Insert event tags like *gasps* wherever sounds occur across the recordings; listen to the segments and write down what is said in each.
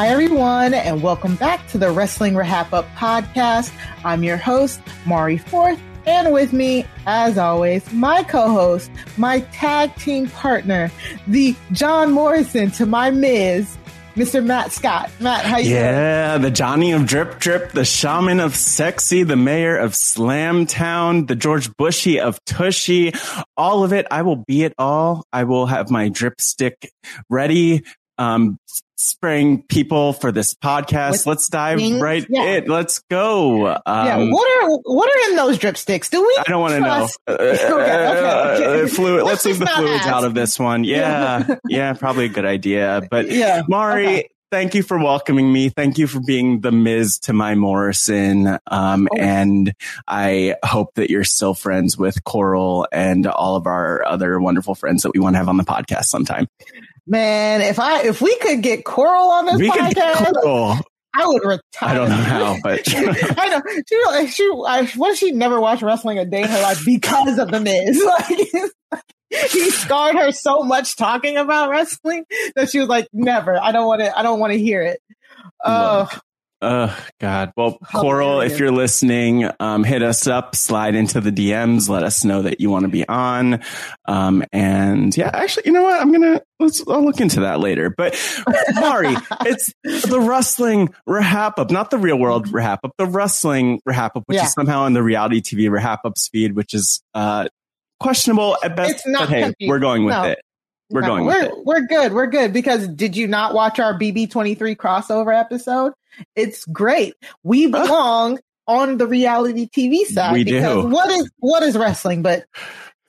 Hi, everyone, and welcome back to the Wrestling RHAPup podcast. I'm your host, Mari Forth, and with me, as always, my co-host, my tag team partner, the John Morrison to my Miz, Mr. Matt Scott. Matt, how you yeah, doing? the Johnny of Drip Drip, the Shaman of Sexy, the Mayor of Slamtown, the George Bushy of Tushy, all of it. I will be it all. I will have my drip stick ready. Um, spraying people for this podcast. With Let's dive things? right yeah. in. Let's go. Um, yeah. What are what are in those dripsticks? Do we? I don't want to know. Uh, okay, okay, okay. *laughs* Uh, fluid. Let's, let's leave the fluids ask. out of this one. Yeah, yeah, yeah, probably a good idea. But *laughs* yeah, Mari. Thank you for welcoming me. Thank you for being the Miz to my Morrison. Um, oh. and I hope that you're still friends with Coral and all of our other wonderful friends that we want to have on the podcast sometime. Man, if I if we could get Coral on this we podcast, I would retire. I don't know how, but *laughs* I know she she I, what she never watched wrestling a day in her life because of the Miz. *laughs* Like *laughs* he scarred her so much talking about wrestling that she was like, "Never. I don't want to. I don't want to hear it." Oh, Oh God. Well, Coral, if you're listening, um, hit us up, slide into the DMs, let us know that you want to be on. Um, and yeah, actually, you know what? I'm going to, let's, I'll look into that later. But Mari, *laughs* it's the wrestling RHAPup, not the real world RHAPup, the wrestling RHAPup, which yeah. is somehow in the reality TV Rehap Up speed, which is, uh, questionable at best. but hey, we're going with no. it. We're no, going we're, We're good. We're good because did you not watch our BB23 crossover episode? It's great. We *laughs* belong on the reality TV side. We do. What is what is wrestling but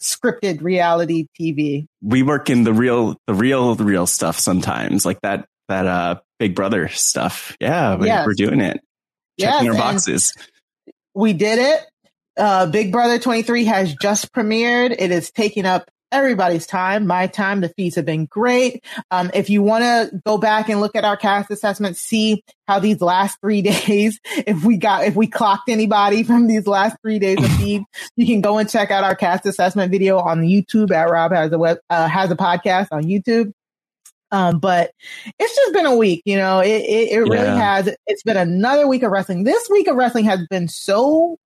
scripted reality TV? We work in the real, the real, the real stuff sometimes, like that that uh Big Brother stuff. Yeah, we, yes. we're doing it. Checking yes, our boxes. We did it. Uh, Big Brother 23 has just premiered. It is taking up everybody's time, my time. The feeds have been great. Um, if you want to go back and look at our cast assessment, see how these last three *laughs* days, if we got, if we clocked anybody from these last three days of *laughs* feed, you can go and check out our cast assessment video on YouTube at Rob has a web, uh, has a podcast on YouTube. Um, but it's just been a week, you know, it, it, it really yeah. has, it's been another week of wrestling. This week of wrestling has been so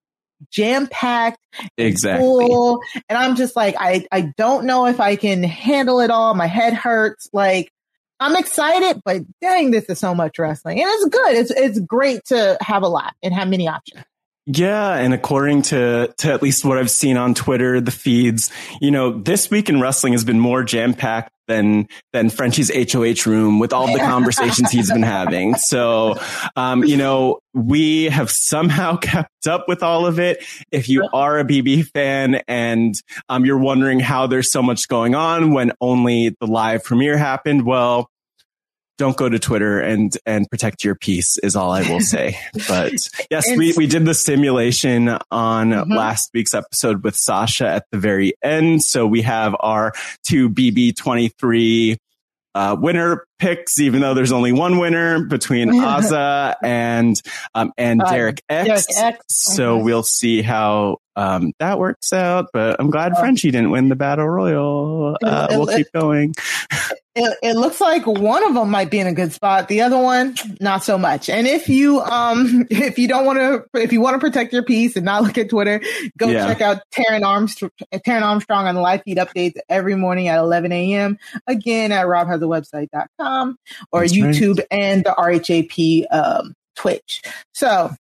jam packed, exactly. Full, and I'm just like, I, I don't know if I can handle it all. My head hurts. Like, I'm excited, but dang, this is so much wrestling, and it's good. It's it's great to have a lot and have many options. Yeah, and according to to at least what I've seen on Twitter, the feeds, you know, this week in wrestling has been more jam packed than than Frenchie's HOH room with all the *laughs* conversations he's been having. So, um, you know, we have somehow *laughs* kept up with all of it. If you are a BB fan and um, you're wondering how there's so much going on when only the live premiere happened, well, don't go to Twitter and and protect your peace is all I will say. *laughs* but yes, we we did the simulation on mm-hmm. last week's episode with Sasha at the very end. So we have our two BB twenty three uh, winner picks, even though there's only one winner between *laughs* Azah and um, and uh, Derek X. Derek X. So mm-hmm. we'll see how um, that works out. But I'm glad Frenchie didn't win the battle royal. Uh, we'll keep going. *laughs* It, it, looks like one of them might be in a good spot. The other one, not so much. And if you, um, *laughs* if you don't want to, if you want to protect your peace and not look at Twitter, go yeah. check out Taryn Armstrong, Taryn Armstrong on the live feed updates every morning at 11 a.m. Again at robhasawebsite.com or That's YouTube right. and the RHAP, um, Twitch. So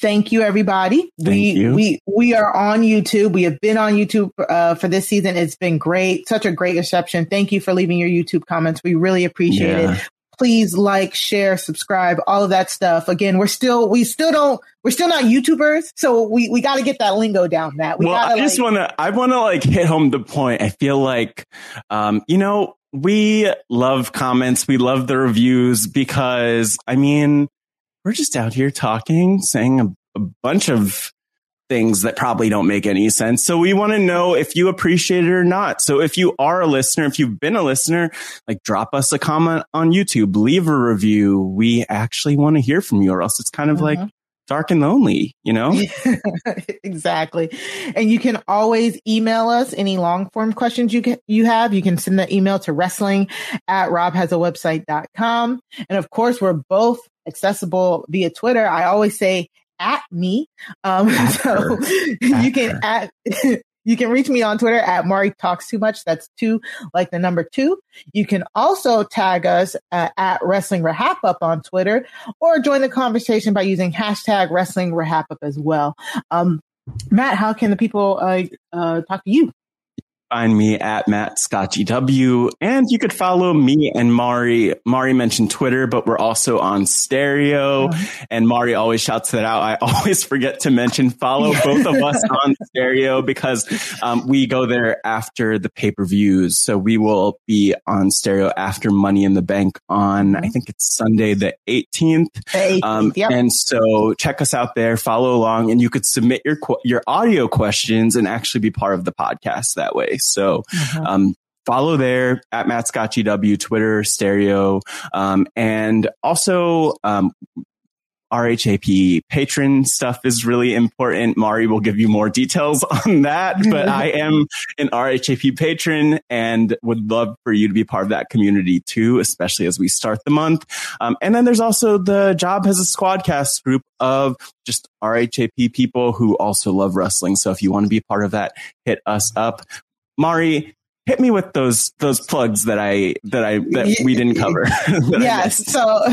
Thank you, everybody. Thank we you. we we are on YouTube. We have been on YouTube uh, for this season. It's been great, such a great reception. Thank you for leaving your YouTube comments. We really appreciate yeah. it. Please like, share, subscribe, all of that stuff. Again, we're still we still don't we're still not YouTubers, so we we got to get that lingo down. That we well, gotta, I just like, want to I want to like hit home the point. I feel like, um, you know, we love comments, we love the reviews because I mean we're just out here talking, saying a, a bunch of things that probably don't make any sense. So we want to know if you appreciate it or not. So if you are a listener, if you've been a listener, like drop us a comment on YouTube, leave a review. We actually want to hear from you or else it's kind of like uh-huh. Dark and lonely, you know? *laughs* exactly. And you can always email us any long form questions you can, you have. You can send that email to wrestling at robhasawebsite.com. And of course, we're both accessible via Twitter. I always say at me. Um, *laughs* so at you can her. at, *laughs* you can reach me on Twitter at Mari Talks Too Much. That's two, like the number two. You can also tag us uh, at Wrestling RHAPup on Twitter or join the conversation by using hashtag Wrestling RHAPup as well. Um, Matt, how can the people uh, uh, talk to you? Find me at Matt Scott GW. And you could follow me and Mari. Mari mentioned Twitter, but we're also on stereo. And Mari always shouts that out. I *laughs* always forget to mention follow both of us on *laughs* stereo because um, we go there after the pay per views. So we will be on stereo after Money in the Bank on, I think it's Sunday the 18th. 18th um, yep. And so check us out there, follow along, and you could submit your, your audio questions and actually be part of the podcast that way. So, mm-hmm. um, follow there at Matt Scott GW, Twitter, Stereo, um, and also um, RHAP patron stuff is really important. Mari will give you more details *laughs* on that, but I *laughs* am an RHAP patron and would love for you to be part of that community too, especially as we start the month. Um, and then there's also the Job has a Squadcast group of just RHAP people who also love wrestling. So if you want to be part of that, hit us up. Mari, hit me with those those plugs that I that I that we didn't cover. *laughs* yes. So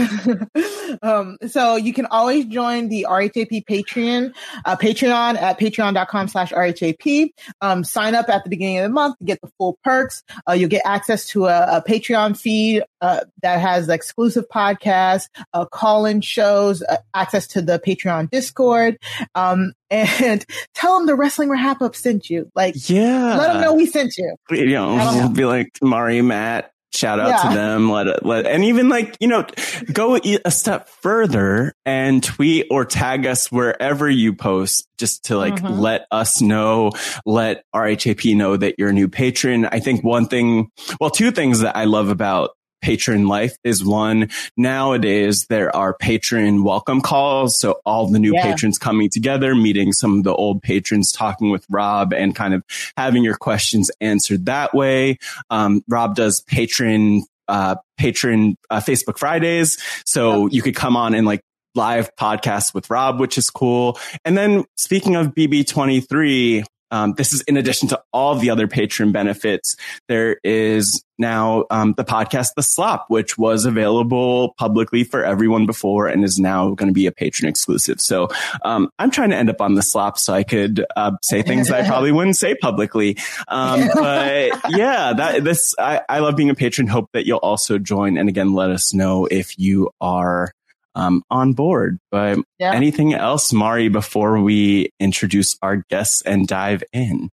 *laughs* um so you can always join the RHAP Patreon uh, Patreon at patreon.com slash RHAP. Um sign up at the beginning of the month to get the full perks. Uh, you'll get access to a, a Patreon feed uh, that has exclusive podcasts, uh, call-in shows, uh, access to the Patreon Discord, um, and tell them the Wrestling RHAPup sent you. Like, yeah, let them know we sent you. You know, know. be like Mari, Matt, shout out yeah. to them. Let it, let, and even like, you know, go a step further and tweet or tag us wherever you post just to like mm-hmm. let us know, let RHAP know that you're a new patron. I think one thing, well, two things that I love about patron life is one. Nowadays, there are patron welcome calls. So all the new yeah. patrons coming together, meeting some of the old patrons, talking with Rob and kind of having your questions answered that way. Um, Rob does patron, uh, patron, uh, Facebook Fridays. So you could come on and like live podcast with Rob, which is cool. And then speaking of BB23, um, this is in addition to all the other patron benefits. There is now um, the podcast, The Slop, which was available publicly for everyone before and is now going to be a patron exclusive. So um, I'm trying to end up on The Slop so I could uh, say things I probably *laughs* wouldn't say publicly. Um, but yeah, that this I, I love being a patron. Hope that you'll also join. And again, let us know if you are um, on board. But yeah. anything else, Mari, before we introduce our guests and dive in?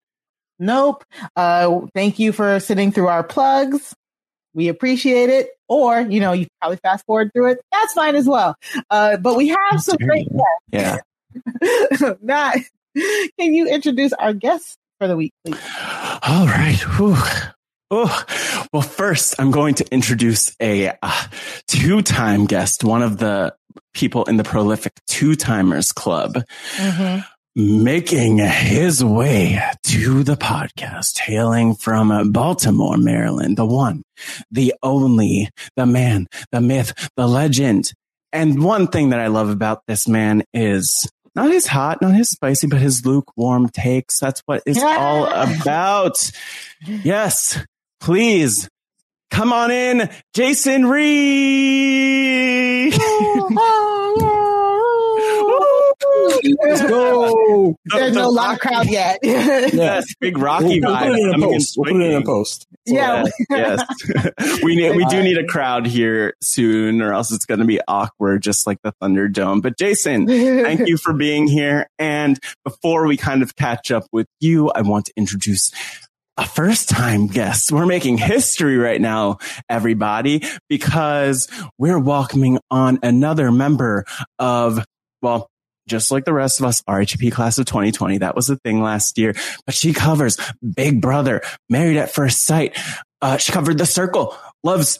Nope. Uh, thank you for sitting through our plugs. We appreciate it. Or, you know, you probably fast forward through it. That's fine as well. Uh, but we have some great guests. Yeah. *laughs* Matt, can you introduce our guests for the week, please? All right. Whew. Oh, well, first I'm going to introduce a uh, two-time guest, one of the people in the prolific two-timers club. Mm-hmm. Making his way to the podcast, hailing from Baltimore, Maryland, the one, the only, the man, the myth, the legend. And one thing that I love about this man is not his hot, not his spicy, but his lukewarm takes. That's what it's yeah. all about. Yes, please come on in, Jason Reed. *laughs* Let's go. *laughs* There's no live crowd yet. *laughs* yes, big Rocky we'll, vibe. We'll put it in a post. We'll put it in a post. Yeah. yes. we need, we do need a crowd here soon or else it's going to be awkward, just like the Thunderdome. But Jason, thank you for being here. And before we kind of catch up with you, I want to introduce a first time guest. We're making history right now, everybody, because we're welcoming on another member of, well, just like the rest of us, RHAP class of 2020. That was the thing last year, but she covers Big Brother, Married at First Sight. Uh, she covered The Circle, loves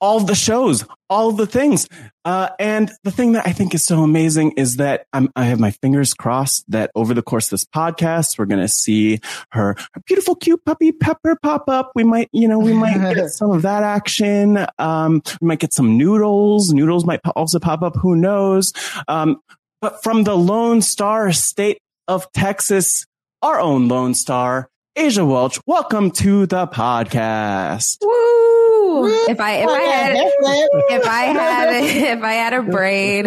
all the shows, all the things. Uh, and the thing that I think is so amazing is that I'm, i have my fingers crossed that over the course of this podcast, we're going to see her, her, beautiful, cute puppy Pepper pop up. We might, you know, we might get *laughs* some of that action. Um, we might get some noodles. Noodles might also pop up. Who knows? Um, but from the Lone Star state of Texas, our own Lone Star, Aysha Welch. Welcome to the podcast. Woo! If I if I had if I had *laughs* if I had a braid,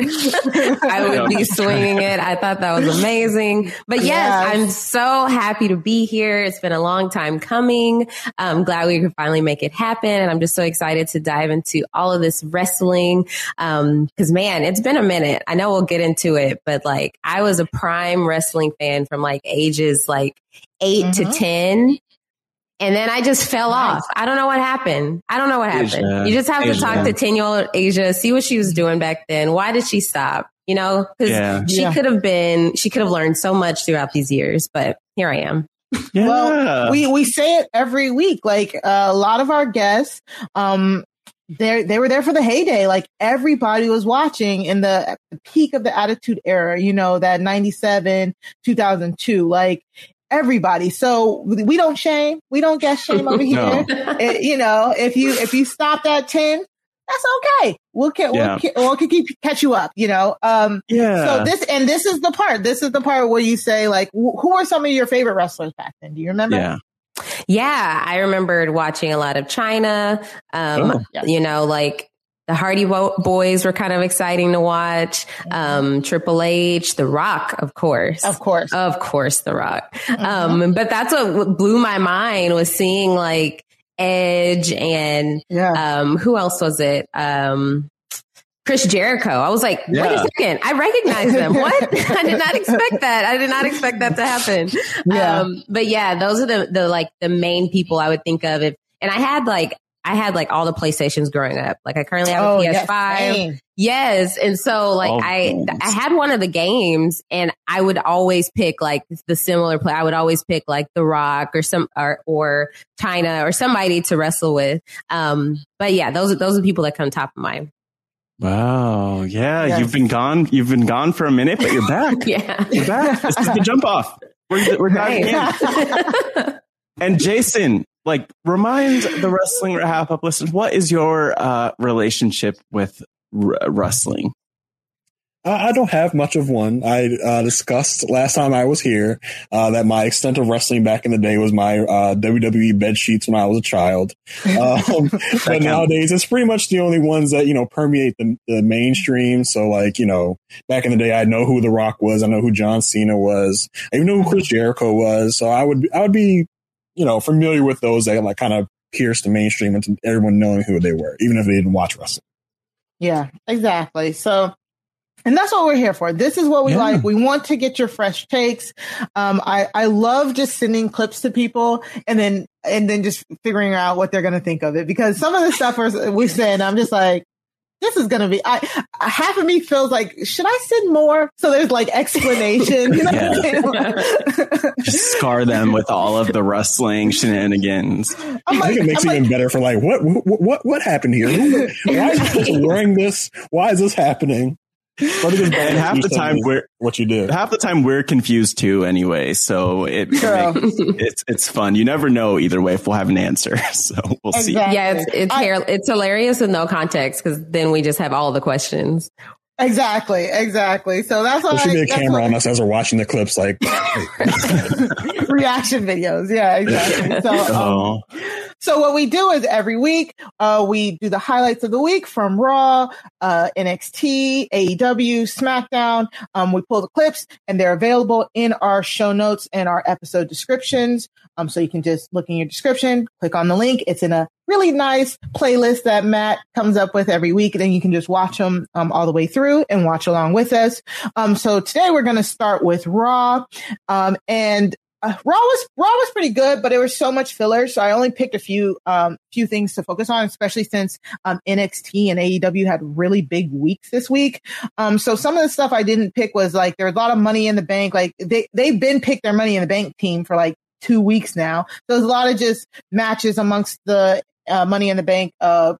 I would be swinging it. I thought that was amazing. But yes, yes, I'm so happy to be here. It's been a long time coming. I'm glad we could finally make it happen, and I'm just so excited to dive into all of this wrestling. Um, because man, it's been a minute. I know we'll get into it, but like I was a prime wrestling fan from like ages like 8 mm-hmm. to ten and then I just fell nice. off. I don't know what happened. I don't know what happened. Aysha. You just have Aysha. to talk to 10 year old Aysha, see what she was doing back then. Why did she stop? You know, because yeah. she yeah. could have been, she could have learned so much throughout these years, but here I am. *laughs* Yeah. Well, we, we say it every week. Like uh, a lot of our guests, um, they they were there for the heyday. Like everybody was watching in the, the peak of the Attitude Era. You know that ninety seven, two thousand two. Like everybody. So we don't shame. We don't get shame over *laughs* here. no. it, you know, if you if you stop at ten, that's okay. We'll, ca- yeah. we'll, we'll keep catch you up. You know. Um, yeah. So this and this is the part. This is the part where you say like, who are some of your favorite wrestlers back then? Do you remember? Yeah. Yeah, I remembered watching a lot of Chyna. Um, oh, yes. You know, like the Hardy Boys were kind of exciting to watch. Um, Triple H, The Rock, of course, of course, of course, The Rock. Mm-hmm. Um, but that's what blew my mind was seeing like Edge and yeah. um, who else was it? Um, Chris Jericho. I was like, wait a second, I recognize them. what? *laughs* I did not expect that. I did not expect that to happen. Yeah. Um, but yeah, those are the the like the main people I would think of if and I had like I had like all the PlayStations growing up. Like I currently have a oh, PS5. Yes, yes. And so like oh, I, I had one of the games and I would always pick like the similar play. I would always pick like The Rock or some, or, or Chyna or somebody to wrestle with. Um, but yeah, those are, those are people that come top of mind. Wow. Yeah. Yes. You've been gone. You've been gone for a minute, but you're back. *laughs* yeah. You're back. This is the jump off. We're, we're diving in. *laughs* and Jason, like remind the wrestling RHAPup listeners what is your uh, relationship with r- wrestling I don't have much of one. I uh, discussed last time I was here uh, that my extent of wrestling back in the day was my uh, WWE bed sheets when I was a child. *laughs* Um, but nowadays, it's pretty much the only ones that you know permeate the, the, mainstream. So, like you know, back in the day, I know who The Rock was. I know who John Cena was. I even know who Chris Jericho was. So I would I would be you know, familiar with those that like kind of pierced the mainstream and everyone knowing who they were, even if they didn't watch wrestling. Yeah, exactly. So, and that's what we're here for. This is what we yeah. like. We want to get your fresh takes. Um, I, I love just sending clips to people and then, and then just figuring out what they're going to think of it because some of the stuff we said, I'm just like, this is going to be, I, half of me feels like, should I send more? So there's like explanation, you know *laughs* *laughs* Just scar them with all of the wrestling shenanigans. i like, think it makes I'm it even like, better for like, what, what, what, what happened here? *laughs* Why is this wearing this? Why is this happening? *laughs* and half the time we're what you do. Half the time we're confused too, anyway. So it, makes, *laughs* it's it's fun. You never know either way if we'll have an answer. *laughs* So we'll exactly. see. Yeah, it's it's, I, it's hilarious in no context because then we just have all the questions. Exactly, exactly. So that's what there should I, be a camera on us as we're watching the clips, like *laughs* reaction videos. Yeah, exactly. So, *laughs* um, oh. so what we do is every week uh, we do the highlights of the week from Raw, uh, NXT, AEW, SmackDown. Um, we pull the clips, and they're available in our show notes and our episode descriptions. Um, so you can just look in your description, click on the link. It's in a really nice playlist that Matt comes up with every week. And then you can just watch them um, all the way through and watch along with us. Um, so today we're going to start with Raw. Um, and uh, Raw was Raw was pretty good, but there was so much filler, so I only picked a few um few things to focus on, especially since um NXT and AEW had really big weeks this week. Um, so some of the stuff I didn't pick was like there was a lot of money in the bank. Like they they've been picked their money in the bank team for like two weeks now. So there's a lot of just matches amongst the uh, Money in the Bank uh,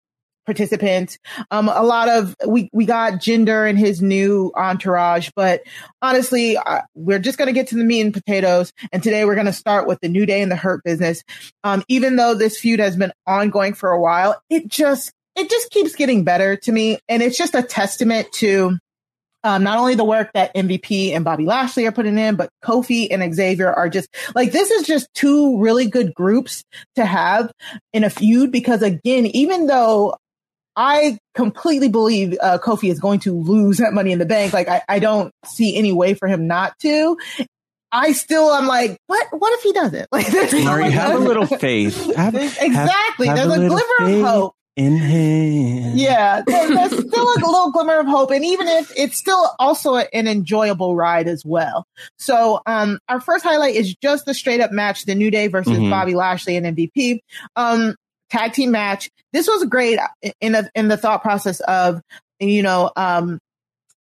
participants. Um, a lot of we we got Jinder and his new entourage, but honestly, uh, we're just going to get to the meat and potatoes. And today we're going to start with the New Day and the Hurt Business. Um, even though this feud has been ongoing for a while, it just it just keeps getting better to me, and it's just a testament to um, not only the work that MVP and Bobby Lashley are putting in, but Kofi and Xavier are just like, this is just two really good groups to have in a feud because again, even though I completely believe uh, Kofi is going to lose that money in the bank, like I, I don't see any way for him not to. I still I'm like, what? What if he doesn't? *laughs* Like, Mari, have a little faith. Have, *laughs* exactly. Have, have there's a, a glimmer faith. of hope in him. Yeah, there's, there's still a little glimmer of hope, and even if it's still also an enjoyable ride as well. So, um, our first highlight is just the straight up match: the New Day versus mm-hmm. Bobby Lashley and MVP. Um, tag team match. This was great in the in the thought process of you know um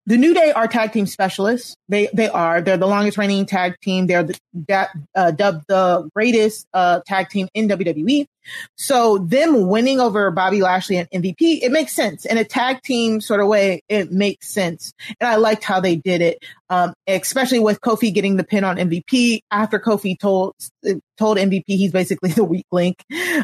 the New Day are tag team specialists. They they are. They're the longest reigning tag team. They're the, uh, dubbed the greatest uh, tag team in WWE. So them winning over Bobby Lashley and MVP, it makes sense in a tag team sort of way. It makes sense, and I liked how they did it, um, especially with Kofi getting the pin on MVP after Kofi told told MVP he's basically *laughs* the weak link.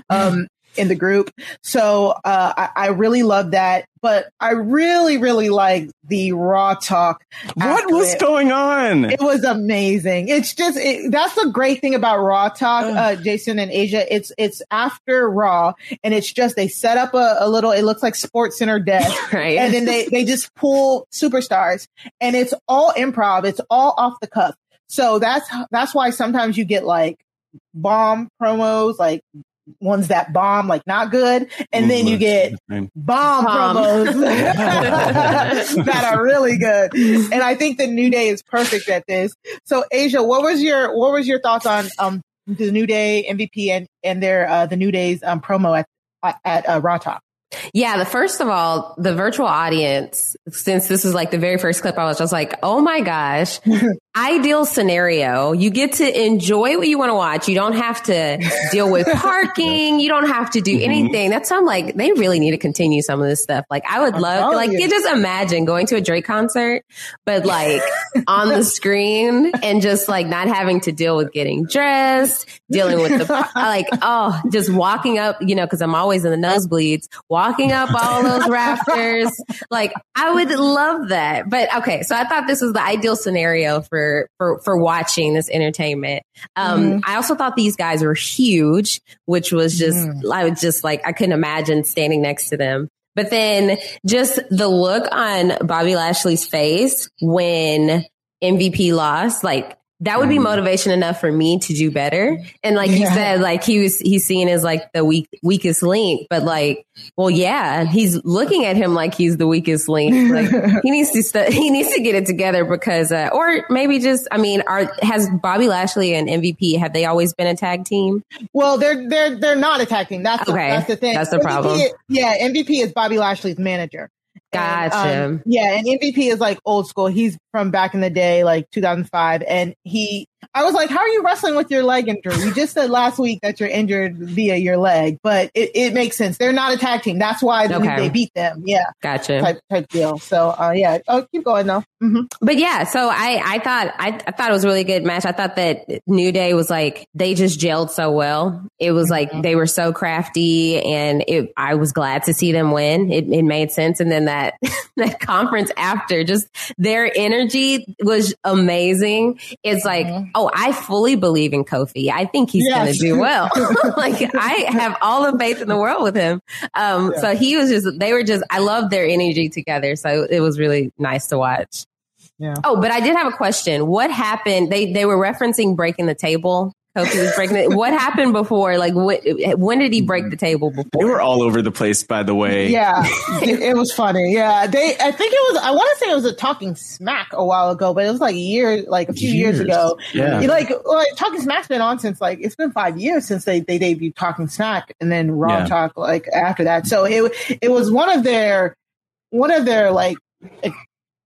Um, in the group. So uh, I, I, really love that. But I really, really like the raw talk. What was it. going on? It was amazing. It's just it, that's the great thing about raw talk, uh, Jason and Aysha. It's it's after raw, and it's just they set up a, a little. It looks like Sports Center desk, *laughs* right? And then they they just pull superstars, and it's all improv. It's all off the cuff. So that's that's why sometimes you get like bomb promos, like ones that bomb like not good, and then you get bomb, bomb. promos *laughs* *laughs* that are really good. And I think the New Day is perfect at this. So Aysha, what was your what was your thoughts on um the New Day MVP and and their uh the New Day's um promo at at uh, Raw Talk? Yeah, the first of all, the virtual audience, since this is like the very first clip, I was just like, oh my gosh, *laughs* ideal scenario. You get to enjoy what you want to watch. You don't have to deal with *laughs* parking. You don't have to do mm-hmm. anything. That's I'm like, they really need to continue some of this stuff. Like I would love, like, you just imagine going to a Drake concert, but like on the *laughs* screen and just like not having to deal with getting dressed, dealing with the, *laughs* like, oh, just walking up, you know, cause I'm always in the nosebleeds walking up all those rafters. Like I would love that. But okay, so I thought this was the ideal scenario for for for watching this entertainment. Um mm. I also thought these guys were huge, which was just mm. I was just like I couldn't imagine standing next to them. But then just the look on Bobby Lashley's face when MVP lost, like that would be motivation enough for me to do better. And like yeah. you said, like he was, he's seen as like the weak, weakest link, but like, well, yeah, he's looking at him like he's the weakest link. Like *laughs* he needs to, st- he needs to get it together because, uh, or maybe just, I mean, are, has Bobby Lashley and MVP, have they always been a tag team? Well, they're, they're, they're not a tag team. That's, okay. The, that's the thing. That's the problem. yeah. MVP is Bobby Lashley's manager. Gotcha. And, um, yeah, and MVP is like old school. He's from back in the day, like 2005, and he. I was like, "How are you wrestling with your leg injury?" You just said last week that you're injured via your leg, but it, it makes sense. They're not a tag team. That's why okay. they beat them. Yeah, gotcha. Type type deal. So, uh, yeah. Oh, keep going though. Mm-hmm. But yeah, so I I thought I, I thought it was a really good match. I thought that New Day was like they just gelled so well. It was like mm-hmm. they were so crafty, and it, I was glad to see them win. It, it made sense, and then that *laughs* that conference after, just their energy was amazing. It's like, mm-hmm. Oh, I fully believe in Kofi. I think he's yes. going to do well. *laughs* *laughs* like I have all the faith in the world with him. Um, yeah. so he was just, they were just, I love their energy together. So it was really nice to watch. Yeah. Oh, but I did have a question. What happened? They they were referencing breaking the table Kofi was breaking it. What happened before? Like, what, when did he break the table before? They were all over the place, by the way. Yeah, it, it, was funny. Yeah, they. I think it was. I want to say it was a Talking Smack a while ago, but it was like a year, like a few years, years ago. Yeah, like like Talking Smack's been on since like it's been five years since they they debuted Talking Smack, and then Raw yeah. Talk like after that. So it it was one of their one of their like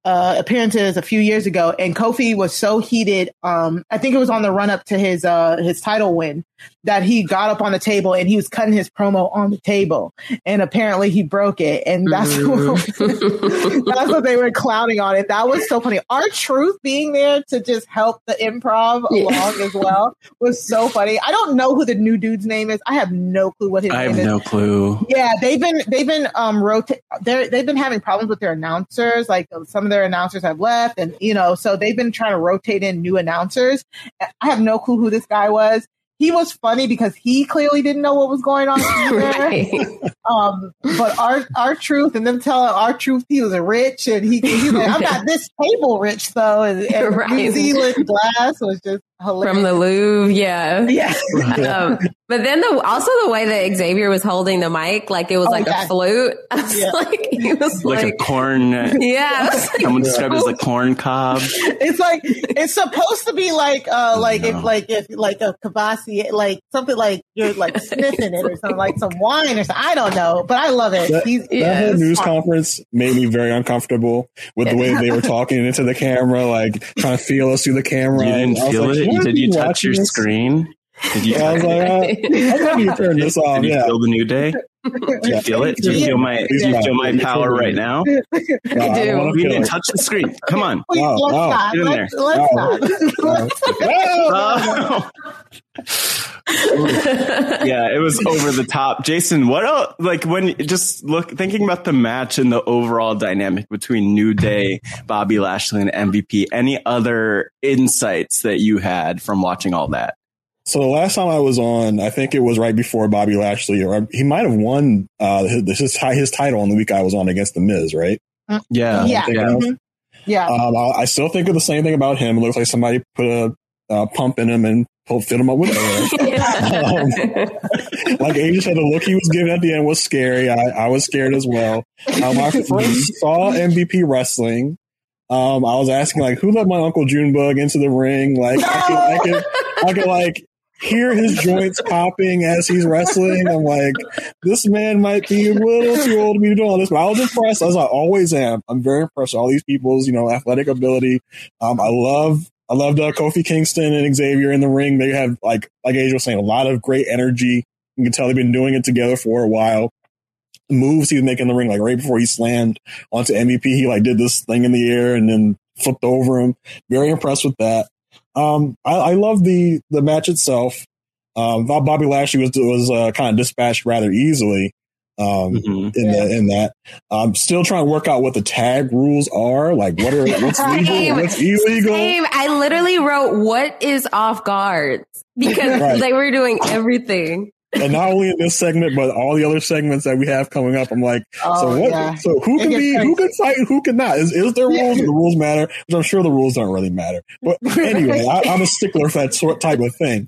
uh, appearances a few years ago, and Kofi was so heated. Um, I think it was on the run up to his uh, his title win that he got up on the table and he was cutting his promo on the table, and apparently he broke it, and that's mm-hmm. what, *laughs* that's what they were clowning on it. That was so funny. R-Truth being there to just help the improv yeah. along as well was so funny. I don't know who the new dude's name is. I have no clue what his I name is. I have no clue. Yeah, they've been they've been um rotate. They they've been having problems with their announcers. Like some of their announcers have left, and you know, so they've been trying to rotate in new announcers. I have no clue who this guy was he was funny because he clearly didn't know what was going on *laughs* right. um, but our R-Truth and them telling R-Truth he was rich and he, he like, I'm *laughs* not this table rich though. And, and right. New Zealand glass was just hilarious. From the Louvre, yeah. Yeah. *laughs* um, but then the also the way that Xavier was holding the mic, like it was oh, like yeah. a flute. *laughs* Yeah. like he was like, like a corn. *laughs* Yeah. Someone described it as a corn cob. It's like it's supposed to be like uh like if like if like a kibasi like something like you're like sniffing it or something like some wine or something. I don't know, but I love it. That, He's, that yeah, whole news fun. conference made me very uncomfortable with the way they were talking into the camera, like trying to feel us through the camera. You didn't feel like, it? Did you touch your this? screen? Did you? Yeah, I was like, uh, *laughs* I need turn this off. Did you yeah. feel the new day? Do you feel it? Do you feel my? Do you feel my power right now? No, *laughs* I do. We need to touch the screen. Come on. Please, oh, let's not. Get in there. Let's, *laughs* oh. yeah, it was over the top. Jason, what else, like when just look thinking about the match and the overall dynamic between New Day, Bobby Lashley, and MVP. Any other insights that you had from watching all that? So the last time I was on, I think it was right before Bobby Lashley, or he might have won uh, his, his, his title on the week I was on against The Miz, right? Uh, yeah. Yeah. Mm-hmm. Yeah. Um, I, I, still think of the same thing about him. It looks like somebody put a uh, pump in him and pulled, fit him up with air. *laughs* um, like Aysha said, the look he was giving at the end was scary. I, I was scared as well. Um, I first *laughs* saw MVP wrestling. Um, I was asking like, who let my uncle Junebug into the ring? Like, I could, I could, I could like hear his joints popping as he's wrestling. I'm like, this man might be a little too old to be doing all this. But I was impressed, as I always am. I'm very impressed with all these people's, you know, athletic ability. Um, I love, I loved uh, Kofi Kingston and Xavier in the ring. They have, like, like Age was saying, a lot of great energy. You can tell they've been doing it together for a while. The moves he was making in the ring, like right before he slammed onto MVP, he like did this thing in the air and then flipped over him. Very impressed with that. Um, I, I love the the match itself. Um, Bobby Lashley was was uh, kind of dispatched rather easily um, mm-hmm. in yeah. the, in that. I'm still trying to work out what the tag rules are. Like, what are what's *laughs* legal, what's illegal? Same. I literally wrote what is off guard *laughs* because right. they were doing everything and not only in this segment, but all the other segments that we have coming up. I'm like, oh, so what? Yeah. So who can be, crazy. who can fight, who can not? Is, is there rules? the rules matter, which I'm sure the rules don't really matter. But anyway, I, am a stickler for that sort type of thing.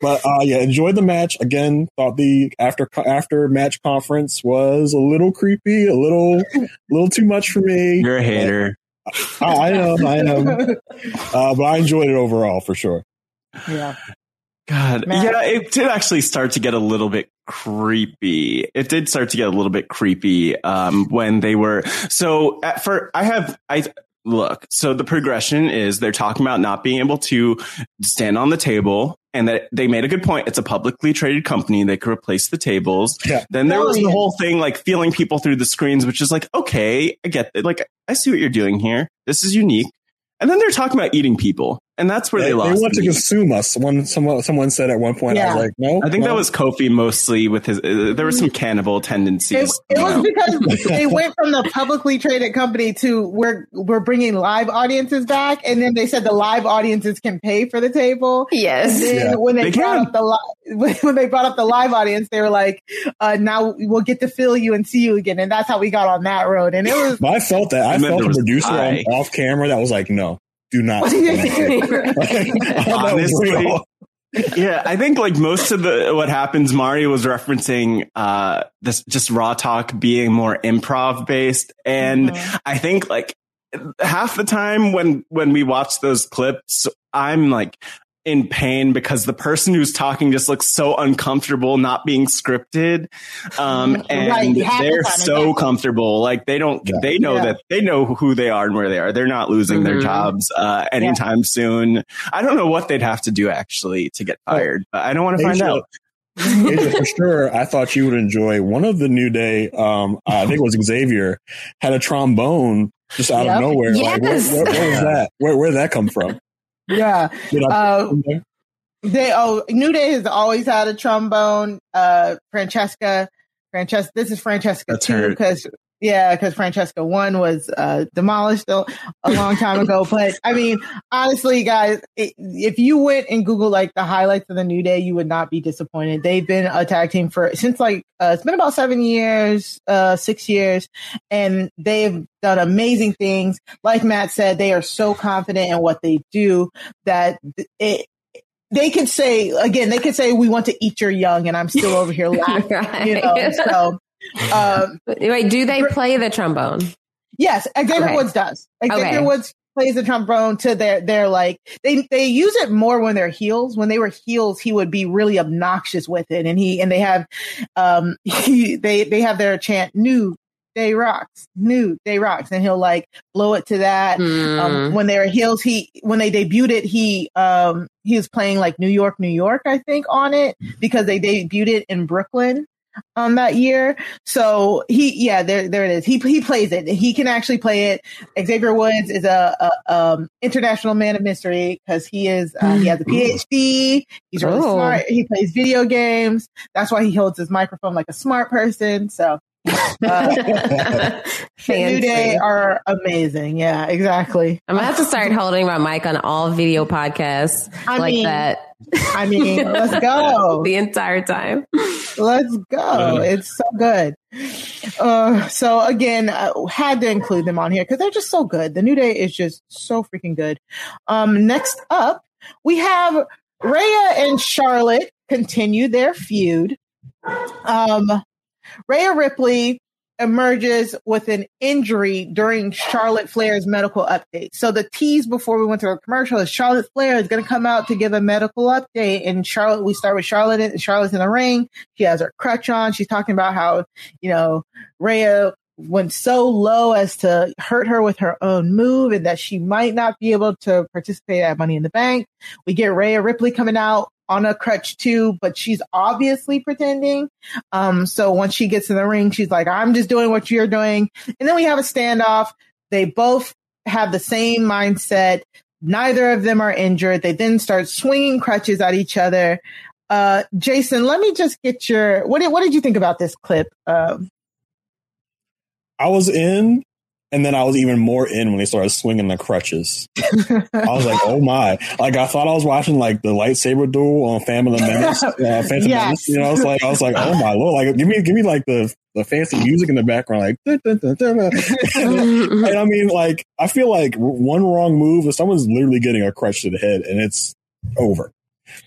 But uh, yeah, enjoyed the match. Again, thought the after after match conference was a little creepy, a little, a little too much for me. You're a hater. I, I am, I am. *laughs* Uh, but I enjoyed it overall for sure. Yeah. God, Matt. yeah, it did actually start to get a little bit creepy. It did start to get a little bit creepy um, when they were. So at first, I have I look. So the progression is they're talking about not being able to stand on the table. And that they made a good point. It's a publicly traded company. They could replace the tables. Yeah. Then there was the whole thing like feeling people through the screens, which is like, okay, I get it. Like, I see what you're doing here. This is unique. And then they're talking about eating people. And that's where they, they lost. They want to consume us. One someone someone said at one point, yeah. I was like, no. I think no. that was Kofi mostly with his. Uh, there were some cannibal tendencies. It, it was know? because *laughs* they went from the publicly traded company to we're we're bringing live audiences back, and then they said the live audiences can pay for the table. Yes. And then yeah. when they, they brought can. up the li- *laughs* when they brought up the live audience, they were like, uh, "Now we'll get to feel you and see you again," and that's how we got on that road. And it was. But I felt that. I, I felt the producer on, off camera that was like, "No, do not. *laughs* Honestly, yeah, I think like most of the what happens, Mario was referencing uh this just raw talk being more improv based, and mm-hmm. I think like half the time when when we watch those clips, I'm like in pain because the person who's talking just looks so uncomfortable not being scripted um *laughs* and right, they're so exactly. comfortable like they don't yeah. they know yeah. that they know who they are and where they are they're not losing mm-hmm. their jobs uh anytime yeah. soon i don't know what they'd have to do actually to get fired but i don't want to find out for *laughs* sure, I thought you would enjoy one of the New Day. Um, I think it was Xavier had a trombone just out yep. of nowhere. Yes. Like, where, where, where was that? Where where did that come from? Yeah. Uh, they oh New Day has always had a trombone. Uh, Francesca, Francesca. This is Francesca That's too because yeah, because Francesca one was uh, demolished a, a long time ago. *laughs* But I mean, honestly, guys, it, if you went and Google like the highlights of the New Day, you would not be disappointed. They've been a tag team for since like uh, it's been about seven years, uh, six years, and they've done amazing things. Like Matt said, they are so confident in what they do that it, they could say again, they could say we want to eat your young, and I'm still over here *laughs* laughing. right. You know, so um, Wait, do they play the trombone? Yes, Xavier okay. Woods does. Xavier okay. Woods plays the trombone to their their like they they use it more when they're heels. When they were heels, he would be really obnoxious with it, and he and they have um *laughs* he they they have their chant new day rocks new day rocks and he'll like blow it to that mm. um, hmm. when they were heels he when they debuted it he um he was playing like new york new york i think on it because they debuted it in brooklyn um that year. So he yeah, there there it is. He he plays it. He can actually play it. Xavier Woods is a, a um international man of mystery because he is uh, he has a PhD. He's really oh. smart. He plays video games. That's why he holds his microphone like a smart person. So uh, *laughs* *laughs* New Day are amazing. Yeah, exactly. I'm gonna have to start holding my mic on all video podcasts I like mean, that. I mean, let's go *laughs* the entire time. Let's go. It's so good. Uh, so again, uh, had to include them on here because they're just so good. The New Day is just so freaking good. Um, next up, we have Rhea and Charlotte continue their feud. Um, Rhea Ripley emerges with an injury during Charlotte Flair's medical update. So the tease before we went to a commercial is Charlotte Flair is going to come out to give a medical update. And Charlotte, we start with Charlotte and Charlotte's in the ring. She has her crutch on. She's talking about how, you know, Rhea went so low as to hurt her with her own move and that she might not be able to participate at Money in the Bank. We get Rhea Ripley coming out on a crutch too, but she's obviously pretending. Um, so once she gets in the ring, she's like, I'm just doing what you're doing. And then we have a standoff. They both have the same mindset. Neither of them are injured. They then start swinging crutches at each other. Uh, Jason, let me just get your, what did, what did you think about this clip? Um, I was in and then I was even more in when they started swinging the crutches. I was like, oh my. Like, I thought I was watching like the lightsaber duel on Family Menace, uh, Phantom yes. Menace. You know, I was like, I was like, oh my lord. Like, give me, give me like the, the fancy music in the background. Like, dun, dun, dun, *laughs* and I mean, like, I feel like one wrong move and someone's literally getting a crutch to the head and it's over.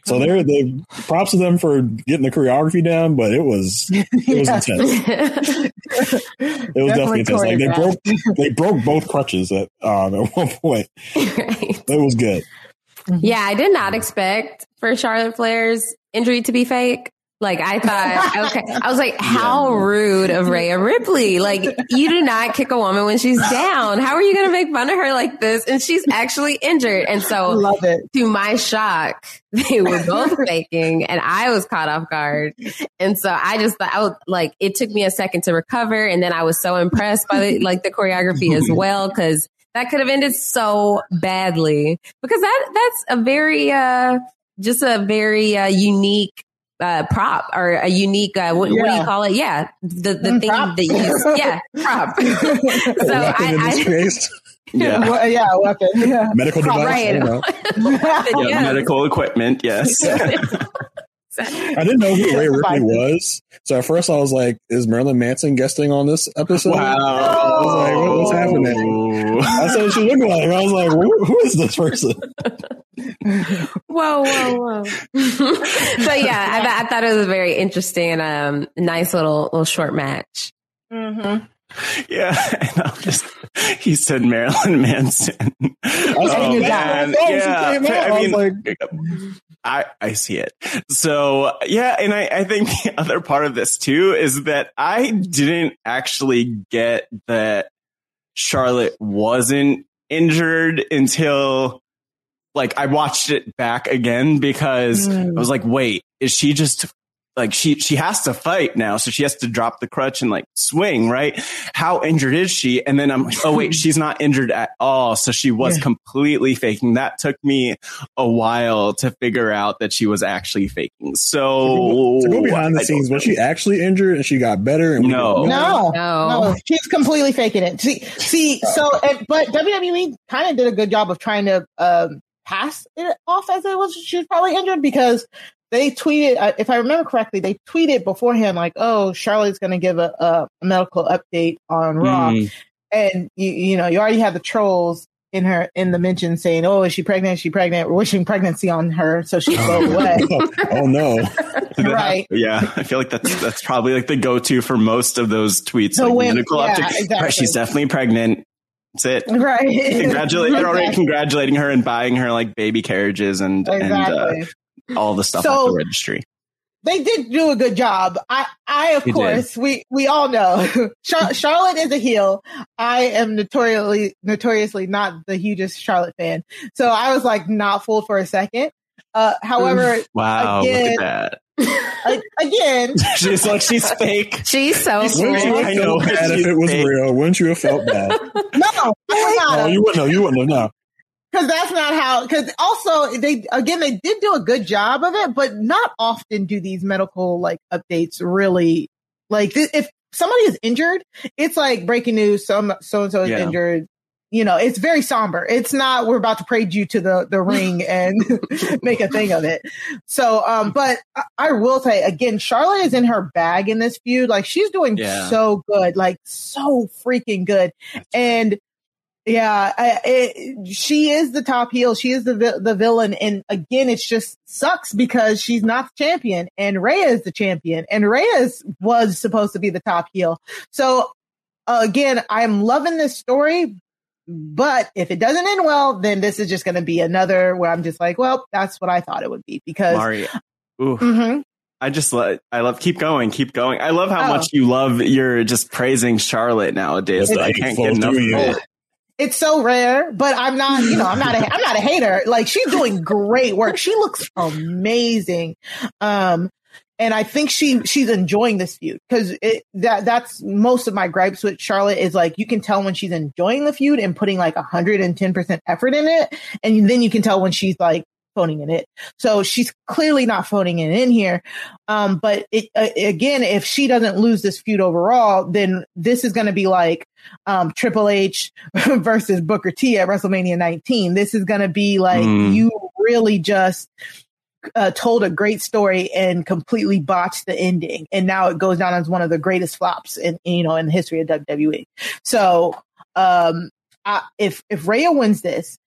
So they're the props to them for getting the choreography down, but it was it was intense. *laughs* it was definitely, definitely intense. Like they broke *laughs* they broke both crutches at um at *laughs* one point. Right. It was good. Yeah, I did not expect for Charlotte Flair's injury to be fake. Like I thought, *laughs* okay. I was like, how rude of Rhea Ripley. Like you do not kick a woman when she's down. How are you going to make fun of her like this? And she's actually injured. And so love it. to my shock, *laughs* they were both faking and I was caught off guard. And so I just thought I was like, it took me a second to recover. And then I was so impressed by the, like the choreography as *laughs* well. Cause that could have ended so badly because that, that's a very, uh, just a very uh, unique uh, prop or a unique uh, what, yeah. what, do you call it? Yeah, the the mm, thing prop. that you yeah *laughs* prop. *laughs* so I, I *laughs* yeah, well, yeah, weapon, yeah. medical device, right. yeah, yes. medical equipment, yes. I didn't know who Rhea Ripley was. So at first I was like, is Marilyn Manson guesting on this episode? Wow. I was like, what, what's happening? I said she looked like. I was like, who, who is this person? whoa, whoa, whoa. so yeah, I, I, thought it was a very interesting, um, nice little, little short match. Mm-hmm. Yeah, *laughs* and I'm just he said Marilyn Manson. Oh, man. Yeah, I mean, like, I, I see it. So yeah, and I, I think *laughs* the other part of this too is that I didn't actually get that Charlotte wasn't injured until like I watched it back again because mm. I was like, wait, is she just like she she has to fight now, so she has to drop the crutch and like swing, right? How injured is she? And then I'm like, oh wait, *laughs* she's not injured at all, so she was yeah. completely faking. That took me a while to figure out that she was actually faking. So to go behind the I scenes, was she actually injured and she got better? And no. no, no, no, she's completely faking it. See, see, so but WWE kind of did a good job of trying to um, pass it off as it was she was probably injured because they tweeted, uh, if I remember correctly, they tweeted beforehand like, "Oh, Charlotte's going to give a, a, medical update on Raw," mm. and you, you know, you already have the trolls in her in the mention saying, "Oh, is she pregnant? Is she pregnant?" wishing pregnancy on her so she go away. *laughs* oh no! *laughs* right? Yeah, I feel like that's that's probably like the go to for most of those tweets. So like, when, medical yeah, update. Exactly. She's definitely pregnant. That's it. Right. Congratulate. *laughs* They're already congratulating her and buying her like baby carriages and exactly. and uh, all the stuff so, off the registry. They did do a good job. I, I of course, did. we we all know *laughs* Char- Charlotte is a heel. I am notoriously notoriously not the hugest Charlotte fan, so I was like not fooled for a second. Uh, however, wow, again, look at that. *laughs* again, *laughs* she's like she's fake. She's so. She's wouldn't you have felt bad if it was fake. real? Wouldn't you have felt bad? no, no, you wouldn't. No, you wouldn't. No, because that's not how. Because also they again they did do a good job of it, but not often do these medical like updates really like if somebody is injured, it's like breaking news. Some so and so is yeah. injured. You know, it's very somber. It's not we're about to parade you to the the *laughs* ring and *laughs* make a thing of it. So, um, but I, I, will say again, Charlotte is in her bag in this feud. Like she's doing yeah. so good, like so freaking good, and yeah, I, it, she is the top heel. She is the the villain, and again, it just sucks because she's not the champion, and Rhea is the champion, and Rhea was supposed to be the top heel. So uh, again, I'm loving this story, but if it doesn't end well, then this is just going to be another where I'm just like, well, that's what I thought it would be because. Maria. Ooh. Mm-hmm. I just love, I love, keep going, keep going. I love how oh. much you love, you're just praising Charlotte nowadays. I can't get enough of it it's so rare, but I'm not, you know, I'm not a, I'm not a hater. Like she's doing great work. She looks amazing. Um, and I think she she's enjoying this feud because that that's most of my gripes with Charlotte is like you can tell when she's enjoying the feud and putting like hundred and ten percent effort in it, and then you can tell when she's like phoning it in. So she's clearly not phoning it in here. Um, but it, uh, again, if she doesn't lose this feud overall, then this is going to be like um, Triple H *laughs* versus Booker T at WrestleMania 19. This is going to be like mm. you really just uh, told a great story and completely botched the ending, and now it goes down as one of the greatest flops in you know in the history of WWE. So um, I, if if Rhea wins this,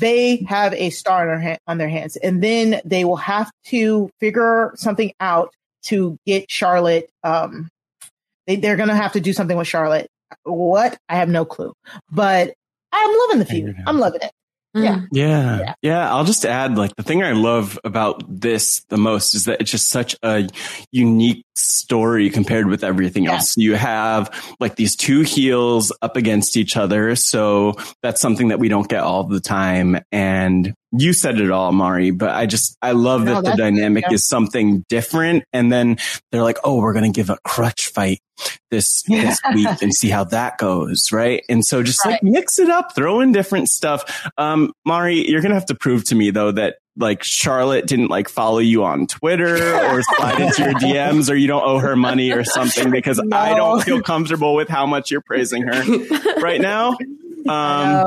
they have a star on their, on their hands, and then they will have to figure something out to get Charlotte. Um, they, they're going to have to do something with Charlotte. What? I have no clue, but I'm loving the feud. I'm loving it. Yeah. Mm-hmm. yeah. Yeah. Yeah. I'll just add like the thing I love about this the most is that it's just such a unique story compared with everything yeah. else. You have like these two heels up against each other. So that's something that we don't get all the time. And you said it all, Mari, but I just, I love no, that the dynamic yeah. is something different. And then they're like, oh, we're going to give a crutch fight this, this week and see how that goes. Right. And so just right. like mix it up, throw in different stuff. Um, Mari, you're going to have to prove to me though that like Charlotte didn't like follow you on Twitter or *laughs* slide into your DMs or you don't owe her money or something because no. I don't feel comfortable with how much you're praising her right now. *laughs* Um,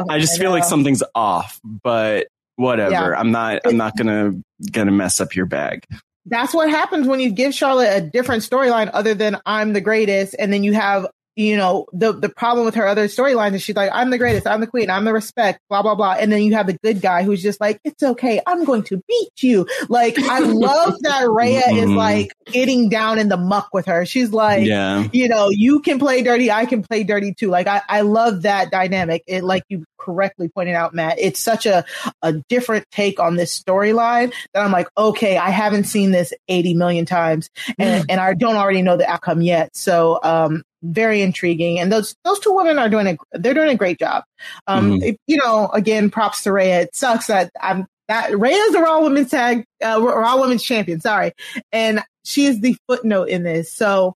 I, I just I feel like something's off, but whatever. Yeah. I'm not, I'm not gonna, gonna mess up your bag. That's what happens when you give Charlotte a different storyline other than I'm the greatest. And then you have you know, the the problem with her other storylines is she's like, I'm the greatest, I'm the queen, I'm the respect, blah blah blah. And then you have the good guy who's just like, it's okay, I'm going to beat you. Like I love *laughs* that Rhea mm-hmm. is like getting down in the muck with her. She's like, yeah. you know, you can play dirty, I can play dirty too. Like I, I love that dynamic. It like you correctly pointed out, Matt. It's such a a different take on this storyline that I'm like, okay, I haven't seen this 80 million times and, and I don't already know the outcome yet. So um very intriguing. And those those two women are doing a they're doing a great job. Um, mm-hmm. you know, again, props to Rhea. It sucks that I'm that Rhea's a Raw Women's Tag uh, Raw Women's Champion. Sorry, and she is the footnote in this. So,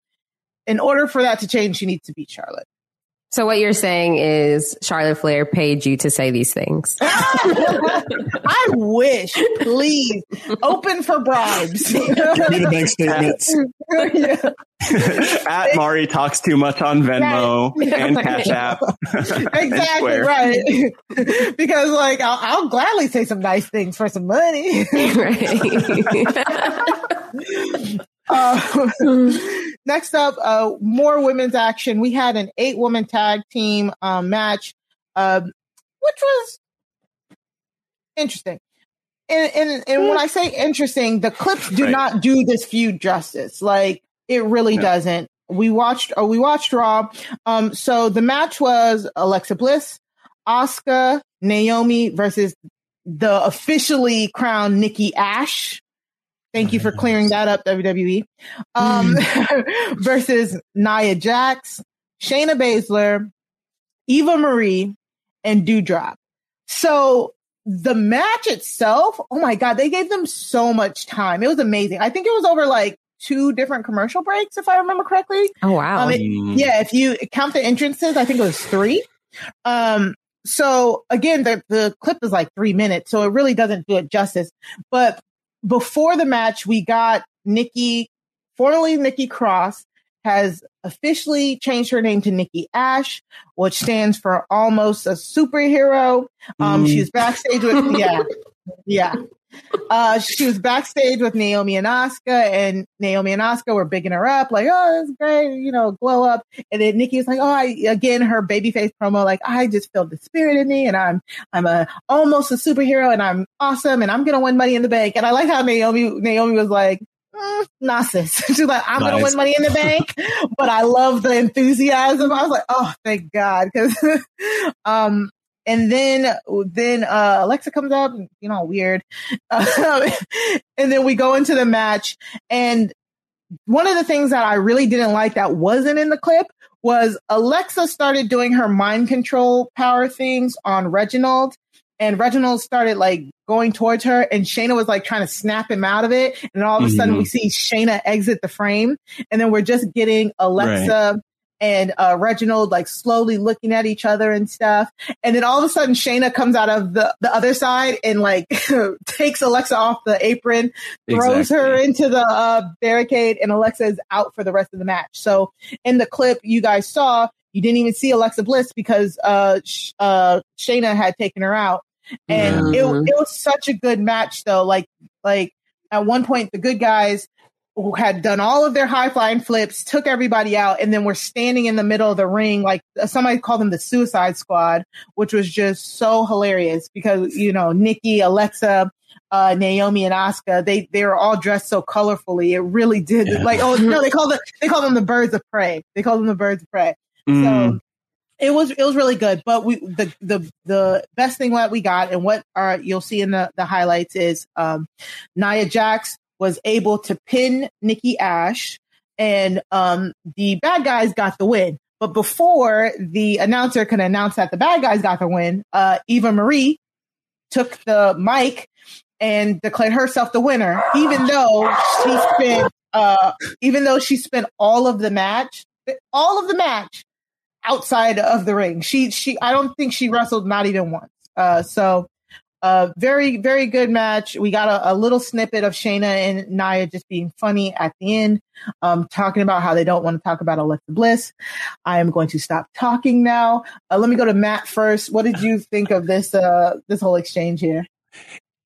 in order for that to change, she needs to beat Charlotte. So what you're saying is Charlotte Flair paid you to say these things. *laughs* I wish, please, open for bribes. Give me the bank statements. *laughs* At Mari talks too much on Venmo and Cash App. *laughs* exactly right. because like I'll, I'll, gladly say some nice things for some money. Uh, *laughs* *laughs* next up, uh, more women's action. We had an eight woman tag team um, match, uh, which was interesting. And, and, and when I say interesting, the clips do right. not do this feud justice. Like it really no. doesn't. We watched, uh, we watched Raw. Um, so the match was Alexa Bliss, Asuka, Naomi versus the officially crowned Nikki Ash. Thank you for clearing that up, WWE. Um, mm. *laughs* versus Nia Jax, Shayna Baszler, Eva Marie, and Doudrop. So the match itself, oh my God, they gave them so much time. It was amazing. I think it was over like two different commercial breaks, if I remember correctly. Oh, wow. Um, it, mm. yeah, if you count the entrances, I think it was three. Um, so again, the, the clip is like three minutes, so it really doesn't do it justice. But before the match, we got Nikki, formerly Nikki Cross, has officially changed her name to Nikki Ash, which stands for almost a superhero. Um, mm. She was backstage with, yeah, *laughs* yeah. Uh, she was backstage with Naomi and Asuka, and Naomi and Asuka were bigging her up, like, "Oh, that's great, you know, glow up." And then Nikki was like, "Oh, I, again, her babyface promo, like, I just feel the spirit in me, and I'm, I'm a almost a superhero, and I'm awesome, and I'm gonna win Money in the Bank." And I like how Naomi, Naomi was like, mm, Nasis. *laughs* She's like, I'm nice. gonna win money in the bank, but I love the enthusiasm. I was like, oh, thank God. Cause, *laughs* um, and then then uh, Alexa comes up, you know, weird. Uh, *laughs* and then we go into the match, and one of the things that I really didn't like that wasn't in the clip was Alexa started doing her mind control power things on Reginald. And Reginald started like going towards her, and Shayna was like trying to snap him out of it. And all of a mm-hmm. sudden, we see Shayna exit the frame, and then we're just getting Alexa right and uh, Reginald like slowly looking at each other and stuff. And then all of a sudden, Shayna comes out of the, the other side and like *laughs* takes Alexa off the apron, throws exactly. her into the uh, barricade, and Alexa is out for the rest of the match. So in the clip you guys saw, you didn't even see Alexa Bliss because uh, sh- uh, Shayna had taken her out. And mm-hmm. it, it was such a good match though. Like, like at one point, the good guys who had done all of their high flying flips, took everybody out, and then were standing in the middle of the ring. Like somebody called them the Suicide Squad, which was just so hilarious because, you know, Nikki, Alexa, uh, Naomi and Asuka, they, they were all dressed so colorfully. It really did yeah. like, oh no, they *laughs* call them, they call them the birds of prey. They call them the birds of prey. Mm. So it was it was really good. But we the the the best thing that we got and what are you'll see in the the highlights is um, Nia Jax was able to pin Nikki Ash, and um, the bad guys got the win. But before the announcer could announce that the bad guys got the win, uh, Eva Marie took the mic and declared herself the winner, even though she spent uh, even though she spent all of the match, all of the match outside of the ring. She she I don't think she wrestled not even once. Uh, so uh, very, very good match. We got a, a, little snippet of Shayna and Nia just being funny at the end, um, talking about how they don't want to talk about Alexa Bliss. I am going to stop talking now. Uh, let me go to Matt first. What did you think of this, uh, this whole exchange here?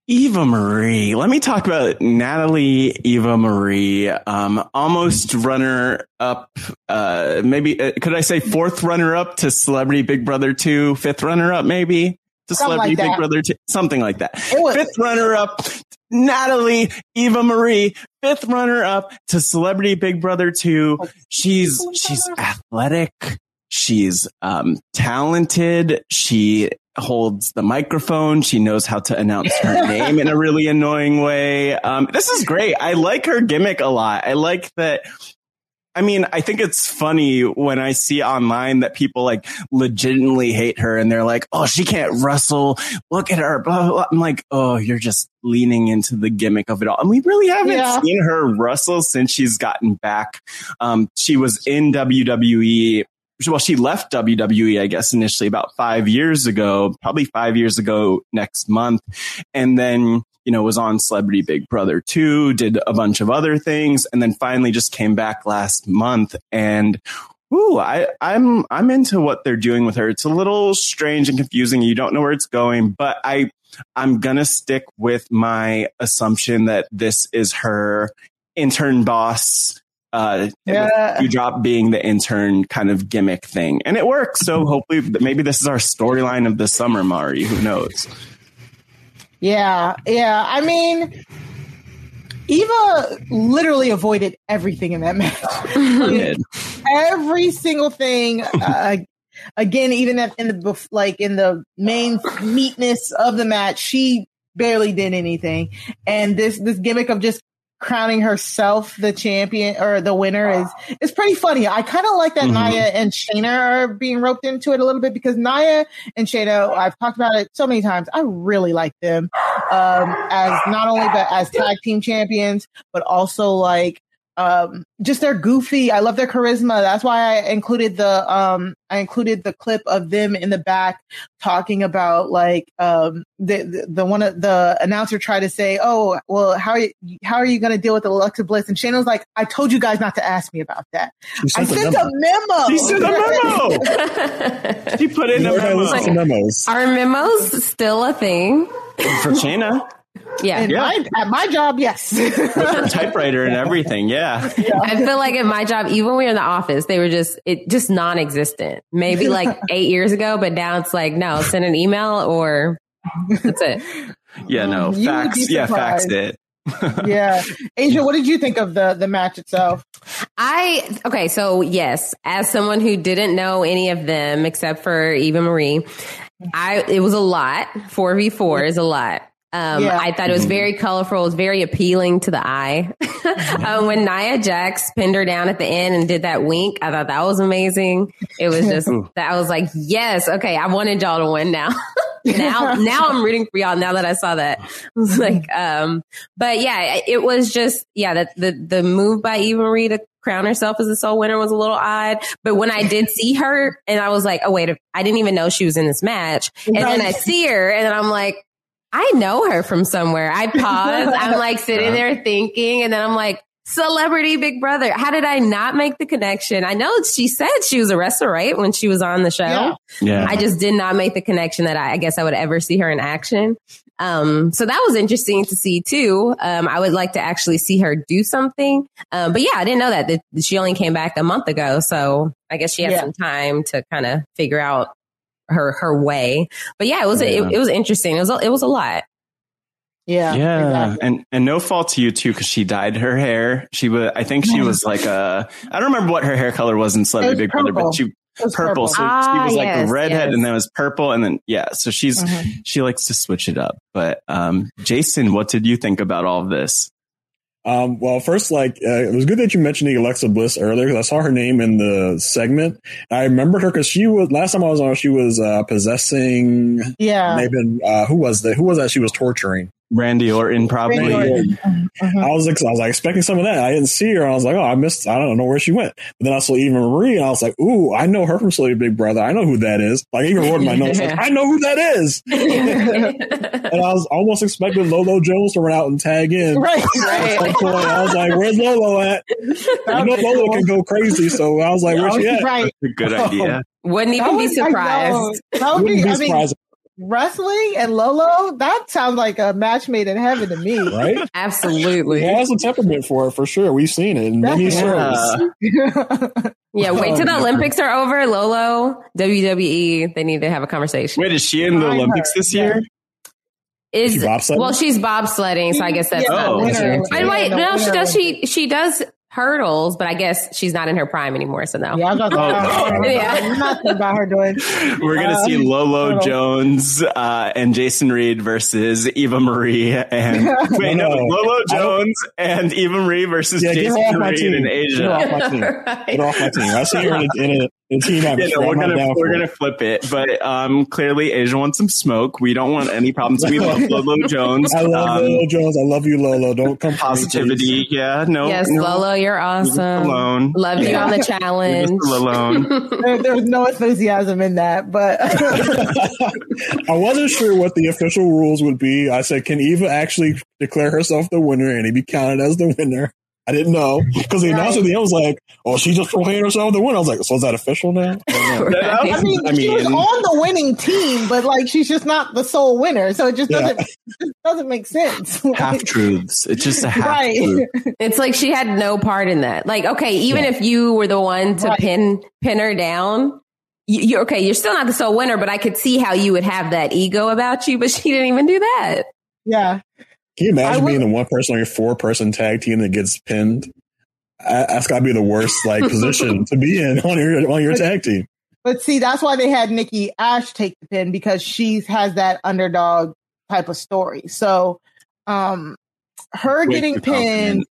Eva Marie. Let me talk about Natalie Eva Marie. Um, almost runner up, uh, maybe, uh, could I say fourth runner up to Celebrity Big Brother 2, fifth runner up, maybe? To Celebrity like Big Brother, t- something like that. Was- Fifth runner up, Natalie Eva Marie. Fifth runner up to Celebrity Big Brother 2. She's, she's athletic. She's, um, talented. She holds the microphone. She knows how to announce her *laughs* name in a really annoying way. Um, this is great. I like her gimmick a lot. I like that I mean, I think it's funny when I see online that people like legitimately hate her and they're like, oh, she can't wrestle. Look at her. Blah, blah, blah. I'm like, oh, you're just leaning into the gimmick of it all. And we really haven't yeah. seen her wrestle since she's gotten back. Um, she was in WWE. Well, she left WWE, I guess, initially about five years ago, probably five years ago next month. And then you know, was on Celebrity Big Brother 2, did a bunch of other things, and then finally just came back last month. And Ooh, I, I'm I'm into what they're doing with her. It's a little strange and confusing. You don't know where it's going, but I I'm gonna stick with my assumption that this is her intern boss. Uh, yeah. you drop being the intern kind of gimmick thing, and it works. So hopefully, maybe this is our storyline of the summer, Mari. Who knows? Yeah, yeah. I mean, Eva literally avoided everything in that match. *laughs* Every single thing. Uh, again, even in the like in the main neatness of the match, she barely did anything. And this this gimmick of just crowning herself the champion or the winner is is pretty funny. I kind of like that mm-hmm. Nia and Shayna are being roped into it a little bit because Nia and Shayna, I've talked about it so many times. I really like them um, as not only but as tag team champions, but also like um, just they're goofy. I love their charisma. That's why I included the um, I included the clip of them in the back talking about like um, the, the, the one of the announcer tried to say, "Oh, well, how are you, how are you going to deal with the Alexa Bliss?" And Shayna was like, "I told you guys not to ask me about that. I sent a memo. She sent a memo. she put in a memo. Like, memos. Are memos still a thing for Shayna?" *laughs* Yeah. yeah. My, at my job, yes. *laughs* typewriter and everything. Yeah. yeah. I feel like at my job, even when we were in the office, they were just, it just non-existent. Maybe like *laughs* eight years ago, but now it's like, no, send an email or that's it. Yeah, no, you fax. Yeah, fax it. *laughs* yeah. Aysha, what did you think of the the match itself? I okay, so yes, as someone who didn't know any of them except for Eva Marie, I it was a lot. 4v4 is a lot. Um, yeah. I thought it was very colorful. It was very appealing to the eye. *laughs* um, when Nia Jax pinned her down at the end and did that wink, I thought that was amazing. It was just that I was like, yes, okay, I wanted y'all to win now. *laughs* now, now I'm rooting for y'all. Now that I saw that, *laughs* I was like, um, but yeah, it was just yeah, that the the move by Eva Marie to crown herself as the sole winner was a little odd. But when I did see her, and I was like, oh wait, I didn't even know she was in this match, and then I see her, and then I'm like I know her from somewhere. I pause. I'm *laughs* like sitting there thinking, and then I'm like, celebrity Big Brother. How did I not make the connection? I know she said she was a wrestler, right? When she was on the show. Yeah. yeah. I just did not make the connection that I, I, guess I would ever see her in action. Um, so that was interesting to see too. Um, I would like to actually see her do something. Um, but yeah, I didn't know that, that she only came back a month ago. So I guess she had yeah. some time to kind of figure out her her way. But yeah, it was yeah. It, it, was interesting. It was a, it was a lot. Yeah, yeah, exactly. and and no fault to you too because she dyed her hair. She was, I think she was like a, I don't remember what her hair color was in Celebrity Big Brother, but she purple. purple. So ah, she was like yes, redhead, yes. and then it was purple, and then yeah. So she's mm-hmm. she likes to switch it up. But um, Jason, what did you think about all of this? Um, well, first, like, uh, it was good that you mentioned the Alexa Bliss earlier because I saw her name in the segment. I remembered her because she was, last time I was on, she was, uh, possessing. Yeah. Maybe, uh, who was that? Who was that she was torturing? Randy Orton, probably. Randy Orton. Uh-huh. I was like, I was like expecting some of that. I didn't see her. I was like, oh, I missed. I don't know where she went. But then I saw Eva Marie, and I was like, ooh, I know her from Celebrity Big Brother. I know who that is. Like even wrote in my notes, like, I know who that is. *laughs* and I was almost expecting Lolo Jones to run out and tag in. Right. *laughs* right. I was like, where's Lolo at? You know, Lolo can go crazy. So I was like, where's she at? Right. good idea. Wouldn't even be surprised. That would be, I mean, wrestling and Lolo, that sounds like a match made in heaven to me. *laughs* Right? Absolutely. He has a temperament for it for sure. We've seen it in many shows. *laughs* yeah, wait till the Olympics are over. Lolo, WWE, they need to have a conversation. Wait, is she in the Olympics this year? Is she well, she's bobsledding, so I guess that's yeah, not. Winner, wait, no, she does. She she does hurdles, but I guess she's not in her prime anymore. So no. Yeah, I'm not, oh. yeah. nothing about her doing. We're gonna um, see Lolo Jones uh, and Jason Reed versus Eva Marie and *laughs* wait no, Lolo Jones and Eva Marie versus yeah, Jason Reed in Aysha. Get off my team. right. Get off my team. I see her in a, in a *laughs* yeah, no, we're gonna we're gonna flip it, but um, clearly Aysha wants some smoke. We don't want any problems. We love *laughs* Lolo Jones. I love um, Lolo Jones. I love you, Lolo. Don't come positivity. Me, yeah, no. Yes, no. Lolo, you're awesome. Alone. Love you on the challenge. alone. *laughs* there, there, was no enthusiasm in that, but I wasn't sure what the official rules would be. I said, can Eva actually declare herself the winner and he be counted as the winner? I didn't know because the announcer at the end was like, "Oh, she just proclaimed herself the winner." I was like, "So is that official now?" *laughs* right. I mean, I she was on the winning team, but like she's just not the sole winner, so it just doesn't it just doesn't make sense. *laughs* half truths. It's just a half. Right. Truth. *laughs* It's like she had no part in that. Like, okay, even yeah. if you were the one to right. pin pin her down, you're okay. You're still not the sole winner, but I could see how you would have that ego about you. But she didn't even do that. Yeah. Can you imagine would, being the one person on your four person tag team that gets pinned? I, That's got to be the worst like *laughs* position to be in on your on your but, tag team. But see, that's why they had Nikki Ash take the pin because she has that underdog type of story. So, um, her getting pinned.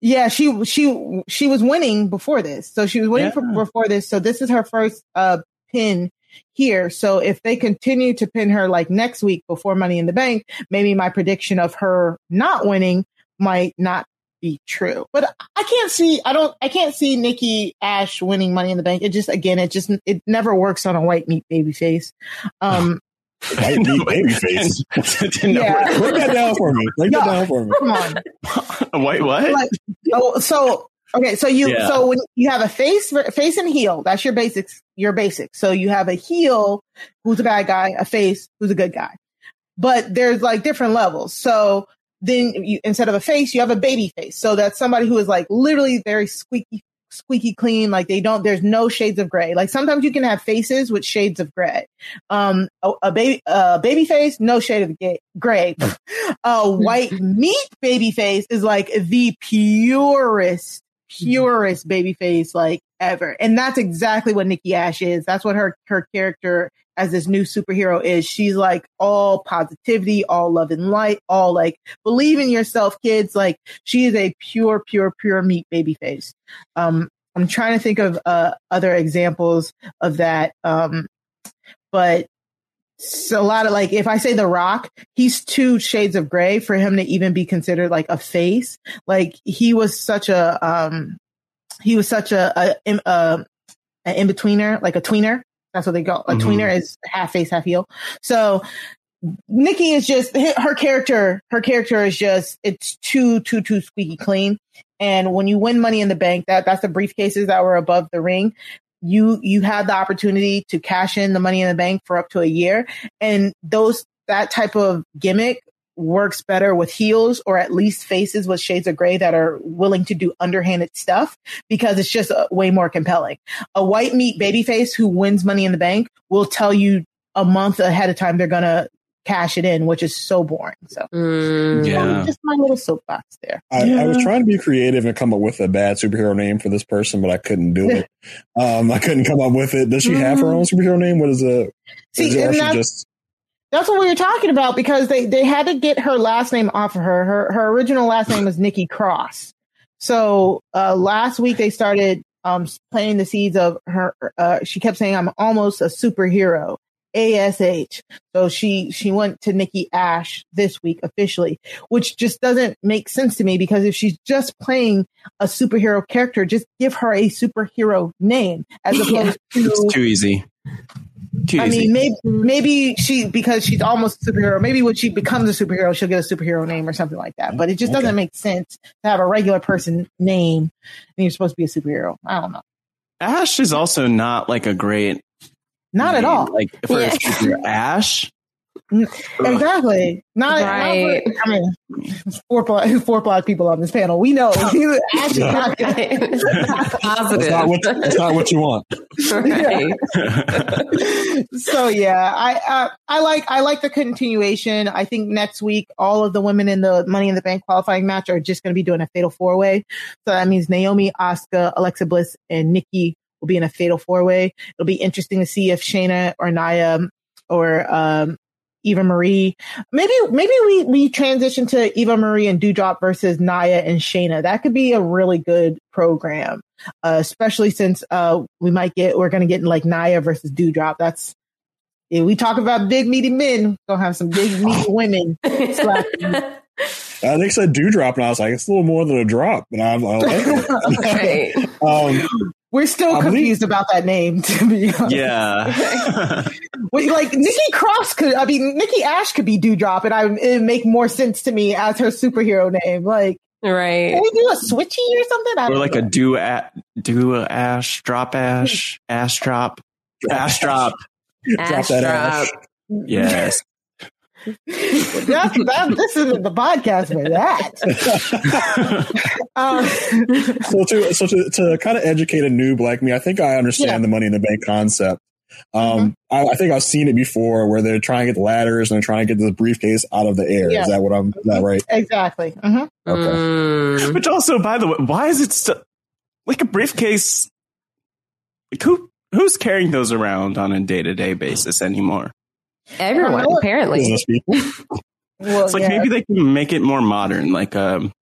Yeah, she she she was winning before this, so she was winning yeah. for, before this. So this is her first uh pin here. So if they continue to pin her like next week before Money in the Bank, maybe my prediction of her not winning might not be true. But I can't see I don't I can't see Nikki Ash winning Money in the Bank. It just again it just it never works on a white meat baby face. Um *laughs* White meat *laughs* baby face. *laughs* yeah. Break that down for me. Break no, that down for me. Come on. White what? Like, so, so Okay, so you yeah. so when you have a face face and heel, that's your basics. Your basics. So you have a heel who's a bad guy, a face who's a good guy. But there's like different levels. So then you, instead of a face, you have a baby face. So that's somebody who is like literally very squeaky squeaky clean. Like they don't, there's no shades of gray. Like sometimes you can have faces with shades of gray. Um, a, a baby, a baby face, no shade of gay, gray. *laughs* a white meat baby face is like the purest purest baby face like ever. And that's exactly what Nikki Ash is. That's what her her character as this new superhero is. She's like all positivity, all love and light, all like believe in yourself, kids. Like she is a pure, pure, pure meat baby face. Um, I'm trying to think of uh, other examples of that. Um, but so a lot of like if I say The Rock, he's two shades of gray for him to even be considered like a face. Like he was such a um he was such a a, a, a in betweener, like a tweener. That's what they call a mm-hmm. tweener is half face, half heel. So Nikki is just her character. Her character is just it's too too too squeaky clean. And when you win Money in the Bank, that that's the briefcases that were above the ring you you have the opportunity to cash in the money in the bank for up to a year and those that type of gimmick works better with heels or at least faces with shades of gray that are willing to do underhanded stuff because it's just uh, way more compelling. A white meat baby face who wins money in the bank will tell you a month ahead of time they're going to cash it in, which is so boring. So Mm. Yeah. just my little soapbox there. I, I was trying to be creative and come up with a bad superhero name for this person, but I couldn't do it. *laughs* Um, I couldn't come up with it. Does she have her own superhero name? What is it? See, Is it that's, just that's what we were talking about because they, they had to get her last name off of her. Her her original last name was Nikki Cross. So uh, last week they started um, planting the seeds of her. Uh, she kept saying, "I'm almost a superhero." ASH. So she she went to Nikki Ash this week officially, which just doesn't make sense to me because if she's just playing a superhero character, just give her a superhero name as *laughs* opposed *laughs* It's to too easy. Too I easy. mean, maybe maybe she because she's almost a superhero. Maybe when she becomes a superhero, she'll get a superhero name or something like that. But it just doesn't make sense to have a regular person name and you're supposed to be a superhero. I don't know. Ash is also not like a great Not at all. Like for Yeah. a superhero, *laughs* Ash. Exactly. Not, Right. not for- I mean, four black, *laughs* four black people on this panel. We know *laughs* Ash is not good. It's not that's not what that's not what you want? right. so yeah, I uh, I like I like the continuation. I think next week all of the women in the Money in the Bank qualifying match are just going to be doing a fatal four way. So that means Naomi, Asuka, Alexa Bliss, and Nikki will be in a fatal four way. It'll be interesting to see if Shayna or Nia or um, Eva Marie. Maybe maybe we we transition to Eva Marie and Doudrop versus Nia and Shayna. That could be a really good program, uh, especially since uh, we might get we're going to get like Nia versus Doudrop. That's if we talk about big meaty men. Gonna have some big meaty women. *laughs* slapping. Uh, they said Doudrop, and I was like, it's a little more than a drop, and I'm like, okay. *laughs* right. um, We're still I believe- confused about that name. *laughs* To be honest. yeah. *laughs* Wait, like Nikki Cross could, I mean, Nikki Ash could be Doudrop, and I it make more sense to me as her superhero name. Like, Right. can we do a switchy or something? I or like know. a do a do a ash drop ash ash drop ash drop. drop Ash that drop. ash. Yes. That's, that, this isn't the podcast for that. *laughs* Um, so to so to, to kind of educate a noob like me, I think I understand Yeah. the money in the bank concept. Um, I, I think I've seen it before where they're trying to get the ladders and they're trying to get the briefcase out of the air. Yeah. Is that what I'm? Is that right? exactly. hmm Okay. Mm. Which also, by the way, why is it so, like a briefcase? Like who who's carrying those around on a day to day basis anymore? Everyone, apparently. Business people. Well, It's like yeah. maybe they can make it more modern, like um,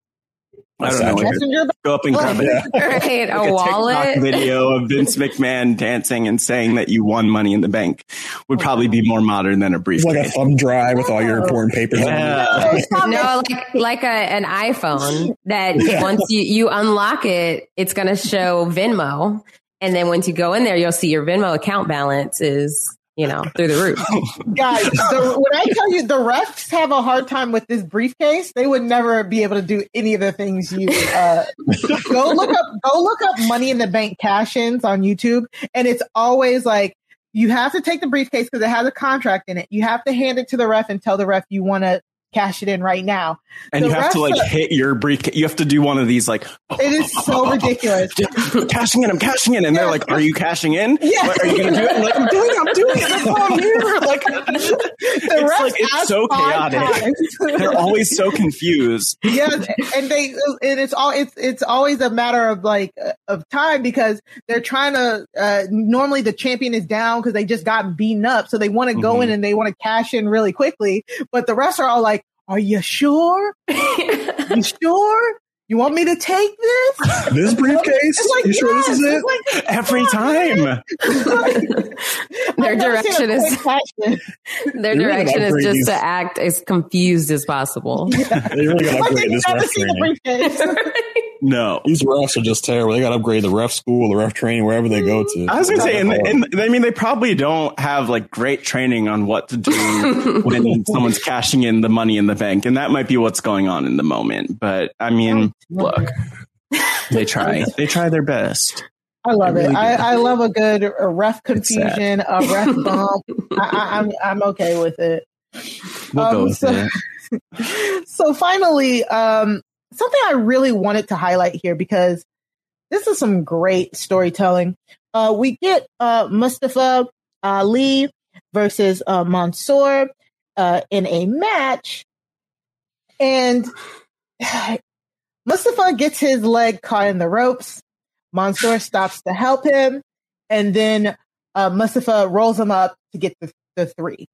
I don't know, like Messenger go up and grab it. *laughs* Right. Like A TikTok wallet. video of Vince McMahon dancing and saying that you won Money in the Bank would probably be more modern than a It's briefcase. like a thumb drive with all your important papers. on it. Yeah. No, like like a, an iPhone that *laughs* once you, you unlock it, it's going to show Venmo. And then once you go in there, you'll see your Venmo account balance is, you know, through the roof. *laughs* guys, the, when I tell you the refs have a hard time with this briefcase, they would never be able to do any of the things you uh, *laughs* go look up. Go look up money in the bank cash-ins on YouTube, and it's always like you have to take the briefcase because it has a contract in it. You have to hand it to the ref and tell the ref you want to cash it in right now. and the you have to like of- hit your briefcase. You have to do one of these like It is so *laughs* ridiculous. cashing in. I'm cashing in, and they're like, "Are you cashing in? *laughs* Yeah. What, are you going to do it?" I'm like, "I'm doing it. I'm doing it. That's I'm here." Like, *laughs* The it's like it's so chaotic. They're always so confused. yes, and they and it's all it's it's always a matter of like of time because they're trying to. Uh, normally, the champion is down because they just got beaten up, so they want to go Mhm. in and they want to cash in really quickly. But the rest are all like, "Are you sure? *laughs* You sure? You want me to take this?" This briefcase? It's like, you sure this is it? like, Every time. *laughs* Their I've never seen direction is quick cash in. *laughs* their You're direction is just these. to act as confused as possible. They really got to Like, upgrade this never seen the briefcase. No. These refs are just terrible. They got to upgrade the ref school, the ref training, wherever they go to. I was gonna say, and, and I mean, they probably don't have like great training on what to do *laughs* when someone's cashing in the money in the bank, and that might be what's going on in the moment. But I mean, look, they try, *laughs* they try their best. I love I it. really do. I, I love a good a ref confusion, a ref *laughs* bump. I, I, I'm I'm okay with it. We'll Um, go with so- it. so finally, um, something I really wanted to highlight here because this is some great storytelling. Uh, we get uh, Mustafa Ali versus uh, Mansoor. uh, in a match, and *sighs* Mustafa gets his leg caught in the ropes. Mansoor stops to help him, and then uh, Mustafa rolls him up to get the, the three.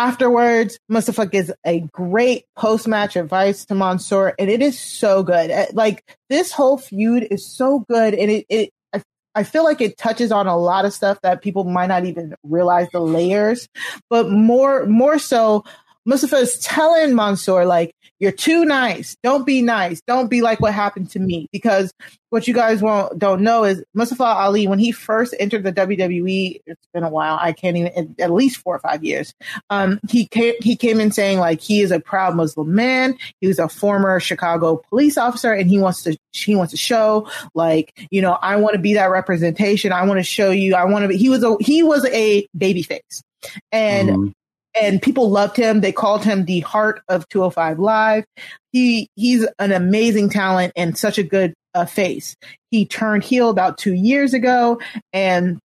Afterwards, Mustafa gives a great post match advice to Mansoor, and it is so good. Uh, like this whole feud is so good, and it, it I, I feel like it touches on a lot of stuff that people might not even realize the layers, but more more so Mustafa is telling Mansoor, like, you're too nice. Don't be nice. Don't be like what happened to me. Because what you guys won't don't know is Mustafa Ali, when he first entered the WWE, it's been a while. I can't even at least four or five years. Um, he came he came in saying like he is a proud Muslim man. He was a former Chicago police officer, and he wants to he wants to show like you know I want to be that representation. I want to show you. I want to. be He was a he was a baby face, and mm-hmm and people loved him. They called him the heart of 205 Live. He he's an amazing talent and such a good uh, face. He turned heel about two years ago, and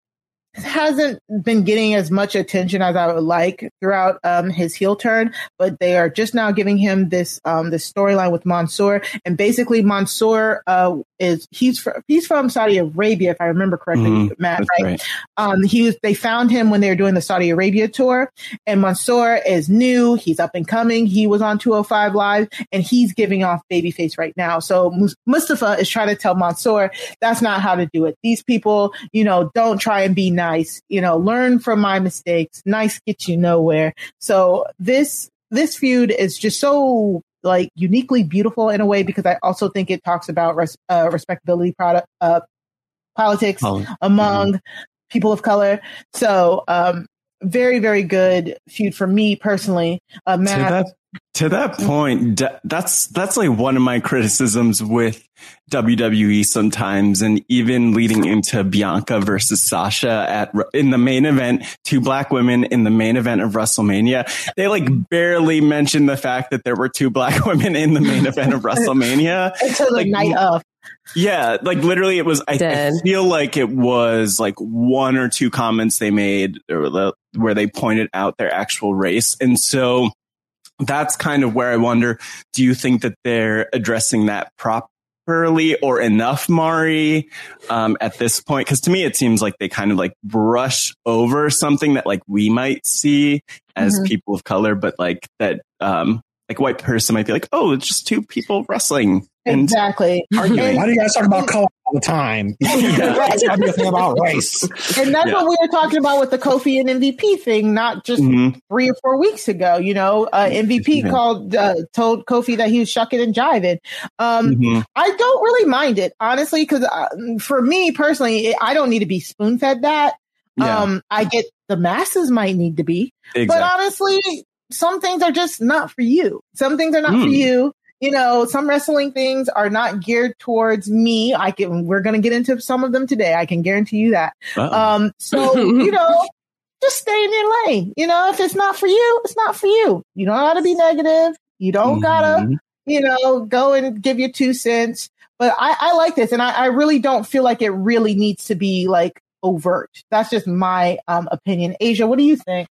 hasn't been getting as much attention as I would like throughout um, his heel turn, but they are just now giving him this um, this storyline with Mansoor, and basically Mansoor uh, is he's from, he's from Saudi Arabia if I remember correctly, mm, Matt. Right? right. Um, he was they found him when they were doing the Saudi Arabia tour, and Mansoor is new. He's up and coming. He was on 205 Live, and he's giving off babyface right now. So Mustafa is trying to tell Mansoor that's not how to do it. These people, you know, don't try and be nice nice, you know, learn from my mistakes. Nice gets you nowhere. So this, this feud is just so like uniquely beautiful in a way because I also think it talks about res- uh, respectability product, uh, politics oh. among mm-hmm. people of color. So, um, very, very good feud for me personally. Uh, Matt, to that, to that point, that's that's like one of my criticisms with WWE sometimes, and even leading into Bianca versus Sasha at in the main event, two black women in the main event of WrestleMania. They like barely mentioned the fact that there were two black *laughs* women in the main event of *laughs* WrestleMania until the like, night of. Yeah, like literally, it was. I, I, feel like it was like one or two comments they made where they pointed out their actual race, and so that's kind of where I wonder. Do you think that they're addressing that properly or enough, Mari, um, at this point? Because to me, it seems like they kind of like brush over something that like we might see as mm-hmm. people of color, but like that, um, like white person might be like, oh, it's just two people wrestling. Exactly. Arguing. Why do you guys talk about color all the time? *laughs* That's everything about race. And that's yeah. what we were talking about with the Kofi and MVP thing, not just mm-hmm. three or four weeks ago. You know, uh, MVP mm-hmm. called uh, told Kofi that he was shucking and jiving. Um, mm-hmm. I don't really mind it honestly because uh, for me personally, I don't need to be spoon fed that. Yeah. Um, I get the masses might need to be, exactly. but honestly, some things are just not for you. Some things are not mm. for you you know, some wrestling things are not geared towards me. I can, we're going to get into some of them today. I can guarantee you that. Uh-oh. Um, so, *laughs* you know, just stay in your lane. You know, if it's not for you, it's not for you. You don't gotta be negative. You don't mm-hmm. gotta, you know, go and give your two cents. But I, I like this and I, I really don't feel like it really needs to be like overt. That's just my um, opinion. Aysha, what do you think?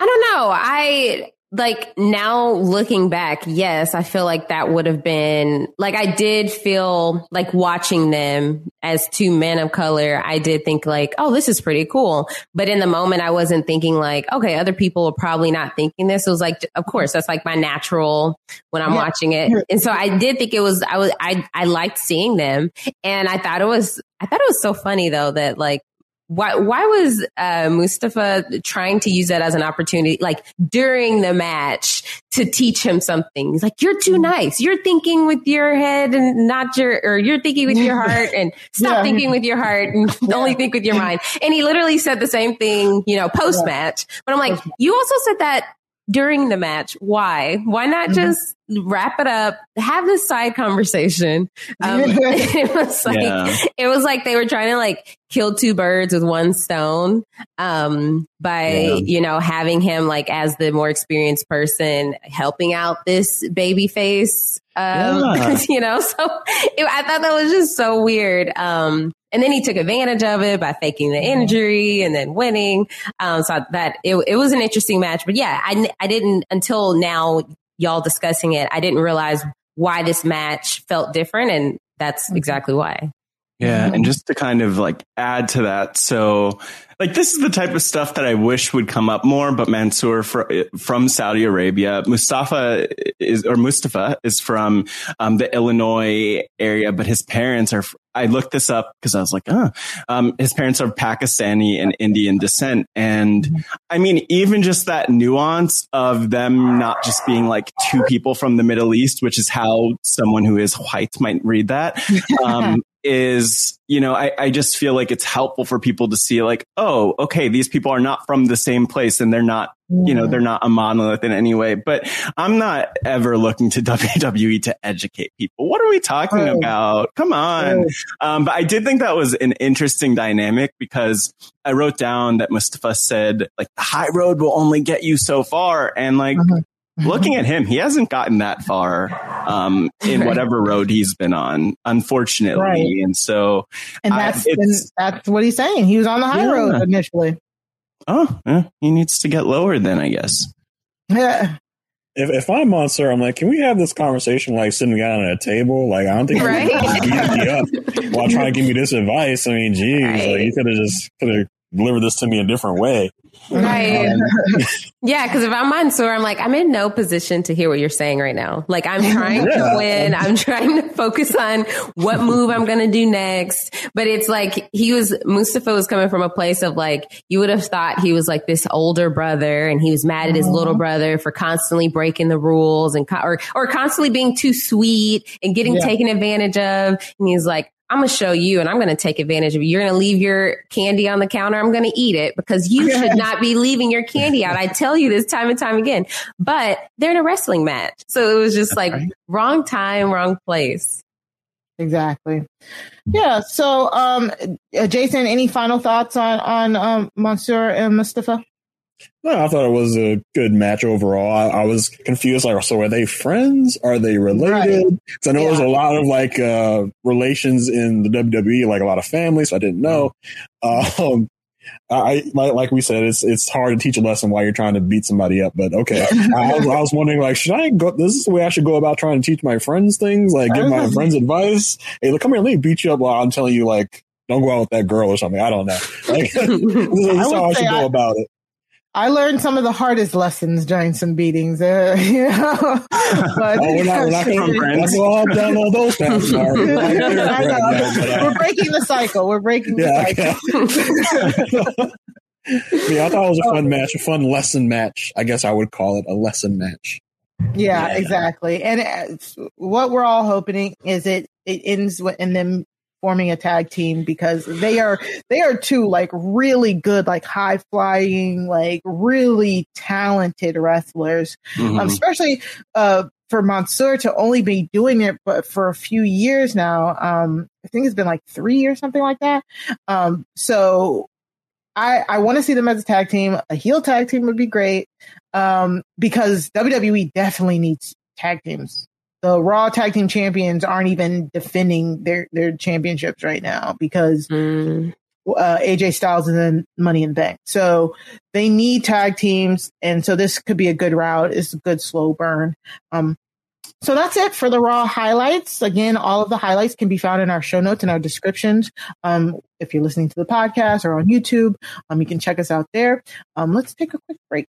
I don't know. I like now looking back, yes, I feel like that would have been like I did feel like watching them as two men of color. I did think like, oh, this is pretty cool. But in the moment, I wasn't thinking like, okay, other people are probably not thinking this. It was like, of course, that's like my natural when I'm yeah. watching it. And so I did think it was, I was, I, I liked seeing them. And I thought it was, I thought it was so funny though that like why why was uh, Mustafa trying to use that as an opportunity, like during the match, to teach him something? He's like, "You're too mm-hmm. nice. You're thinking with your head and not your, or you're thinking with your heart, and *laughs* stop yeah. thinking with your heart and *laughs* only think with your mind." And he literally said the same thing, you know, post match. But I'm like, you also said that during the match. Why? Why not mm-hmm. just wrap it up, have this side conversation? *laughs* Um, *laughs* it was like yeah. it was like they were trying to like kill two birds with one stone um, by yeah. you know having him like as the more experienced person helping out this baby face Um, yeah. *laughs* you know, so it, I thought that was just so weird. Um, and then he took advantage of it by faking the injury and then winning. Um, so that it, it was an interesting match, but yeah, I, I didn't until now y'all discussing it. I didn't realize why this match felt different. And that's mm-hmm. exactly why. Yeah. And just to kind of like add to that. So like this is the type of stuff that I wish would come up more, but Mansoor from Saudi Arabia, Mustafa is, or Mustafa is from um, the Illinois area, but his parents are, I looked this up because I was like, oh, um, his parents are Pakistani and Indian descent. And I mean, even just that nuance of them not just being like two people from the Middle East, which is how someone who is white might read that, *laughs* um, is, you know, I, I just feel like it's helpful for people to see like, oh, okay, these people are not from the same place and they're not, you know, they're not a monolith in any way. But I'm not ever looking to *laughs* WWE to educate people. What are we talking oh. about? Come on. Oh. Um, but I did think that was an interesting dynamic because I wrote down that Mustafa said like the high road will only get you so far. And like, uh-huh looking at him, he hasn't gotten that far um, in whatever road he's been on, unfortunately. Right. And so, and that's I, and that's what he's saying. He was on the high yeah. road initially. Oh, yeah, he needs to get lower then, I guess. Yeah. If, if I'm Mansoor, I'm like, can we have this conversation like sitting down at a table? Like, I don't think right? beat me up while trying to give me this advice. I mean, geez, right. like you could have just could have delivered this to me a different way. Right. Um, *laughs* yeah, because if I'm Mansoor, I'm like, I'm in no position to hear what you're saying right now. Like, I'm trying yeah. to win. I'm *laughs* trying to focus on what move I'm going to do next. But it's like he was, Mustafa was coming from a place of like, you would have thought he was like this older brother and he was mad at his little brother for constantly breaking the rules and, or, or constantly being too sweet and getting yeah. taken advantage of. And he's like, I'm going to show you and I'm going to take advantage of you. You're going to leave your candy on the counter. I'm going to eat it because you *laughs* should not be leaving your candy out. I tell you this time and time again, but they're in a wrestling match. So it was just like wrong time, wrong place. Exactly. Yeah. So, um, Jason, any final thoughts on, on, um, Mansoor and Mustafa? No, I thought it was a good match overall. I, I was confused, like, so are they friends? Are they related? Because right. I know yeah. there's a lot of like uh, relations in the WWE, like a lot of families. So I didn't know. Um, I like, like we said, it's it's hard to teach a lesson while you're trying to beat somebody up. But okay, *laughs* I, was, I was wondering, like, should I go? This is the way I should go about trying to teach my friends things, like give my friends advice. Hey, look, come here, let me beat you up while I'm telling you, like, don't go out with that girl or something. I don't know. Like, *laughs* this is *laughs* how I should go about it. I learned some of the hardest lessons during some beatings. Uh, *laughs* you know, *laughs* but oh, we're not, we're not going to go down all those paths. *laughs* we're breaking the cycle. We're breaking the cycle. yeah, I thought it was a fun match, a fun lesson match. I guess I would call it a lesson match. Yeah, yeah. exactly. And what we're all hoping is it it ends and them forming a tag team because they are they are two like really good like high flying like really talented wrestlers. Mm-hmm. um, especially uh for Mansoor to only be doing it but for a few years now um I think it's been like 3 or something like that. Um so I I want to see them as a tag team. A heel tag team would be great um because WWE definitely needs tag teams the Raw Tag Team Champions aren't even defending their their championships right now because mm. uh, AJ Styles is in Money in the Bank. So they need tag teams, and so this could be a good route. It's a good slow burn. Um, so that's it for the Raw highlights. Again, all of the highlights can be found in our show notes and our descriptions. Um, if you're listening to the podcast or on YouTube, um, you can check us out there. Um, let's take a quick break.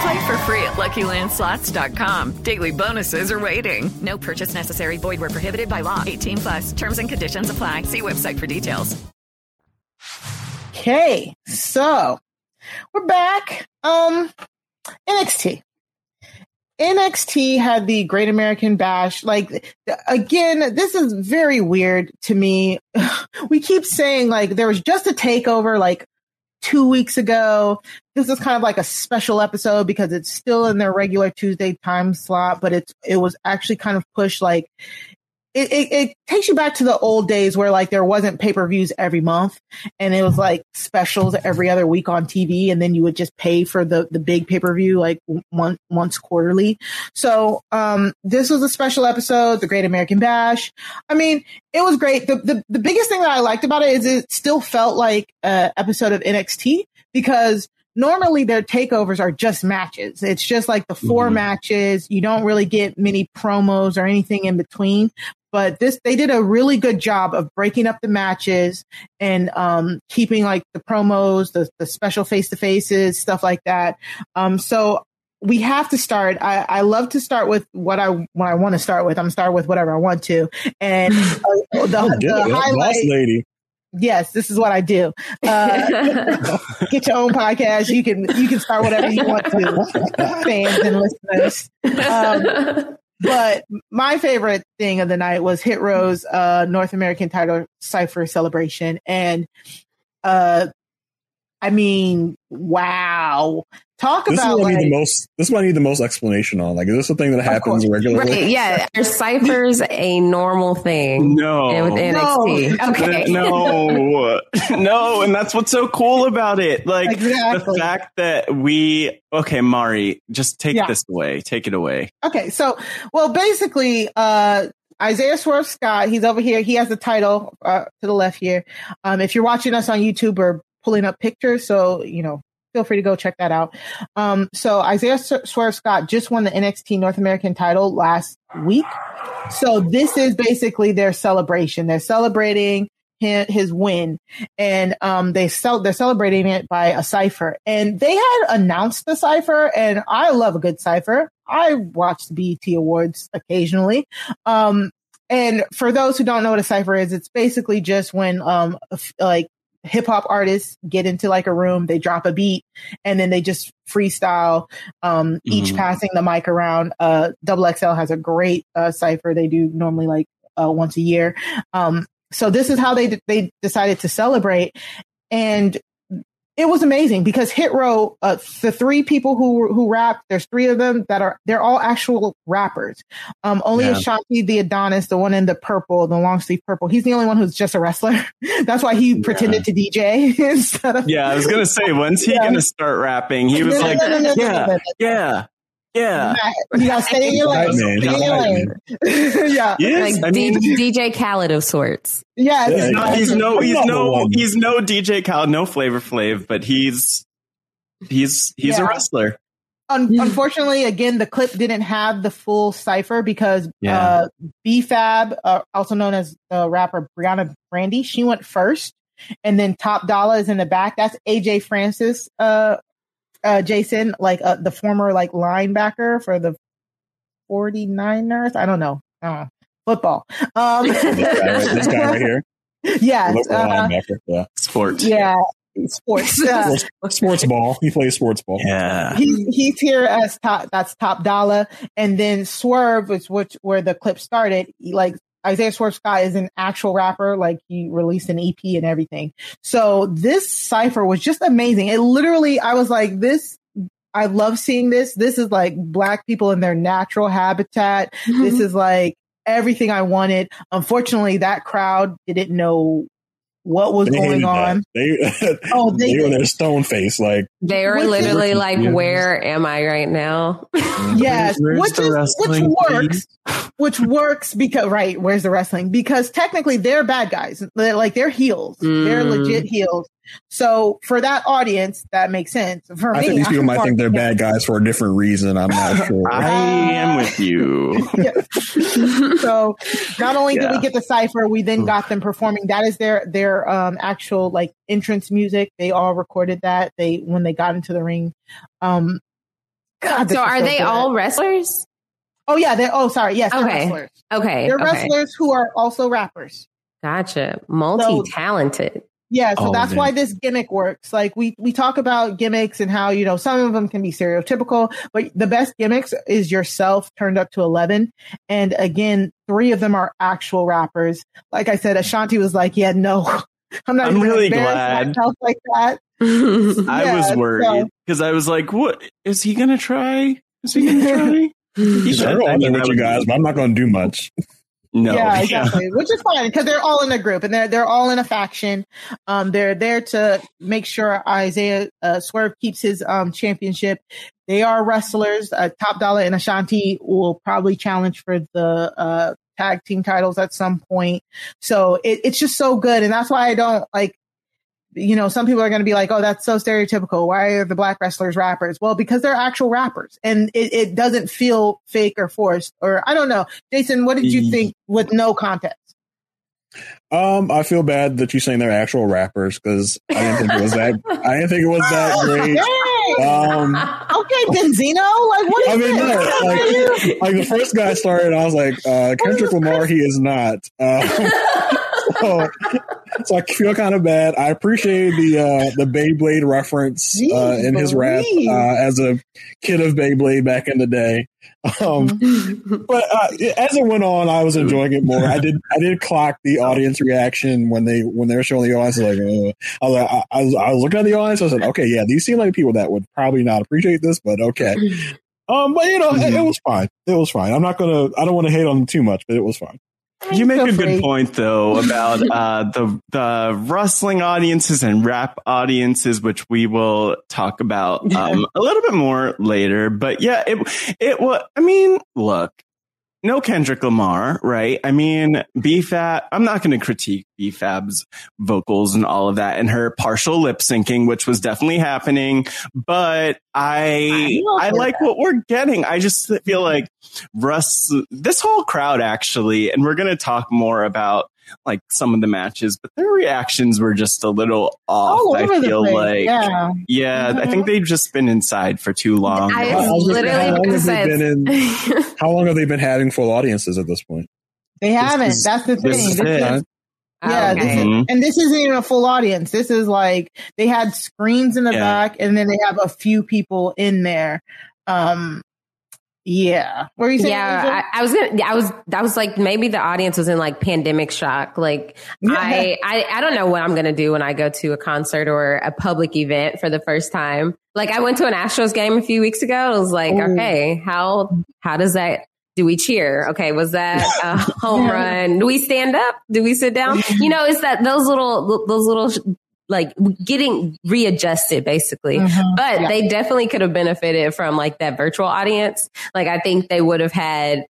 Play for free at LuckyLandSlots.com. Daily bonuses are waiting. No purchase necessary. Void where prohibited by law. 18 plus. Terms and conditions apply. See website for details. Okay, so we're back. Um, NXT. NXT had the Great American Bash. Like, again, this is very weird to me. *laughs* We keep saying like there was just a takeover like two weeks ago. This is kind of like a special episode because it's still in their regular Tuesday time slot, but it's it was actually kind of pushed like it, it, it, takes you back to the old days where like there wasn't pay per views every month and it was like specials every other week on TV and then you would just pay for the the big pay per view like one, once quarterly. So um this was a special episode, the Great American Bash. I mean, it was great. The the, the biggest thing that I liked about it is it still felt like an episode of NXT because normally their takeovers are just matches. It's just like the 4 mm-hmm. matches. You don't really get many promos or anything in between but this they did a really good job of breaking up the matches and um, keeping like the promos, the, the special face to faces, stuff like that. Um, so we have to start. I, I love to start with what I what I want to start with. I'm start with whatever I want to, and uh, *laughs* the, the highlight. lady. Yes, this is what I do. Uh, *laughs* get your own podcast. You can you can start whatever you want to, *laughs* fans and listeners. Um, but my favorite thing of the night was Hit Row's uh, North American title cipher celebration. And uh, I mean, wow. Talk this about is like, the most. This is what I need the most explanation on. Like, is this a thing that happens regularly? Right, yeah, are *laughs* ciphers a normal thing? No, with NXT. No. *laughs* Okay, no, *laughs* no, and that's what's so cool about it. Like exactly. the fact that we. Okay, Mari, just take yeah. this away. Take it away. Okay, so well, basically, uh, Isaiah Swerve Scott, he's over here. He has the title uh, to the left here. Um, if you're watching us on YouTube or pulling up pictures, so you know feel free to go check that out. Um, so Isaiah Swerve Scott just won the NXT North American title last week. So this is basically their celebration. They're celebrating his, his win and, um, they sell, they're celebrating it by a cipher and they had announced the cipher and I love a good cipher. I watch the BET awards occasionally. Um, and for those who don't know what a cipher is, it's basically just when, um, like hip hop artists get into like a room, they drop a beat, and then they just freestyle, um, mm-hmm. each passing the mic around. Uh, Double XL has a great uh, cipher. They do normally like uh, once a year. Um, so this is how they they decided to celebrate, and it was amazing because Hit Row, uh, the three people who who rap, there's three of them that are they're all actual rappers. Um, only yeah. Ashante the Adonis, the one in the purple, the long sleeve purple, he's the only one who's just a wrestler. *laughs* That's why he yeah. pretended to DJ *laughs* instead of. Yeah, I was gonna say, when's he yeah. gonna start rapping? He was like, yeah, yeah, yeah. You gotta *laughs* stay in your lane. Stay in your lane. *laughs* yeah. Yes, like I mean, DJ Khaled of sorts. Yeah. He's, not, he's no, he's no, he's no DJ Khaled, no Flavor Flav, but he's, he's, he's yeah. a wrestler. Un- unfortunately, again, the clip didn't have the full cipher because yeah. uh, B-Fab, uh, also known as the rapper Briana Brandy, she went first. And then Top Dollar is in the back. That's AJ Francis, uh, uh, Jason, like uh, the former like linebacker for the 49ers. I don't know. I don't know. Football. Um, *laughs* this, guy right, here. *laughs* Yeah. Uh, yeah. Sports. Yeah. Sports. *laughs* Uh, sports, sports ball. He plays sports ball. Yeah. He, he's here as top. That's top dollar, and then Swerve, which which where the clip started. he, Like Isaiah Swerve Scott is an actual rapper. Like he released an EP and everything. So this cipher was just amazing. It literally, I was like, this, I love seeing this. This is like black people in their natural habitat. Mm-hmm. This is like everything I wanted. Unfortunately, that crowd didn't know what was They going on. that. They, *laughs* Oh, *laughs* they, they- were their stone face. Like They were Which is- literally like, Yeah. "Where am I right now?" *laughs* Yes, which is which wrestling, works, which works because right. Where's the wrestling? Because technically they're bad guys. They're, like they're heels. They're Mm. legit heels. So for that audience, that makes sense. For I me, think these people I'm might think they're bad guys for a different reason. I'm not *laughs* sure. I am with you. *laughs* so not only did we get the cipher, we then got them performing. That is their their um actual like entrance music. They all recorded that. They when they got into the ring. Um God, so is are they good. all wrestlers? Oh yeah, they're oh sorry, yes, they're Okay. wrestlers. Okay, They're okay. wrestlers who are also rappers. Gotcha. Multi-talented. Yeah, so Oh, that's man. why this gimmick works. Like we we talk about gimmicks and how you know some of them can be stereotypical, but the best gimmicks is yourself turned up to eleven. And again, three of them are actual rappers. Like I said, Ashante was like, "Yeah, no, *laughs* I'm not." I'm even really glad. myself like that. *laughs* I was worried because I was like, "What is he gonna try? Is he gonna *laughs* try?" He's I'll I on there mean, with I you guys, but I'm not going to do much. No, yeah, *laughs* exactly. Which is fine because they're all in a group and they're they're all in a faction. Um, they're there to make sure Isaiah uh, Swerve keeps his um championship. They are wrestlers. Uh, Top Dollar and Ashante will probably challenge for the uh tag team titles at some point. So it, it's just so good, and that's why I don't like. You know, some people are going to be like, "Oh, that's so stereotypical. Why are the black wrestlers rappers?" Well, because they're actual rappers, and it, it doesn't feel fake or forced. Or I don't know, Jason. What did you think with no context? Um, I feel bad that you're saying they're actual rappers because I didn't think it was that. *laughs* I didn't think it was that great. Um, okay, Benzino. Like, what is I mean, no, like, like the first guy started, I was like, uh, Kendrick Lamar, he is not. Uh, *laughs* so, *laughs* so I feel kind of bad. I appreciate the uh, the Beyblade reference uh, in his rap uh, as a kid of Beyblade back in the day. Um, *laughs* but uh, as it went on, I was enjoying it more. I did I did clock the audience reaction when they when they were showing the audience. Like, uh, I, was, like- I, I was I was looking at the audience. I said, okay, yeah, these seem like people that would probably not appreciate this, but okay. *laughs* Um, but you know, it, it was fine. It was fine. I'm not gonna. I don't want to hate on them too much, but it was fine. You make a Feel good point though about *laughs* uh, the the wrestling audiences and rap audiences, which we will talk about um, a little bit more later. But yeah, it it was. I mean, look, no Kendrick Lamar, right? I mean, BFAB. I'm not going to critique BFAB's vocals and all of that, and her partial lip syncing, which was definitely happening. But I I I like that. what we're getting. I just feel like Russ, this whole crowd actually, and we're going to talk more about like some of the matches, but their reactions were just a little off. All I over the feel place, like, yeah. yeah, I Mhm. think they've just been inside for too long. I I was was how long literally have they been *laughs* in? How long have they been having full audiences at this point? They haven't. is- That's the thing. this is This is- it. yeah, this is, and this isn't even a full audience. This is like they had screens in the Yeah. back, and then they have a few people in there. Um, yeah. What were you saying? Yeah, I, I was gonna. I was. That was like maybe the audience was in like pandemic shock. Like I, I, I don't know what I'm gonna do when I go to a concert or a public event for the first time. Like I went to an Astros game a few weeks ago. I was like, Ooh. okay, how how does that? Do we cheer? Okay, was that a *laughs* home Yeah. run? Do we stand up? Do we sit down? *laughs* You know, it's that those little those little like getting readjusted basically. Mhm. But Yeah. they definitely could have benefited from like that virtual audience. Like I think they would have had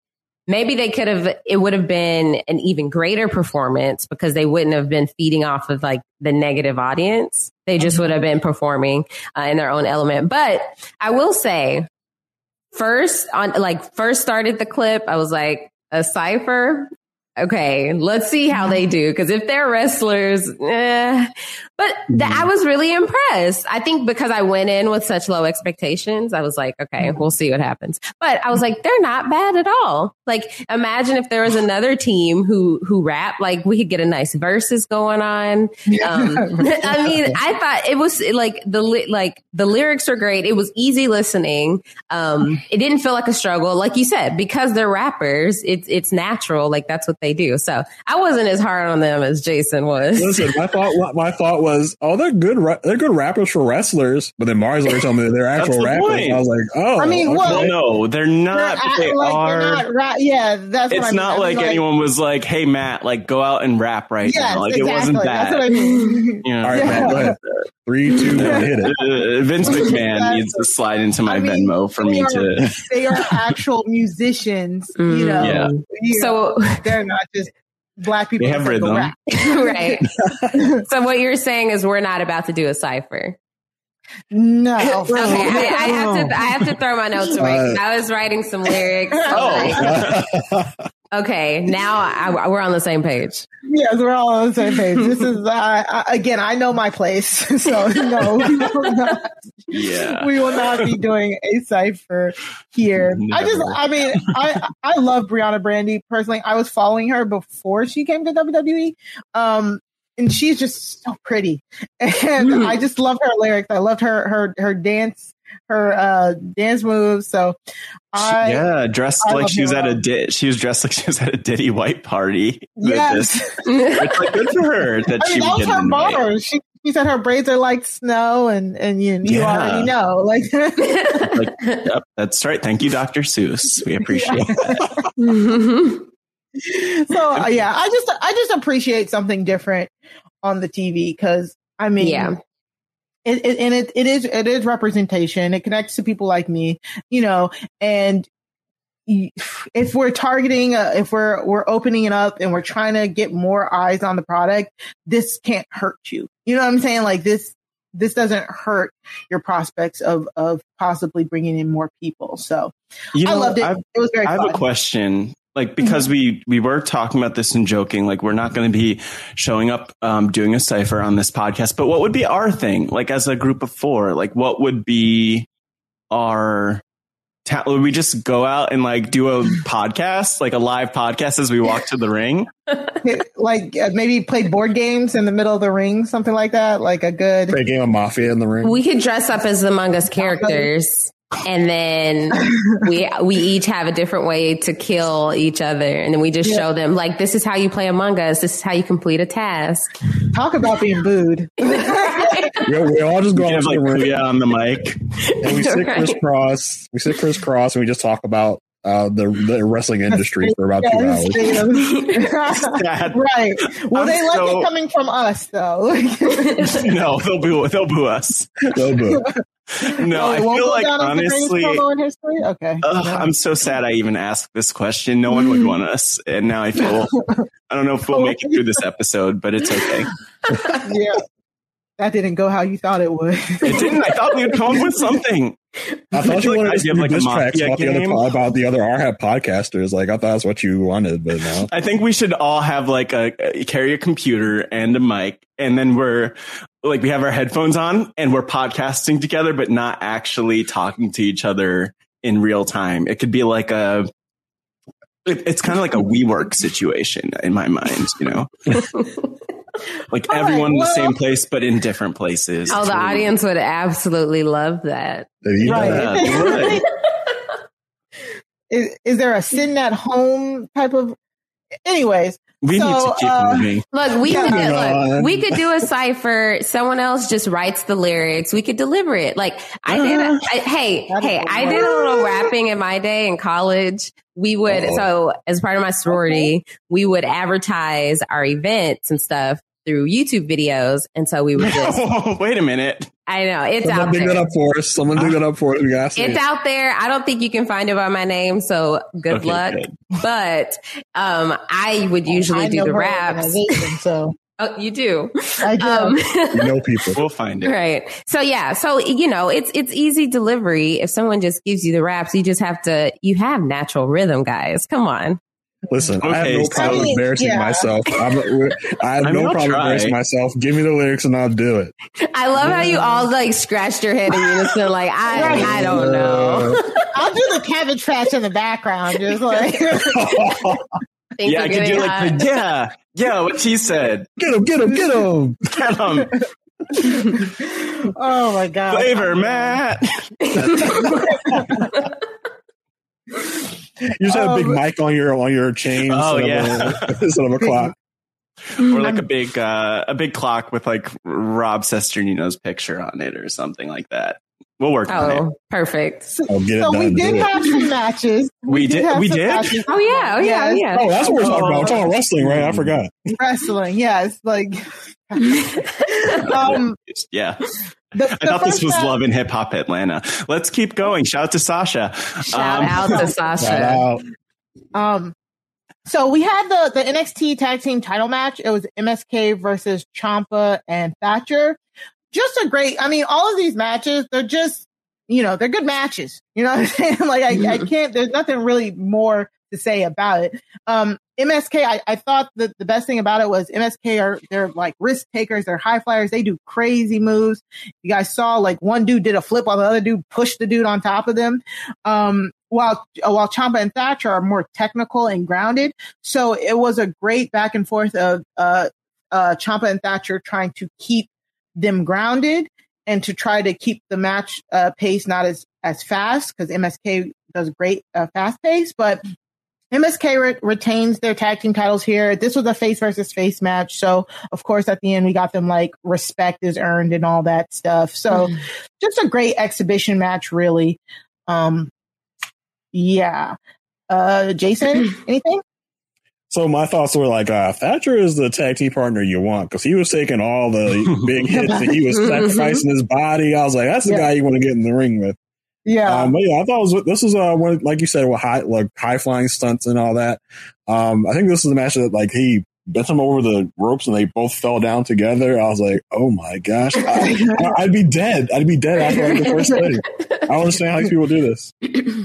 maybe they could have it would have been an even greater performance because they wouldn't have been feeding off of like the negative audience. They just would have been performing uh, in their own element. But I will say first on like first started the clip, I was like a cipher. Okay, let's see how they do. Cause if they're wrestlers, eh. but th- I was really impressed. I think because I went in with such low expectations, I was like, okay, we'll see what happens. But I was like, they're not bad at all. Like, imagine if there was another team who, who rap, like we could get a nice verses going on. Um, *laughs* *laughs* I mean, I thought it was like the, li- like the lyrics are great. It was easy listening. Um, it didn't feel like a struggle. Like you said, because they're rappers, it's, it's natural. Like that's what they do. So I wasn't as hard on them as Jason was. Listen, my thought my thought was, oh, they're good. They're good rappers for wrestlers. But then Mari's like told me they're actual the rappers. Point. I was like, oh, I mean, okay. well, no, they're not. They're they like, are. Not ra- yeah, that's. It's I mean. not like, like, anyone was like, "Hey, Matt, like go out and rap right yes, now." Like exactly. it wasn't that. That's what I mean. *laughs* You know, All right, yeah. Matt, go ahead. *laughs* Three, two, one, hit it. Uh, Vince McMahon needs to slide into my I mean, Venmo for me are, to. They are actual musicians, you know. Yeah. You so know, they're not just black people. They have rhythm. *laughs* *laughs* right. so what you're saying is we're not about to do a cipher. No. okay, I, I, *laughs* have to. I have to throw my notes away. Uh, I was writing some lyrics. Oh. Okay, now I, we're on the same page. Yes, we're all on the same page. This is uh, again. I know my place, *laughs* so no, we will not. Yeah, we will not be doing a cipher here. Never. I just, I mean, I I love Briana Brandy personally. I was following her before she came to WWE. Um, and she's just so pretty. And mm. I just love her lyrics. I loved her her her dance her uh dance moves. So I yeah, dressed I like she was at a di- she was dressed like she was at a Diddy White party. Yes, it's *laughs* like good for her that I she mean, that was her bar. She she said her braids are like snow, and and you you yeah. already know like. *laughs* like *laughs* yep, that's right. Thank you, Dr. Seuss. We appreciate yeah. that. so uh, yeah, I just I just appreciate something different on the TV because I mean, yeah. It, it, and it, it is it is representation. It connects to people like me, you know. And if we're targeting, uh, if we're we're opening it up and we're trying to get more eyes on the product, this can't hurt you. You know what I'm saying? Like this this doesn't hurt your prospects of of possibly bringing in more people. So you know, I loved it. I've, it was very. I have fun. a question like because mm-hmm. we we were talking about this and joking like we're not going to be showing up um, doing a cipher on this podcast but what would be our thing? Like as a group of four like what would be our ta- would we just go out and like do a podcast like a live podcast as we walk to the ring? *laughs* *laughs* Like uh, maybe play board games in the middle of the ring something like that like a good play a game of mafia in the ring. We could dress up as among us characters and then we we each have a different way to kill each other and then we just yeah. show them like this is how you play among us this is how you complete a task talk about being booed *laughs* yeah, we all just go on, like, yeah, on the mic and we sit *laughs* crisscross we sit crisscross and we just talk about uh, the, the wrestling industry for about two hours. *laughs* right. Well, I'm they like so... it coming from us, though. no, they'll boo. They'll boo us. They'll boo. *laughs* No, oh, I feel like honestly, okay. Uh, I'm so sad I even asked this question. No one would want us, and now I feel *laughs* I don't know if we'll make it through this episode, but it's okay. *laughs* yeah, that didn't go how you thought it would. *laughs* it didn't. I thought we would come up with something. I thought you wanted to do like diss tracks about the, other, about the other RHAP podcasters. Like I thought that's what you wanted, but no. I think we should all have like a, a carry a computer and a mic, and then we're like we have our headphones on and we're podcasting together, but not actually talking to each other in real time. It could be like a it, it's kind of like a WeWork situation in my mind, you know. *laughs* like All everyone in the same place, but in different places. Oh, the audience would absolutely love that. Yeah, right. *laughs* is, is there a sitting at home type of? Anyways, we so, need to keep uh, moving. Look, we could look, we could do a cipher. Someone else just writes the lyrics. We could deliver it. Like I did. Uh, I, hey, hey, I did a little rapping in my day in college. We would oh. so as part of my sorority, okay. we would advertise our events and stuff through YouTube videos. And so we were *laughs* just *laughs* wait a minute. I know it's Someone out dig there. that up for us. Someone dig that up for us. We got it's out there. I don't think you can find it by my name, so good okay, luck. Good. *laughs* But um, I would usually I do the raps. So. Oh, you do. I do. Um, you know people. We'll find it. Right. So yeah. So you know, it's it's easy delivery. If someone just gives you the raps, you just have to. You have natural rhythm, guys. Come on. Listen, okay, I have no problem so, embarrassing yeah. myself. I'm, I have I no problem embarrassing myself. Give me the lyrics and I'll do it. I love yeah. how you all like scratched your head in unison. Like I, right. I don't know. *laughs* I'll do the cabbage patch in the background, just like. *laughs* yeah, I could do like the, yeah, yeah. What she said. Get him! Get him! Get him! Get him! *laughs* oh my god! Flavor, Matt. You just have um, a big um, mic on your on your chain. Oh yeah, of a, *laughs* instead of a clock. or like a big uh, a big clock with like Rob Cesternino's picture on it or something like that. We'll work on it. Oh, perfect. So we did have some matches. We did- have we did? matches. Oh, yeah. Oh, yeah. Yes. Yeah. Oh, that's what we're talking about. We're talking wrestling, right? I forgot. Wrestling, yes. Like, *laughs* um, Yeah. The, I thought this was match- Love and Hip Hop Atlanta. Let's keep going. Shout out to Sasha. Shout Um, out to *laughs* Sasha. Out. Um, so we had the the NXT Tag Team Title match. It was MSK versus Ciampa and Thatcher. Just a great. I mean, all of these matches, they're just you know they're good matches. You know what I'm saying? *laughs* Like I, I can't. There's nothing really more to say about it. Um, MSK, I, I thought that the best thing about it was MSK are they're like risk takers, they're high flyers, they do crazy moves. You guys saw like one dude did a flip while the other dude pushed the dude on top of them. Um, while while Ciampa and Thatcher are more technical and grounded, so it was a great back and forth of uh, uh, Ciampa and Thatcher trying to keep them grounded and to try to keep the match uh, pace not as as fast because MSK does great uh, fast pace, but MSK re- retains their tag team titles here. This was a face versus face match. So, of course, at the end, we got them like respect is earned and all that stuff. So, just a great exhibition match, really. Um, yeah. Uh, Jason, *clears throat* anything? So my thoughts were like, uh, Thatcher is the tag team partner you want because he was taking all the *laughs* big hits and he was *laughs* sacrificing his body. I was like, that's the Yeah. guy you want to get in the ring with. Yeah. Um, but yeah, I thought it was, this was uh, one, like you said, with high like high flying stunts and all that. Um, I think this is the match that like he bent him over the ropes and they both fell down together. I was like, oh my gosh, I, I'd be dead. I'd be dead after like, the first *laughs* thing. I don't understand how these people do this.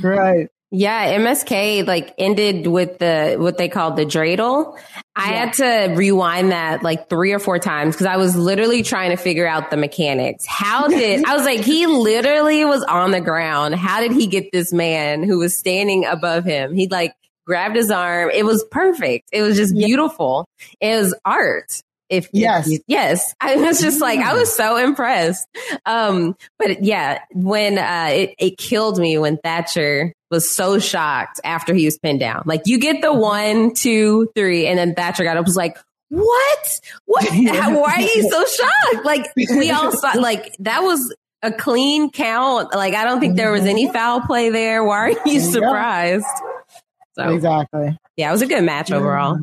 right. Yeah, MSK like ended with the what they called the dreidel. I had to rewind that like three or four times because I was literally trying to figure out the mechanics. How *laughs* did I was like, he literally was on the ground. How did he get this man who was standing above him? He like grabbed his arm. It was perfect. It was just beautiful. It was art. If Yes. if- yes, *laughs* I was just like I was so impressed. Um, but yeah, when uh, it it killed me when Thatcher was so shocked after he was pinned down. Like you get the one, two, three, and then Thatcher got up was like, "What? What? *laughs* How- Why are you so shocked?" Like we *laughs* all saw. Like that was a clean count. Like I don't think there was any foul play there. Why are you surprised? So Exactly. yeah, it was a good match overall.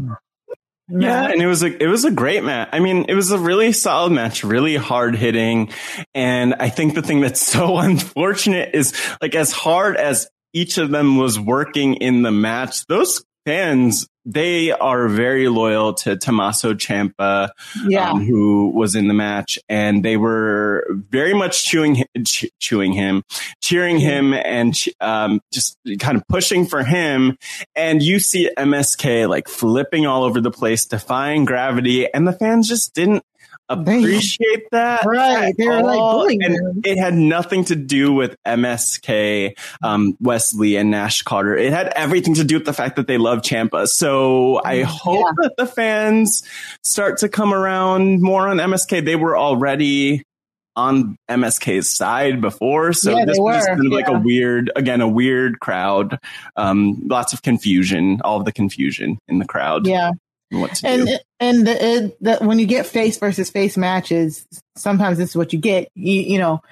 Yeah, and it was a it was a great match. I mean, it was a really solid match, really hard hitting, and I think the thing that's *laughs* so unfortunate is like as hard as each of them was working in the match, those fans they are very loyal to Tommaso Ciampa, Yeah. um, who was in the match, and they were very much chewing hi- ch- chewing him, cheering him, and um, just kind of pushing for him. And you see MSK like flipping all over the place, defying gravity, and the fans just didn't appreciate that. Right. They were, like, all. and it had nothing to do with MSK, um, Wes Lee and Nash Carter. It had everything to do with the fact that they love Ciampa. So I hope that the fans start to come around more on MSK. They were already on MSK's side before. So Yeah, this was kind of like a weird, again, a weird crowd. Um, lots of confusion, all of the confusion in the crowd. Yeah. And What to and do. and the, it, the, when you get face versus face matches, sometimes this is what you get. You, you know,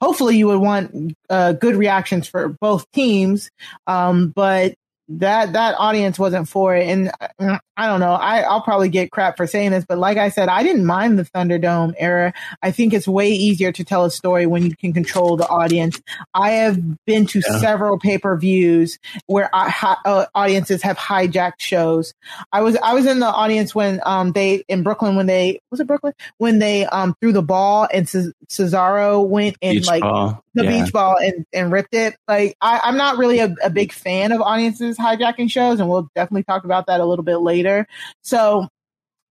hopefully you would want uh, good reactions for both teams, um, but that that audience wasn't for it. And uh, I don't know. I, I'll probably get crap for saying this, but like I said, I didn't mind the Thunderdome era. I think it's way easier to tell a story when you can control the audience. I have been to Yeah. several pay per views where I, hi, uh, audiences have hijacked shows. I was I was in the audience when um they in Brooklyn when they was it Brooklyn when they um threw the ball and Ce- Cesaro went and Beach like ball. The Yeah. beach ball and, and ripped it. Like I, I'm not really a, a big fan of audiences hijacking shows, and we'll definitely talk about that a little bit later. So.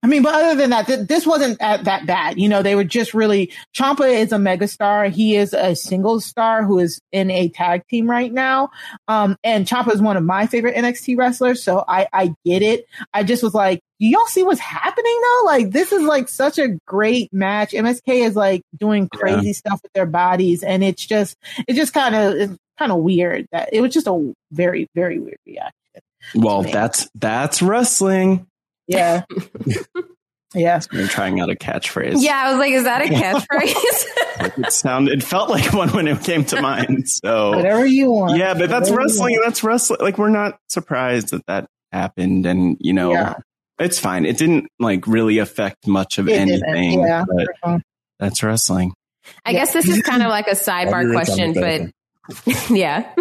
I mean, but other than that, th- this wasn't at, that bad. You know, they were just really. Ciampa is a megastar. He is a single star who is in a tag team right now. Um, and Ciampa is one of my favorite NXT wrestlers, so I I get it. I just was like, do y'all see what's happening though? Like, this is like such a great match. MSK is like doing crazy stuff with their bodies, and it's just it's just kind of it's kind of weird that it was just a very very weird reaction. Well, that's that's wrestling. Yeah. *laughs* Yeah. I'm trying out a catchphrase. Yeah, I was like, is that a *laughs* catchphrase? it sounded it felt like one when it came to mind. So whatever you want. Yeah, but that's wrestling. That's wrestling. Like we're not surprised that that happened, and you know, Yeah. it's fine. It didn't like really affect much of It anything. yeah. but that's wrestling. I guess this is kind of like a I'll sidebar be rich on question, but *laughs* yeah.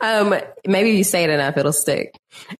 um, maybe if you say it enough, it'll stick.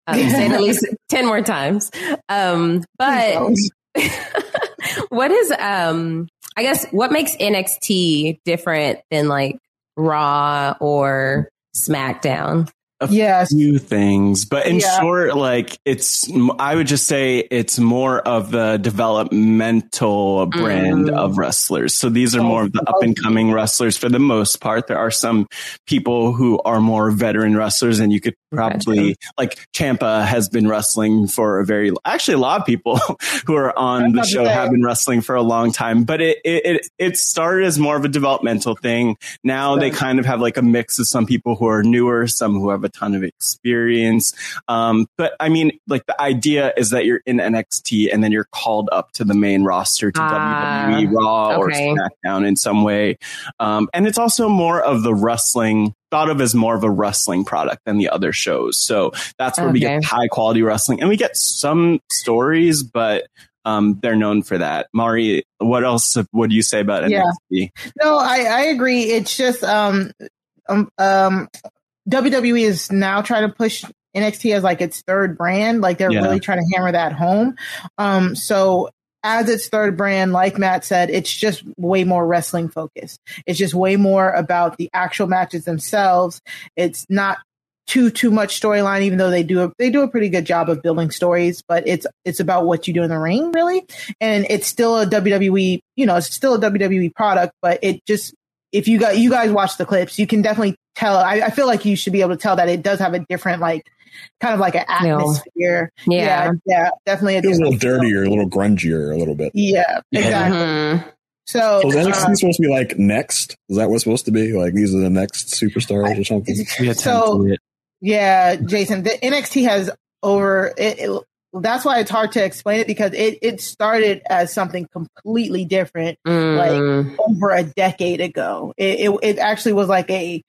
Um, say it at least *laughs* 10 more times. Um, but *laughs* what is, um, I guess what makes NXT different than like Raw or SmackDown? A yes. few things, but in Yeah. short, like it's, I would just say it's more of the developmental brand Mm. of wrestlers. So these are more of the up and coming wrestlers for the most part. There are some people who are more veteran wrestlers and you could probably, like Ciampa has been wrestling for a very, actually a lot of people *laughs* who are on the show have been wrestling for a long time, but it, it, it, started as more of a developmental thing. Now they kind of have like a mix of some people who are newer, some who have a ton of experience. Um, but I mean, like the idea is that you're in NXT and then you're called up to the main roster to Ah, WWE Raw okay. or SmackDown in some way. Um, and it's also more of the wrestling thought of as more of a wrestling product than the other shows. So that's where we get high quality wrestling and we get some stories, but um, they're known for that. Mari, what else would you say about Yeah. NXT? No, I, I agree. It's just um, um um WWE is now trying to push NXT as like its third brand. Like they're Yeah. really trying to hammer that home. Um, so as its third brand, like Matt said, it's just way more wrestling focused. It's just way more about the actual matches themselves. It's not too too much storyline, even though they do a, they do a pretty good job of building stories. But it's it's about what you do in the ring, really, and it's still a WWE. You know, it's still a WWE product, but it just if you got you guys watch the clips, you can definitely tell. I, I feel like you should be able to tell that it does have a different like kind of like an Feel. atmosphere. Yeah. yeah, yeah, definitely. A It a little dirtier, a little grungier, a little bit. Yeah, exactly. Mhm. So, So is NXT uh, supposed to be like next? Is that what's supposed to be? Like these are the next superstars or something? So- Yeah, Jason, the NXT has over it, it- that's why it's hard to explain it because it it started as something completely different Mm. like over a decade ago. It it, it actually was like a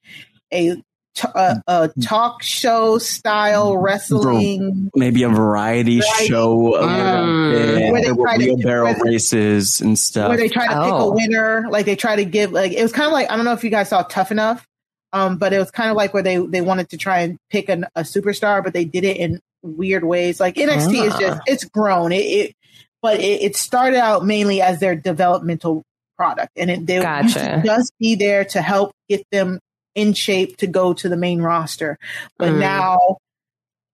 a t- a, a talk show style wrestling maybe a variety Variety. show a Mm. Where they There were try to- wheelbarrow where races and stuff. where they try to pick a Oh. winner. Like they try to give like it was kind of like I don't know if you guys saw Tough Enough, um, but it was kind of like where they they wanted to try and pick an, a superstar, but they did it in weird ways. Like NXT is just Ah. it's grown. It, it but it, it started out mainly as their developmental product, and it, they used Gotcha. to just be there to help get them in shape to go to the main roster. But Mm. now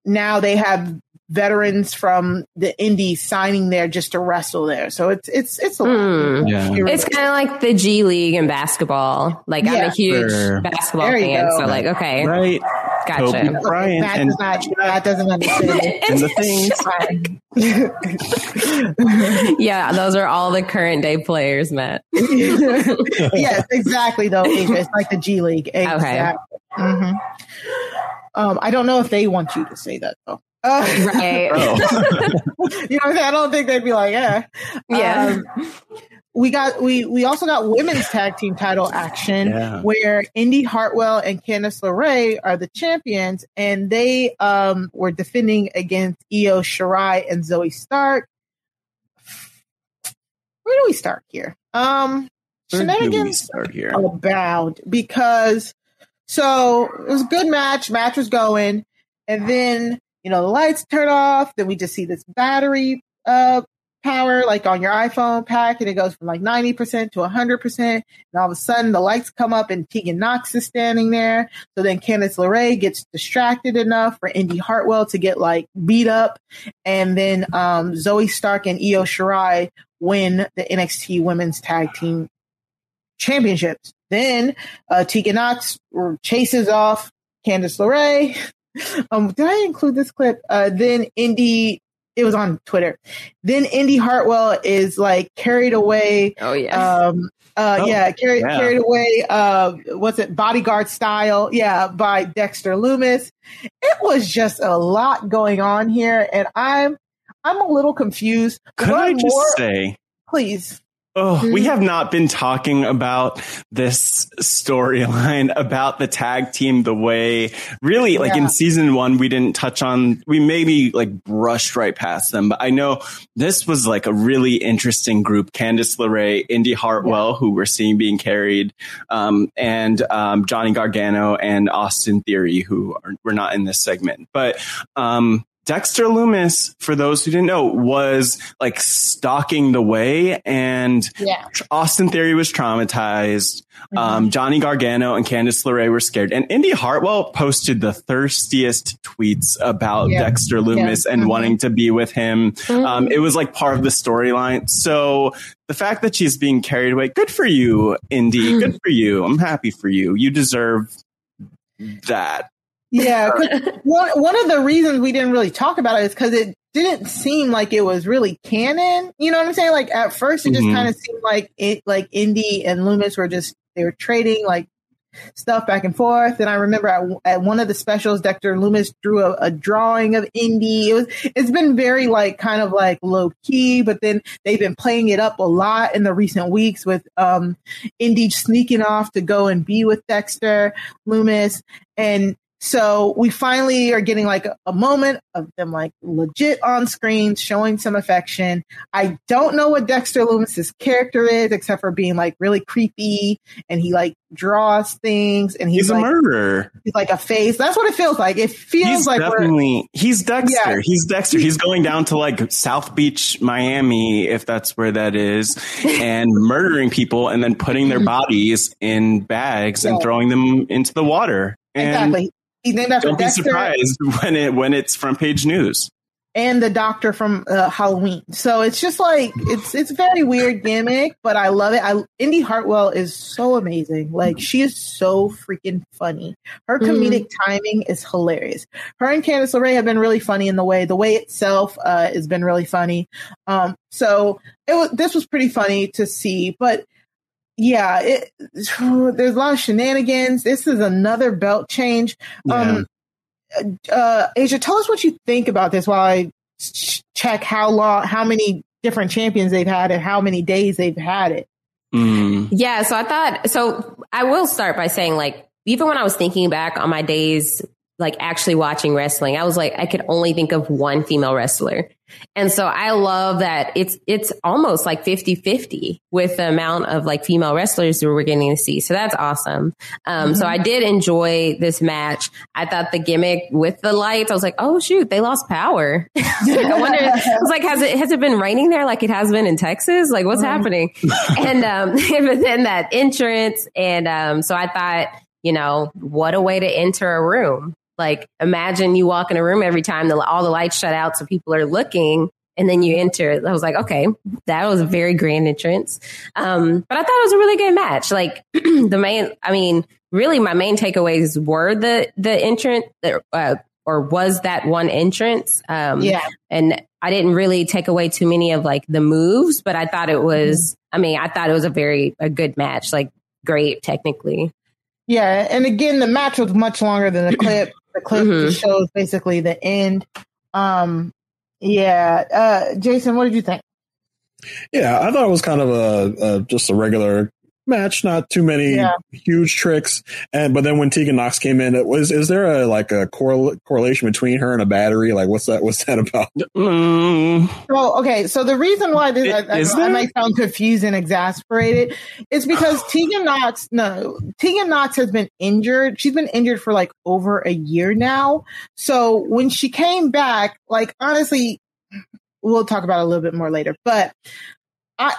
now they have veterans from the indies signing there just to wrestle there. So it's it's it's a lot. Mm. Yeah. It's kind of like the G League in basketball. Like I'm a huge Sure. basketball There fan, go. so like okay, right? Kobe gotcha. Bryant Matt, and does not, Matt doesn't understand *laughs* and the things. *laughs* yeah, those are all the current day players, Matt. *laughs* yes, exactly. Though it's like the G League. Exactly. Mhm. Um, I don't know if they want you to say that though. Uh, Right. You know I'm? I don't think they'd be like, yeah. Yeah. We got we we also got women's tag team title action Yeah. where Indi Hartwell and Candice LeRae are the champions, and they um were defending against Io Shirai and Zoey Stark. Where do we start here? Um, Where shenanigans start here? abound because so it was a good match. Match was going, and then you know the lights turn off. Then we just see this battery uh power like on your iPhone pack, and it goes from like ninety percent to hundred percent. And all of a sudden, the lights come up, and Tegan Nox is standing there. So then Candice LeRae gets distracted enough for Indi Hartwell to get like beat up, and then um Zoey Stark and Io Shirai win the NXT Women's Tag Team championships. Then uh, Tegan Nox chases off Candice LeRae. *laughs* Um, did I include this clip? Uh, then Indy, it was on Twitter. Then Indi Hartwell is like carried away. Oh yeah. Um, uh, Oh, yeah, carried yeah. carried away. Uh, what's it? Bodyguard style. Yeah, by Dexter Lumis. It was just a lot going on here, and I'm I'm a little confused. Could I just more, say, please? Oh, we mm-hmm. have not been talking about this storyline *laughs* about the tag team the way really like yeah. in season one, we didn't touch on, we maybe like brushed right past them, but I know this was like a really interesting group. Candice LeRae, Indi Hartwell, yeah. who we're seeing being carried, um, and, um, Johnny Gargano and Austin Theory, who are, were not in this segment, but, um, Dexter Lumis, for those who didn't know, was like stalking the way and yeah. Austin Theory was traumatized. Mm-hmm. Um, Johnny Gargano and Candice LeRae were scared. And Indi Hartwell posted the thirstiest tweets about yeah. Dexter Lumis yeah. and mm-hmm. wanting to be with him. Mm-hmm. Um, it was like part of the storyline. So the fact that she's being carried away, good for you, Indi. *gasps* Good for you. I'm happy for you. You deserve that. Yeah, *laughs* one one of the reasons we didn't really talk about it is because it didn't seem like it was really canon. You know what I'm saying? Like at first, it just mm-hmm. kind of seemed like it, like Indi and Lumis were just they were trading like stuff back and forth. And I remember at, at one of the specials, Dexter Lumis drew a, a, drawing of Indi. It was, it's been very like kind of like low key, but then they've been playing it up a lot in the recent weeks with, um, Indi sneaking off to go and be with Dexter Lumis. And so we finally are getting like a, a, moment of them like legit on screen showing some affection. I don't know what Dexter Lumis's character is except for being like really creepy and he like draws things and he's, he's like, a murderer. He's like a face. That's what it feels like. It feels he's like definitely he's Dexter. Yeah. He's Dexter. He's going down to like South Beach, Miami, if that's where that is, and *laughs* murdering people and then putting their bodies in bags yeah. and throwing them into the water. And exactly. He's named after Don't Dexter. be surprised when it when it's front page news. And the doctor from uh, Halloween. So it's just like it's it's very weird gimmick, but I love it. I Indi Hartwell is so amazing. Like she is so freaking funny. Her mm-hmm. comedic mm. timing is hilarious. Her and Candice LeRae have been really funny in the way. The way itself uh, has been really funny. Um, so it was this was pretty funny to see, but yeah, it, *sighs* there's a lot of shenanigans. This is another belt change. Yeah. Um, uh, Aysha, tell us what you think about this while I check how long, how many different champions they've had and how many days they've had it. Mm. Yeah, so I thought, so I will start by saying, like, even when I was thinking back on my days, like actually watching wrestling, I was like, I could only think of one female wrestler. And so I love that it's it's almost like 50-50 with the amount of like female wrestlers who we're getting to see. So that's awesome. Um, mm-hmm. so I did enjoy this match. I thought the gimmick with the lights, I was like, oh shoot, they lost power. *laughs* I wonder *laughs* I was like, has it has it been raining there like it has been in Texas? Like what's mm-hmm. happening? and um *laughs* but then that entrance and um so I thought, you know, what a way to enter a room. Like imagine you walk in a room every time the, all the lights shut out, so people are looking, and then you enter. I was like, okay, that was a very grand entrance. Um, but I thought it was a really good match. Like *clears throat* the main, I mean, really, my main takeaways were the the entrance, uh, or was that one entrance. Um, yeah, and I didn't really take away too many of like the moves, but I thought it was. I mean, I thought it was a very a good match. Like great technically. Yeah, and again, the match was much longer than the clip. The clip mm-hmm. shows basically the end. Um, yeah, uh, Jason, what did you think? Yeah, I thought it was kind of a, a just a regular match, not too many yeah. huge tricks. And but then when Tegan Nox came in, it was is there a like a correl- correlation between her and a battery? Like what's that? What's that *laughs* about? Mm. Well, okay. So the reason why this I, I, I, might sound confused and exasperated is because *sighs* Tegan Nox, no, Tegan Nox has been injured. She's been injured for like over a year now. So when she came back, like honestly, we'll talk about it a little bit more later. But I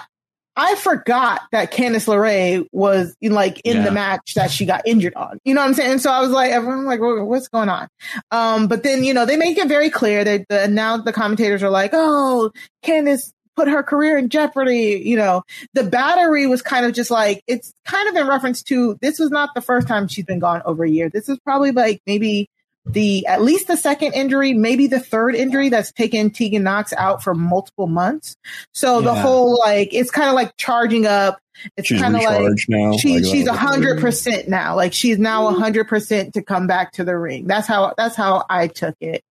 I forgot that Candice LeRae was in, like in yeah. the match that she got injured on. You know what I'm saying? So I was like, everyone like, what's going on? Um, but then, you know, they make it very clear that the, now the commentators are like, oh, Candice put her career in jeopardy. You know, the battery was kind of just like, it's kind of in reference to this was not the first time she's been gone over a year. This is probably like maybe the at least the second injury, maybe the third injury that's taken Tegan Nox out for multiple months. So yeah. the whole like it's kind of like charging up. It's kind of like now, she, like she's a hundred percent now. Like she's now a hundred percent to come back to the ring. That's how that's how I took it.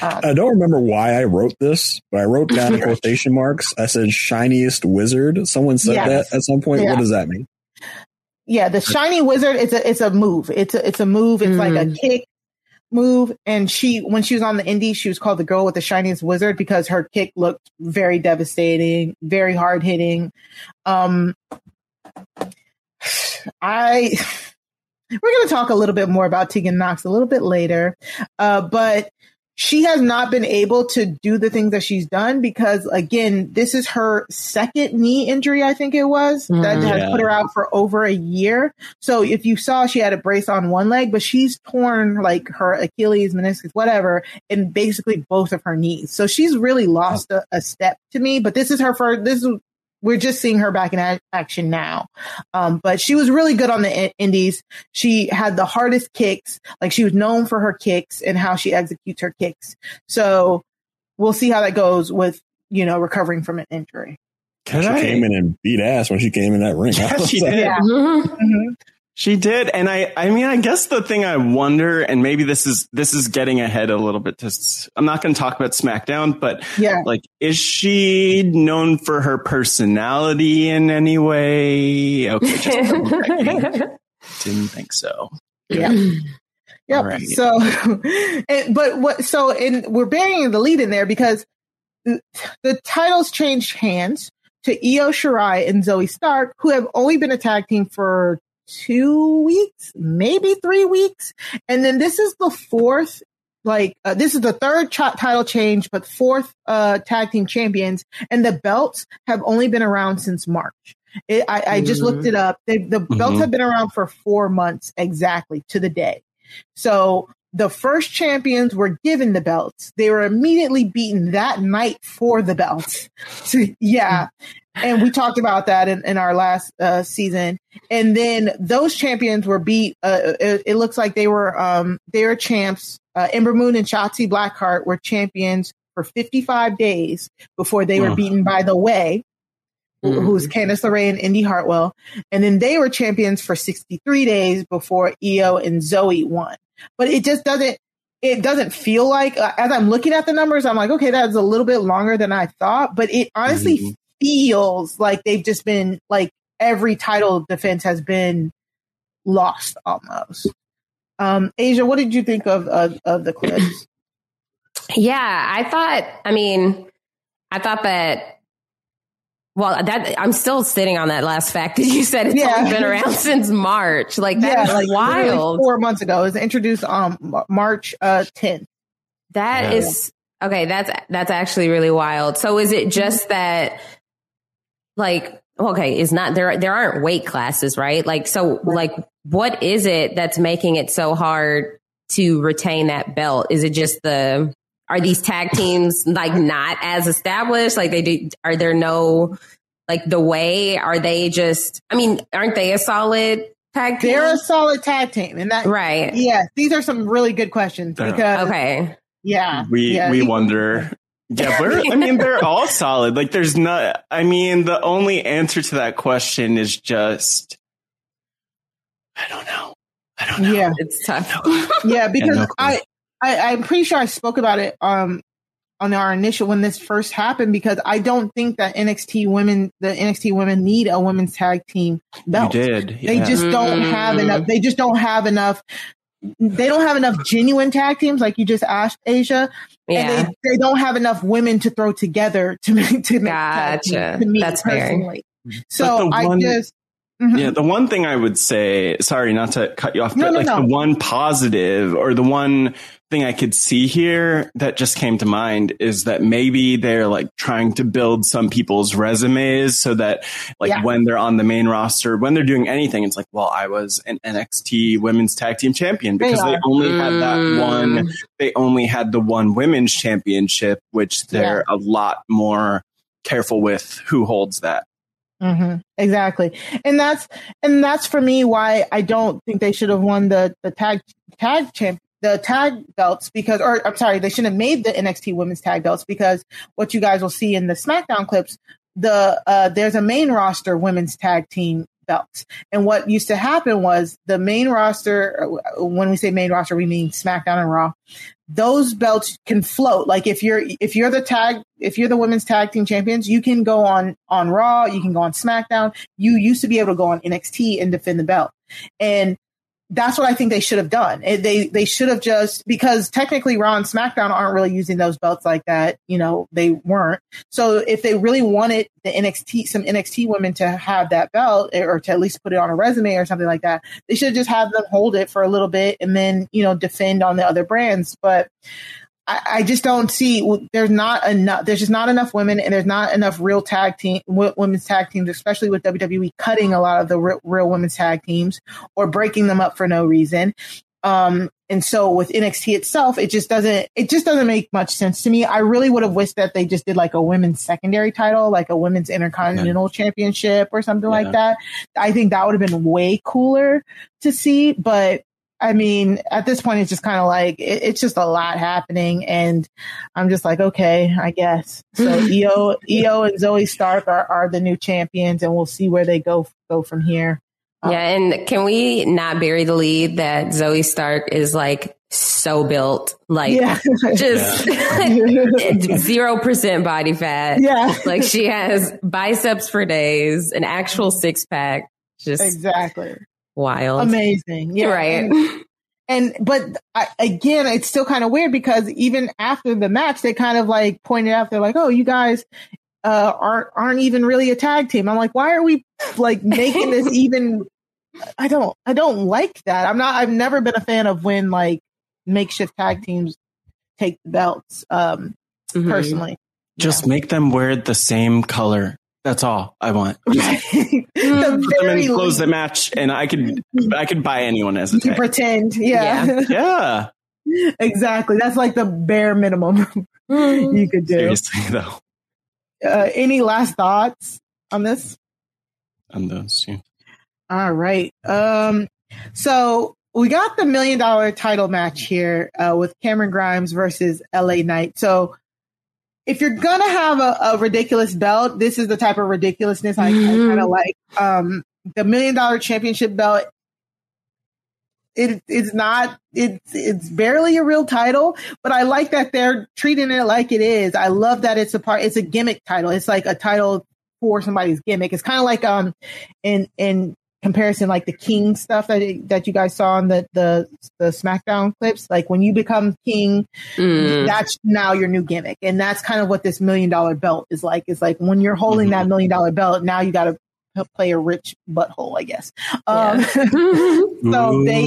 Um, I don't remember why I wrote this, but I wrote down *laughs* quotation marks. I said shiniest wizard. Someone said Yes. that at some point. Yeah. What does that mean? Yeah, the shiny wizard. It's a it's a move. It's a it's a move. It's like a kick move. And she when she was on the indie, she was called the girl with the shiniest wizard because her kick looked very devastating, very hard hitting. Um, I *sighs* we're going to talk a little bit more about Tegan Nox a little bit later, uh, but she has not been able to do the things that she's done because again this is her second knee injury i think it was that Mm. has Yeah. put her out for over a year so if you saw she had a brace on one leg but she's torn like her achilles meniscus whatever in basically both of her knees so she's really lost a, a step to me but this is her first this is we're just seeing her back in action now. Um, but she was really good on the indies. She had the hardest kicks. Like she was known for her kicks and how she executes her kicks. So we'll see how that goes with, you know, recovering from an injury. she came in and beat ass when she came in that ring. *laughs* Yeah, she *laughs* did. Yeah. Mhm. She did, and I, I mean, I guess the thing I wonder, and maybe this is this is getting ahead a little bit. To, s- I'm not going to talk about SmackDown, but Yeah. like, is she known for her personality in any way? Okay, just *laughs* didn't think so. Yeah. *clears throat* Yep. Right. So, *laughs* and, but what? So, and we're burying the lead in there because the, the titles changed hands to Io Shirai and Zoey Stark, who have only been a tag team for two weeks, maybe three weeks, and then this is the fourth. Like uh, this is the third ch- title change, but fourth uh, tag team champions, and the belts have only been around since March. It, I, I just looked it up. They, the belts Mhm. have been around for four months exactly to the day. So the first champions were given the belts. They were immediately beaten that night for the belts. *laughs* So, yeah. And we talked about that in, in our last uh, season. And then those champions were beat. Uh, it, it looks like they were um, they were champs. Uh, Ember Moon and Shotzi Blackheart were champions for 55 days before they were Wow. beaten by the Way, Mhm. who's Candice LeRae and Indi Hartwell. And then they were champions for 63 days before Io and Zoey won. But it just doesn't, it doesn't feel like, uh, as I'm looking at the numbers, I'm like, okay, that's a little bit longer than I thought. But it honestly feels like they've just been, like, every title defense has been lost almost. Um, Aysha, what did you think of, of, of the clips? *clears throat* Yeah, I thought, I mean, I thought that, well, that I'm still sitting on that last fact that you said it's Yeah. only been around *laughs* since March. Like, that's like wild. Four months ago, it was introduced um M- March uh 10th. That Yeah. is okay. That's that's actually really wild. So is it just that, like, okay, is not there? There aren't weight classes, right? Like, so, like, what is it that's making it so hard to retain that belt? Is it just the are these tag *laughs* teams like not as established? Like, they do? Are there no like the way? Are they just? I mean, aren't they a solid tag team? They're a solid tag team, and that right. Yeah, these are some really good questions because okay, yeah, we yeah, we wonder. *laughs* Yeah, we're, I mean, they're *laughs* all solid. Like, there's not. I mean, the only answer to that question is just. I don't know. I don't know. Yeah, it's tough. *laughs* yeah, because no. I, I I'm pretty sure I spoke about it um on our initial when this first happened because I don't think that NXT women the NXT women need a women's tag team belt. You did. They yeah. just don't have enough. They just don't have enough. They don't have enough genuine tag teams, like you just asked, Aysha. Yeah. And they, they don't have enough women to throw together to make to make Gotcha. to me That's fair. personally. But So the I one- just mhm. Yeah, the one thing I would say, sorry not to cut you off, No, but no, like no. the one positive or the one thing I could see here that just came to mind is that maybe they're like trying to build some people's resumes so that like Yeah. when they're on the main roster, when they're doing anything, it's like, well, I was an NXT women's tag team champion because they, are. only had that Mm. one, they only had the one women's championship, which they're a lot more careful with who holds that. Hmm Exactly, and that's and that's for me why I don't think they should have won the the tag tag champ the tag belts because or I'm sorry they shouldn't have made the NXT women's tag belts because what you guys will see in the SmackDown clips the uh there's a main roster women's tag team belts. And what used to happen was the main roster, when we say main roster, we mean SmackDown and Raw. Those belts can float. Like if you're if you're the tag if you're the women's tag team champions, you can go on on Raw, you can go on SmackDown. You used to be able to go on NXT and defend the belt. And that's what I think they should have done. They they should have just because technically Raw and SmackDown aren't really using those belts like that. You know, they weren't. So if they really wanted the NXT some NXT women to have that belt eh, or to at least put it on a resume or something like that, they should just have them hold it for a little bit and then you know defend on the other brands. But I, I, just don't see there's not enough there's just not enough women and there's not enough real tag team women's tag teams especially with WWE cutting a lot of the real, real women's tag teams or breaking them up for no reason um, and so with NXT itself it just doesn't it just doesn't make much sense to me I really would have wished that they just did like a women's secondary title like a women's intercontinental yeah. championship or something yeah. like that I think that would have been way cooler to see but I mean, at this point, it's just kind of like it, it's just a lot happening, and I'm just like, okay, I guess. So *laughs* Io, Io, and Zoey Stark are, are the new champions, and we'll see where they go go from here. Um, yeah, and can we not bury the lead that Zoey Stark is like so built, like yeah. *laughs* just *laughs* zero percent body fat. Yeah, like she has biceps for days, an actual six pack. Just exactly wild. Amazing. Yeah. Right. And, and but I, again, it's still kind of weird because even after the match, they kind of like pointed out, they're like, oh, you guys uh, aren't, aren't even really a tag team. I'm like, why are we like making this *laughs* even? I don't, I don't like that. I'm not, I've never been a fan of when like makeshift tag teams take the belts, um, mm-hmm. personally. Just yeah. make them wear the same color that's all I want. *laughs* Put them in close the match, and I could I could buy anyone as a tag. pretend, yeah, yeah, *laughs* yeah. exactly. That's like the bare minimum *laughs* you could do. Seriously, though. Uh, any last thoughts on this? On those, yeah. All right. Um. So we got the million dollar title match here uh, with Cameron Grimes versus LA Knight. So if you're gonna have a, a, ridiculous belt, this is the type of ridiculousness I, mm-hmm. I kind of like. Um, the million dollar championship belt. It, it's not it's it's barely a real title, but I like that they're treating it like it is. I love that it's a part. It's a gimmick title. It's like a title for somebody's gimmick. It's kind of like um in in comparison like the king stuff that that you guys saw in the the the SmackDown clips. Like when you become king, mm. that's now your new gimmick, and that's kind of what this million dollar belt is like. Is like when you're holding mm-hmm. that million dollar belt, now you got to play a rich butthole, I guess. Um, yeah. *laughs* *laughs* so they,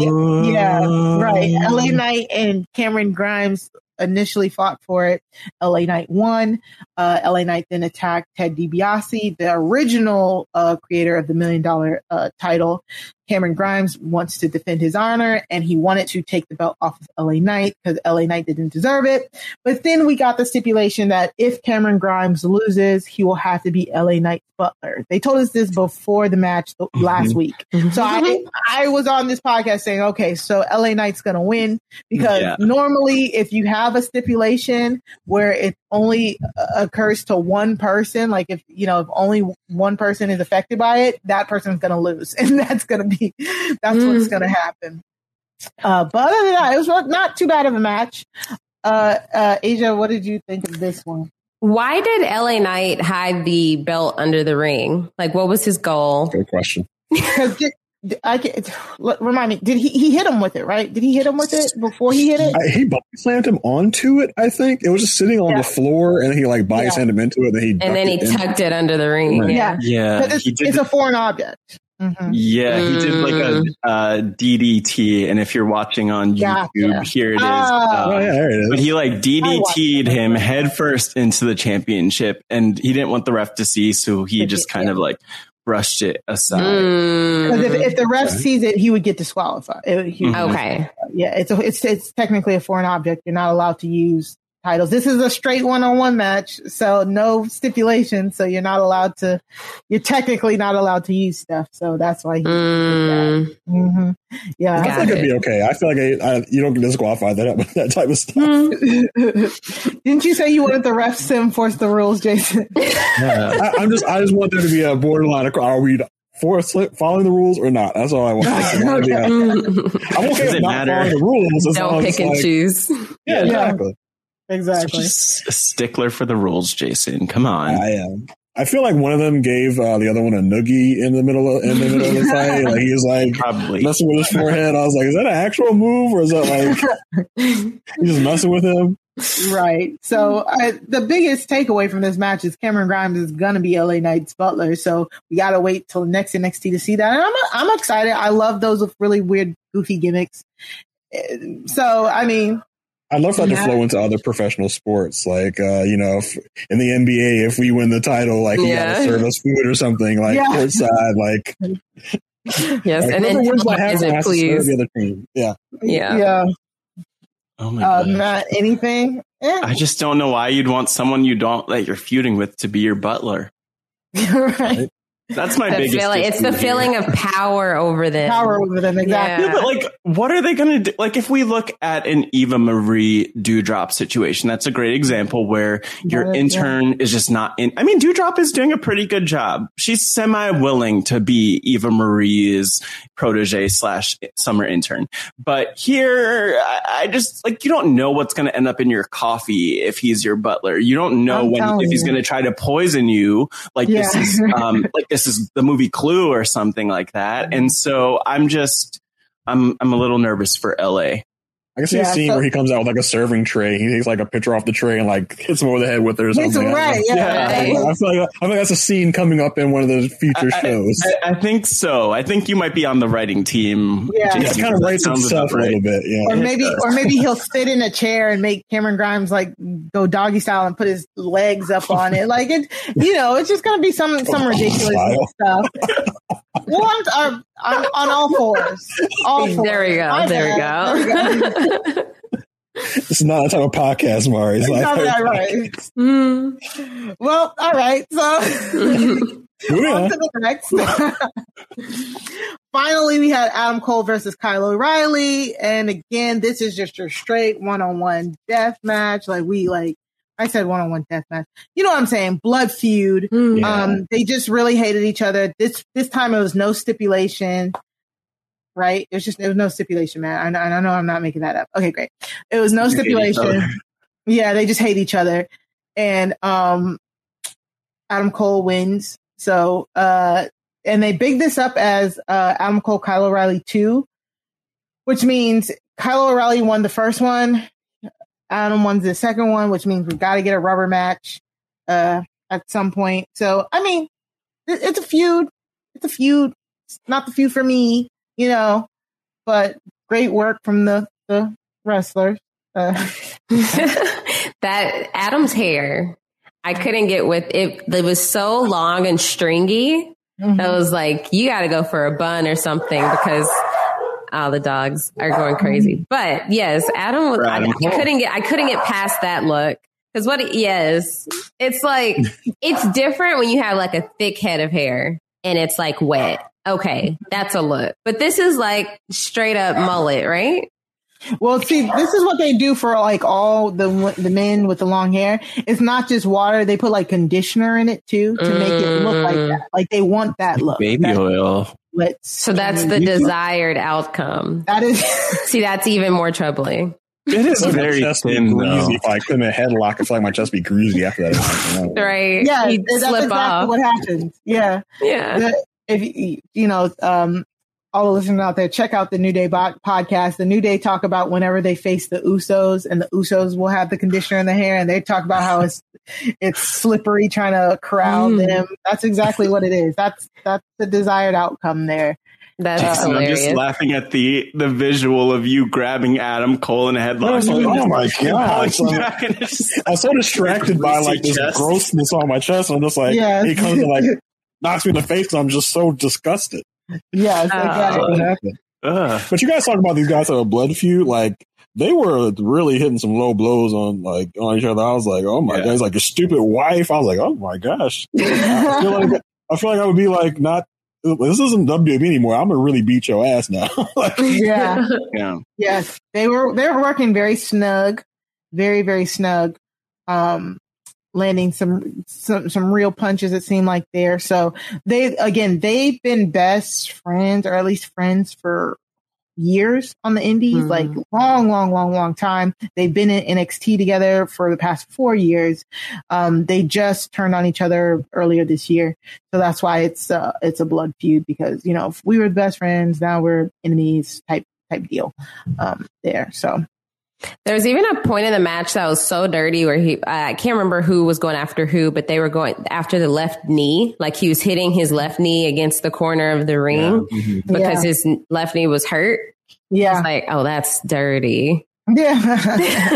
yeah, right. LA Knight and Cameron Grimes initially fought for it. LA Knight won. Uh, LA Knight then attacked Ted DiBiase, the original uh, creator of the million dollar uh, title. Cameron Grimes wants to defend his honor and he wanted to take the belt off of LA Knight because LA Knight didn't deserve it. But then we got the stipulation that if Cameron Grimes loses, he will have to be LA Knight's butler. They told us this before the match mm-hmm. last week. Mm-hmm. So I, I was on this podcast saying, okay, so LA Knight's going to win because yeah. normally if you have a stipulation where it only occurs to one person, like if, you know, if only one person is affected by it, that person's going to lose *laughs* and that's going to be be that's mm. what's going to happen. Uh, but other than that, it was not too bad of a match. Uh, uh, Aysha, what did you think of this one? Why did LA Knight hide the belt under the ring? Like, what was his goal? Good question. *laughs* I can, remind me. Did he he hit him with it? Right? Did he hit him with it before he hit it? I, he body slammed him onto it. I think it was just sitting on yeah. the floor, and he like body yeah. slammed him into it. And he and then he it tucked it under the ring. Right. Yeah, yeah. It's, it's a foreign object. Mm-hmm. Yeah, he did like a mm. uh, DDT, and if you're watching on YouTube, gotcha. here it is. Uh, oh, yeah, there it is. But he like DDT'd him headfirst into the championship, and he didn't want the ref to see, so he just kind of like brushed it aside. Because mm. if, if, the ref sees it, he would get disqualified. It, he, mm-hmm. Okay. Yeah, it's a, it's it's technically a foreign object. You're not allowed to use titles. This is a straight one-on-one match, so no stipulation. So you're not allowed to. You're technically not allowed to use stuff. So that's why. He mm. mm-hmm. Yeah, I think it'd be okay. I feel like I, I, you don't disqualify that *laughs* that type of stuff. Mm. Didn't you say you wanted the refs to enforce the rules, Jason? *laughs* yeah. I, am just I just want there to be a borderline. Are we for following the rules or not. That's all I want. *laughs* I'm okay with not matter? following the rules. Don't pick and like, choose. Yeah, exactly. Exactly. a stickler for the rules, Jason. Come on. I am. I feel like one of them gave uh, the other one a noogie in the middle of, in the middle of the fight. *laughs* Like he was like Probably. messing with his forehead. I was like, is that an actual move or is that like *laughs* he's just messing with him? Right. So uh, the biggest takeaway from this match is Cameron Grimes is gonna be LA Knight's butler. So we gotta wait till the next NXT to see that. And I'm I'm excited. I love those with really weird, goofy gimmicks. So I mean, I'd love for that yeah. to flow into other professional sports, like uh, you know, if, in the NBA, if we win the title, like you yeah. gotta serve us food or something, like yeah. courtside, like. *laughs* Yes, like, and then it, please. The other team. Yeah. Yeah. Yeah. Oh my uh, god! Not anything. Eh. I just don't know why you'd want someone you don't that you're feuding with to be your butler. *laughs* right. That's my the biggest. Feeling, it's the feeling of power over them. Power over them, exactly. Yeah. yeah. but like, what are they going to do? Like, if we look at an Eva Marie Doudrop situation, that's a great example where your intern yeah. is just not in. I mean, Doudrop is doing a pretty good job. She's semi willing to be Eva Marie's protege slash summer intern. But here, I, I, just like you don't know what's going to end up in your coffee if he's your butler. You don't know I'm when if he's going to try to poison you. Like yeah. this is um like *laughs* this is the movie Clue or something like that. And so I'm just I'm I'm a little nervous for LA. I can see yeah, a scene so, where he comes out with like a serving tray. He takes like a picture off the tray and like hits him over the head with it or something. Right, yeah. yeah. I, feel like, I think that's a scene coming up in one of the future I, shows. I, I, think so. I think you might be on the writing team. Yeah, it kind of writes itself right. a little bit. Yeah, or maybe, or maybe *laughs* he'll sit in a chair and make Cameron Grimes like go doggy style and put his legs up on it. Like it, you know, it's just gonna be some some *laughs* oh, ridiculous stuff. *laughs* well, I'm, I'm, on all fours. All fours. There we go. There we go. There we go. It's not a type of podcast, Mari. It's not that right. Mm. Well, all right. So *laughs* on to the next. Finally, we had Adam Cole versus Kyle O'Reilly, and again, this is just your straight one-on-one death match. Like we like I said one on one death match. You know what I'm saying? Blood feud. Mm, yeah. Um, they just really hated each other. This this time it was no stipulation, right? It was just it was no stipulation, man. I, I know I'm not making that up. Okay, great. It was no you stipulation. Yeah, they just hate each other, and um, Adam Cole wins. So uh, and they big this up as uh Adam Cole Kyle O'Reilly two, which means Kyle O'Reilly won the first one Adam won the second one, which means we've got to get a rubber match uh, at some point. So, I mean, it, it's a feud. It's a feud. It's not the feud for me, you know, but great work from the, the wrestlers. Uh. *laughs* that Adam's hair, I couldn't get with it. It was so long and stringy. Mm-hmm. I was like, you got to go for a bun or something because all the dogs are going crazy. But yes, Adam was. I, I, couldn't get. I couldn't get past that look because what? Yes, it's like *laughs* it's different when you have like a thick head of hair and it's like wet. Okay, that's a look. But this is like straight up mullet, right? Well, see, this is what they do for like all the the men with the long hair. It's not just water; they put like conditioner in it too to make it look like mm. that. Like they want that look. Baby that, oil. Let's. So that's the desired outcome. That is. *laughs* See, that's even more troubling. It is very thin, greasy. If I couldn't headlock, I feel like my chest would be greasy after that. right? Yeah, You'd that's slip exactly off. what happens. Yeah, yeah. if you know, um, all the listeners out there, check out the New Day bo- podcast. The New Day talk about whenever they face the Usos, and the Usos will have the conditioner in the hair, and they talk about how it's *laughs* it's slippery trying to corral mm. them. That's exactly what it is. That's that's the desired outcome there. That's uh, I'm just laughing at the the visual of you grabbing Adam Cole in a headlock. Like, oh my *laughs* god! I'm so distracted by like this chest. grossness on my chest. I'm just like, yes. he comes and like *laughs* knocks me in the face. I'm just so disgusted. Yes, uh, exactly what happened. Uh. But you guys talk about these guys have a blood feud, like they were really hitting some low blows on like on each other. I was like, oh my yeah. god, it's like a stupid wife. I was like, oh my gosh. *laughs* I feel like I feel like I would be like not this isn't WWE anymore. I'm gonna really beat your ass now. *laughs* like, yeah. *laughs* Yeah. Yes. They were they were working very snug, very, very snug. Um landing some some some real punches. It seemed like there. So they again they've been best friends or at least friends for years on the indies, mm-hmm. like long, long, long, long time. They've been in NXT together for the past four years. Um, they just turned on each other earlier this year, so that's why it's uh, it's a blood feud because you know if we were the best friends, now we're enemies type type deal um, there. So there was even a point in the match that was so dirty where he, I can't remember who was going after who, but they were going after the left knee. Like he was hitting his left knee against the corner of the ring yeah. mm-hmm. because yeah. his left knee was hurt. Yeah. Was like, oh, that's dirty. Yeah.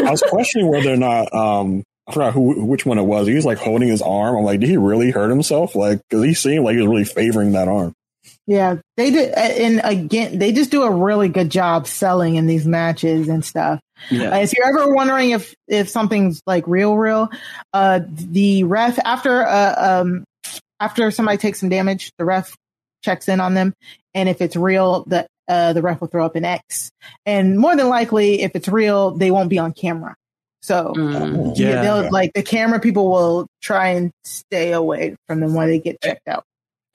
I was questioning whether or not, um, I forgot who, which one it was. He was like holding his arm. I'm like, did he really hurt himself? Like, cause he seemed like he was really favoring that arm. Yeah, they did, and again, they just do a really good job selling in these matches and stuff. Yeah. Uh, if you're ever wondering if if something's like real, real, uh, the ref after uh, um after somebody takes some damage, the ref checks in on them, and if it's real, the uh, the ref will throw up an X. And more than likely, if it's real, they won't be on camera. So mm, yeah, like the camera people will try and stay away from them while they get checked out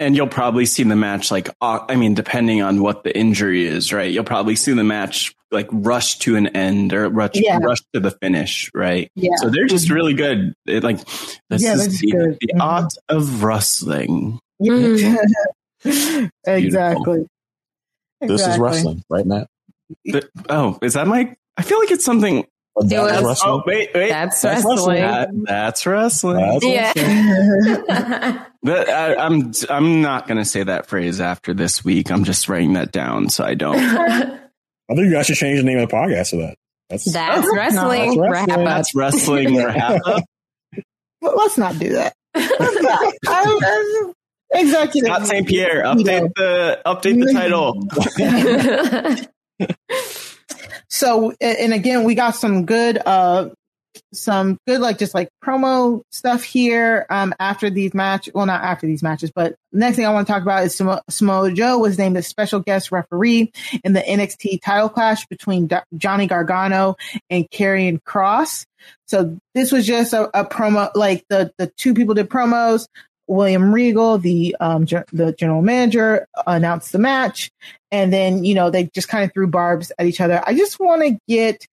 and you'll probably see the match like uh, I mean, depending on what the injury is, right? You'll probably see the match like rush to an end or rush yeah. rush to the finish, right? Yeah. So they're just really good. It, like this yeah, is the, good. the mm-hmm. art of wrestling. Mm-hmm. *laughs* exactly. This is wrestling, right, Matt? The, oh, is that my? I feel like it's something that's wrestling. Oh, wait, wait. That's, that's wrestling. That, that's wrestling. That's yeah. but I, I'm I'm not going to say that phrase after this week. I'm just writing that down so I don't. *laughs* I think you guys should change the name of the podcast to that. That's, that's, oh, wrestling. No, that's wrestling. That's wrestling. *laughs* well, let's not do that. *laughs* Executive. Scott St. Pierre, update the update the title. So, and again, we got some good, uh, some good, like just like promo stuff here, um, after these match. Well, not after these matches, but next thing I want to talk about is Samoa Joe was named a special guest referee in the NXT title clash between Johnny Gargano and Karrion Kross. So this was just a, a promo, like the, the two people did promos. William Regal, the um, ge- the general manager, announced the match, and then you know they just kind of threw barbs at each other. I just want to get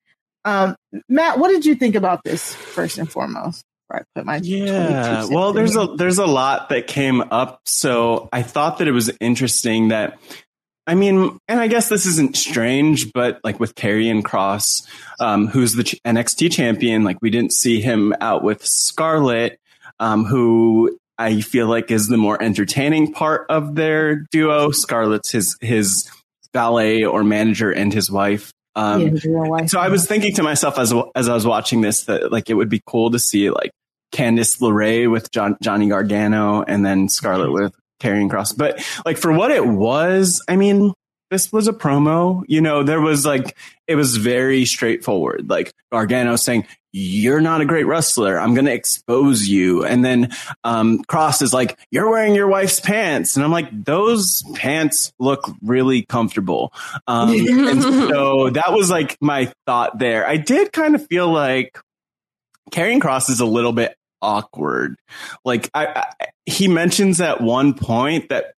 um, Matt. What did you think about this first and foremost? I put my yeah. Well, there's a there's a lot that came up, so I thought that it was interesting that. I mean, and I guess this isn't strange, but like with Karrion Kross, um, who's the NXT champion, like we didn't see him out with Scarlett, um, who I feel like is the more entertaining part of their duo. Scarlett's his his valet or manager and his wife. Um, yeah, so I was thinking to myself as as I was watching this that like it would be cool to see like Candice LeRae with John, Johnny Gargano and then Scarlett with Karrion Kross. But like for what it was, I mean, this was a promo. You know, there was like, it was very straightforward. Like Gargano saying, you're not a great wrestler. I'm going to expose you. And then, um, Kross is like, you're wearing your wife's pants. And I'm like, those pants look really comfortable. Um, and *laughs* so that was like my thought there. I did kind of feel like Karrion Kross is a little bit awkward. Like I, I, he mentions at one point that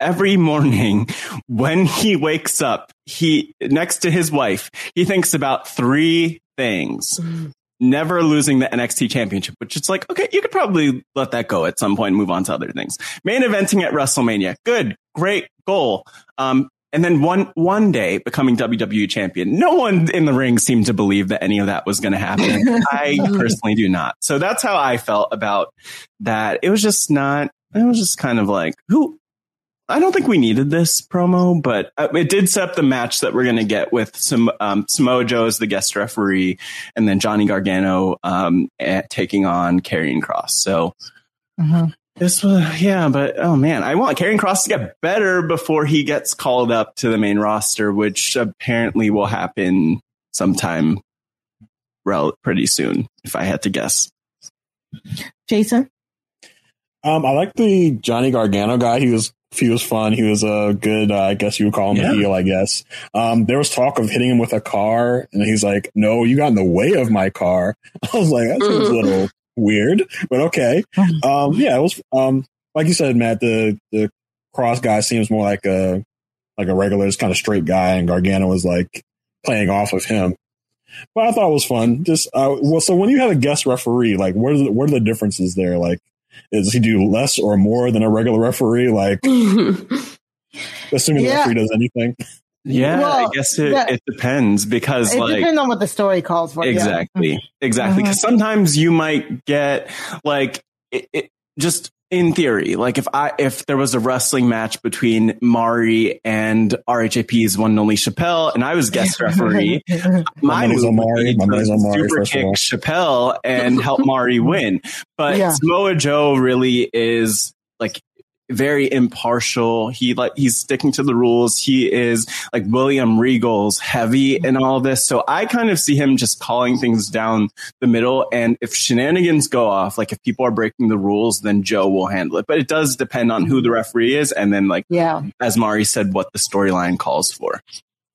every morning when he wakes up, he next to his wife, he thinks about three things. Never losing the NXT championship, which is like, okay, you could probably let that go at some point and move on to other things. Main eventing at WrestleMania. Good. Great goal. Um, and then one one day becoming WWE champion. No one in the ring seemed to believe that any of that was going to happen. *laughs* I personally do not. So that's how I felt about that. It was just not. It was just kind of like who. I don't think we needed this promo, but uh, it did set up the match that we're going to get with some um, Samoa Joe as the guest referee, and then Johnny Gargano um, taking on Karrion Kross. So. Mm-hmm. This was, yeah, but oh man, I want Karrion Kross to get better before he gets called up to the main roster, which apparently will happen sometime rel- pretty soon, if I had to guess. Jason? Um, I like the Johnny Gargano guy. He was he was fun. He was a good, uh, I guess you would call him yeah. a heel, I guess. Um, there was talk of hitting him with a car, and he's like, "No, you got in the way of my car." *laughs* I was like, "That seems a little weird, but okay. Um, yeah, it was um, like you said, Matt. The the Kross guy seems more like a like a regular, just kind of straight guy, and Gargano was like playing off of him. But I thought it was fun. Just uh, well, so when you have a guest referee, like what are the, what are the differences there? Like, does he do less or more than a regular referee? Like, *laughs* assuming Yeah. the referee does anything. Yeah, Well, I guess it, yeah. it depends because It like depends on what the story calls for. yeah. exactly, exactly. Uh-huh. Because sometimes you might get like it, it just in theory, like if I if there was a wrestling match between Mari and RHAP's one and only Chappelle, and I was guest *laughs* referee, my money's move on would Mari. be My to money's on Mari, super kick. Chappelle and help Mari *laughs* win. But Yeah. Samoa Joe really is like very impartial. He like he's sticking to the rules. He is like William Regal's heavy in all this. So I kind of see him just calling things down the middle. And if shenanigans go off, like if people are breaking the rules, then Joe will handle it. But it does depend on who the mm-hmm. referee is, and then like Yeah. as Mari said, what the storyline calls for.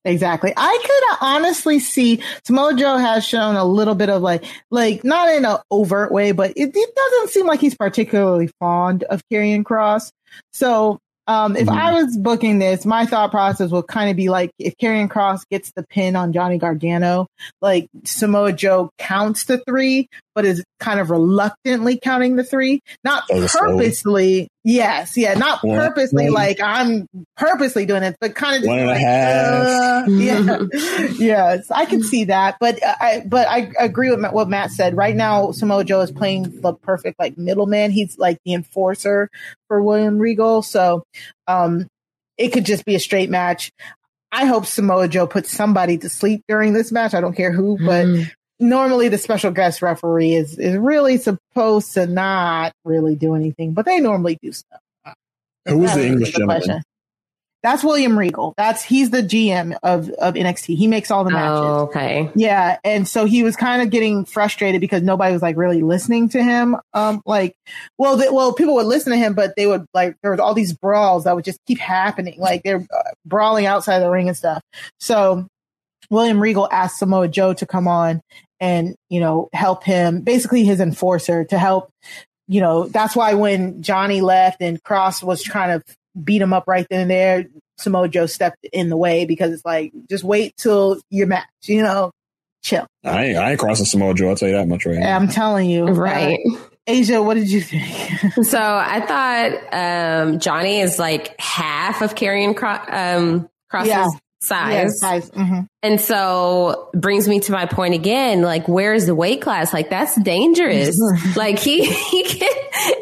Exactly. I could honestly see Samoa Joe has shown a little bit of like, like not in an overt way, but it, it doesn't seem like he's particularly fond of Karrion Kross. So, um, if I was booking this, my thought process would kind of be like, if Karrion Kross gets the pin on Johnny Gargano, like Samoa Joe counts the three, but is kind of reluctantly counting the three, not Oh, purposely. Yes. Yeah. Not One- purposely one- like I'm purposely doing it, but kind of just One and a half. uh, yeah, *laughs* *laughs* yes, I can see that, but uh, I but I agree with what Matt said. Right now, Samoa Joe is playing the perfect like middleman. He's like the enforcer for William Regal, so um, it could just be a straight match. I hope Samoa Joe puts somebody to sleep during this match. I don't care who, but normally the special guest referee is is really supposed to not really do anything, but they normally do stuff. Who was the English gentleman? question. That's William Regal. That's he's the GM of of NXT. He makes all the matches. Oh, okay. Yeah, and so he was kind of getting frustrated because nobody was like really listening to him. Um, like, well, the, well, people would listen to him, but they would like there was all these brawls that would just keep happening. Like they're uh, brawling outside the ring and stuff. So William Regal asked Samoa Joe to come on and you know help him, basically his enforcer to help. You know, that's why when Johnny left and Kross was trying to beat him up right then and there, Samoa Joe stepped in the way because it's like just wait till your match. You know, chill. I ain't, I ain't crossing Samoa Joe. I'll tell you that much right now. I'm telling you, Right. Uh, Aysha, what did you think? *laughs* So I thought um, Johnny is like half of Karrion Cro- um, Kross's Yeah. Size. Yeah, size. mhm. And so brings me to my point again, like where's the weight class? Like that's dangerous. *laughs* like he he can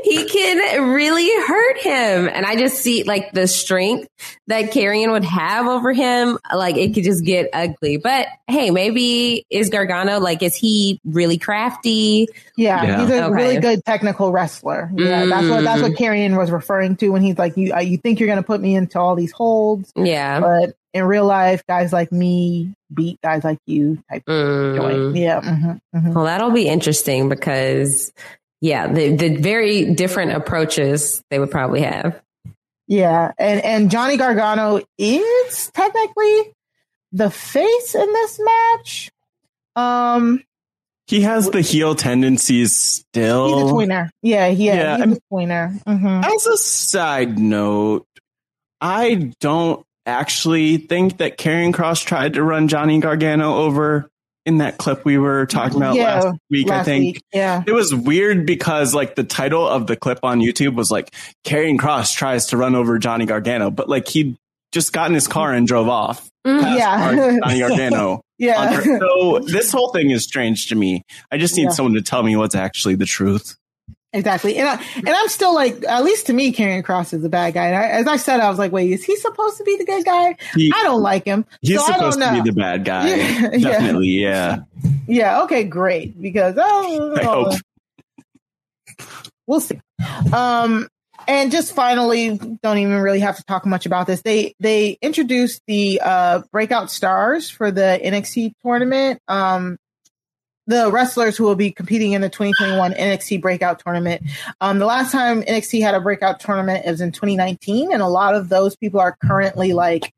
he can really hurt him. And I just see like the strength that Karrion would have over him, like it could just get ugly. But hey, maybe is Gargano like is he really crafty? Yeah, Yeah. he's a Okay. really good technical wrestler. Yeah, that's what that's what Karrion was referring to when he's like, "You uh, you think you're gonna put me into all these holds, Yeah. but in real life, guys like me beat guys like you." Type Mm. joint. Yeah. mhm, mhm. Well, that'll be interesting because yeah, the the very different approaches they would probably have. Yeah, and and Johnny Gargano is technically the face in this match. Um, He has the heel tendencies still. he's a tweener. Yeah, yeah, Yeah, he's I'm- a tweener. Mhm. As a side note, I don't actually think that Karrion Kross tried to run Johnny Gargano over in that clip we were talking about Yeah, last week. I think week, yeah. it was weird because like the title of the clip on YouTube was like Karrion Kross tries to run over Johnny Gargano, but like he just got in his car and drove off. Mm-hmm. past Yeah. Johnny Gargano. *laughs* Yeah. So this whole thing is strange to me. I just need Yeah. someone to tell me what's actually the truth. Exactly. And I, and I'm still like, at least to me, Karrion Kross is the bad guy. And I, as I said, I was like, wait, is he supposed to be the good guy? He- I don't like him. He's so I don't supposed to be the bad guy. Yeah, *laughs* yeah. Definitely, yeah. Yeah. Okay. Great. Because oh, I hope. we'll see. Um, and just finally, don't even really have to talk much about this. They they introduced the uh, breakout stars for the NXT tournament. Um, the wrestlers who will be competing in the 2021 NXT breakout tournament. Um, the last time NXT had a breakout tournament is in 2019, and a lot of those people are currently like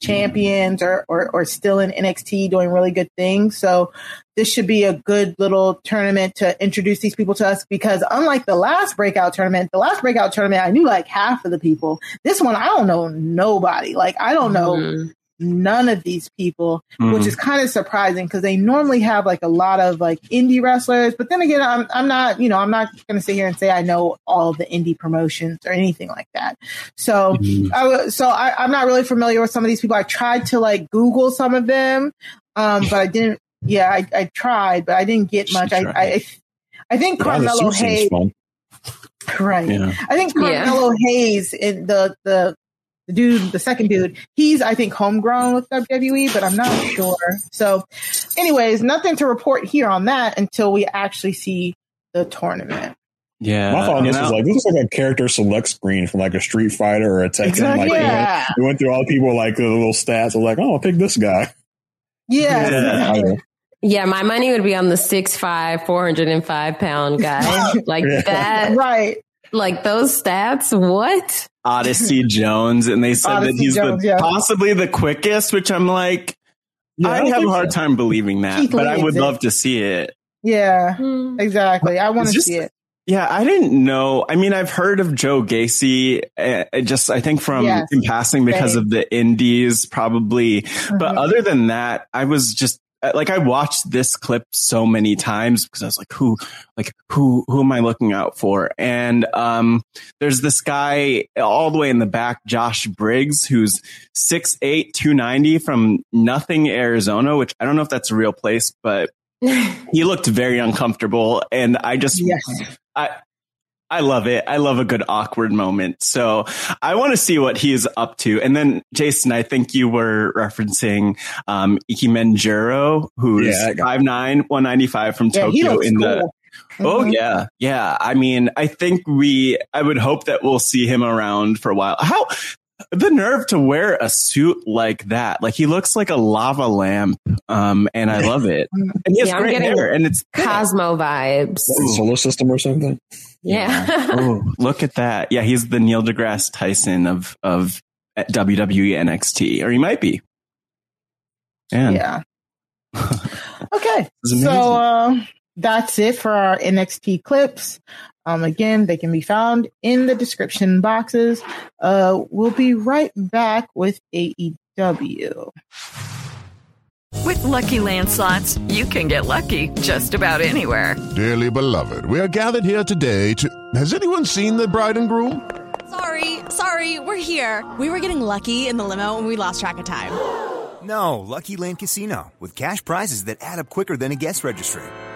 champions or, or, or still in NXT doing really good things. So this should be a good little tournament to introduce these people to us because unlike the last breakout tournament, the last breakout tournament, I knew like half of the people. This one, I don't know nobody. Like I don't know mm none of these people, mm-hmm. which is kind of surprising because they normally have like a lot of like indie wrestlers. But then again, I'm I'm not you know I'm not going to sit here and say I know all the indie promotions or anything like that. So mm-hmm. I so I, I'm not really familiar with some of these people. I tried to like Google some of them, um, but I didn't. Yeah, I, I tried, but I didn't get much. I, I I think Carmelo Hayes. Right. Yeah. I think Carmelo yeah. Hayes in the the the dude, the second dude, he's I think homegrown with WWE, but I'm not sure. So, anyways, nothing to report here on that until we actually see the tournament. Yeah, my thought on this was like this is like a character select screen from like a Street Fighter or a Tekken. Exactly. Like yeah. we, went, through all the people like the little stats. I was like, oh, I'll pick this guy. Yeah. yeah. Yeah, my money would be on the six five, four hundred and five pound guy *laughs* like yeah. that. Right. Like those stats. What? Odyssey *laughs* Jones, and they said Odyssey that he's Jones, the, yeah. possibly the quickest, which I'm like, yeah, I, I have a hard so. time believing that, Keith but I would it. love to see it. Yeah, hmm. exactly. I want to see it. Yeah, I didn't know. I mean, I've heard of Joe Gacy, uh, just I think from yes. in passing because Same. of the indies, probably. Mm-hmm. But other than that, I was just uh, like I watched this clip so many times because I was like, who, like who, who am I looking out for? And um, there's this guy all the way in the back, Josh Briggs, who's 6'8", 290 from Nothing, Arizona, which I don't know if that's a real place, but *laughs* he looked very uncomfortable, and I just, yes. I, I love it. I love a good awkward moment. So I want to see what he is up to. And then Jason, I think you were referencing um Ikemen Jiro, who's yeah, 5'9, 195 from yeah, Tokyo in cool. the Oh mm-hmm. yeah. Yeah. I mean, I think we I would hope that we'll see him around for a while. How the nerve to wear a suit like that. Like he looks like a lava lamp. Um, and I love it. *laughs* And he has yeah, great hair and it's Cosmo vibes. Solar system or something. Yeah. oh, *laughs* look at that. Yeah, he's the Neil deGrasse Tyson of of WWE NXT, or he might be. Man. Yeah. *laughs* okay. So uh, that's it for our NXT clips. Um, again, they can be found in the description boxes. Uh, we'll be right back with AEW. With LuckyLand Slots, you can get lucky just about anywhere. Dearly beloved, we are gathered here today to. Has anyone seen the bride and groom? Sorry, sorry, we're here. We were getting lucky in the limo and we lost track of time. No, Lucky Land Casino, with cash prizes that add up quicker than a guest registry.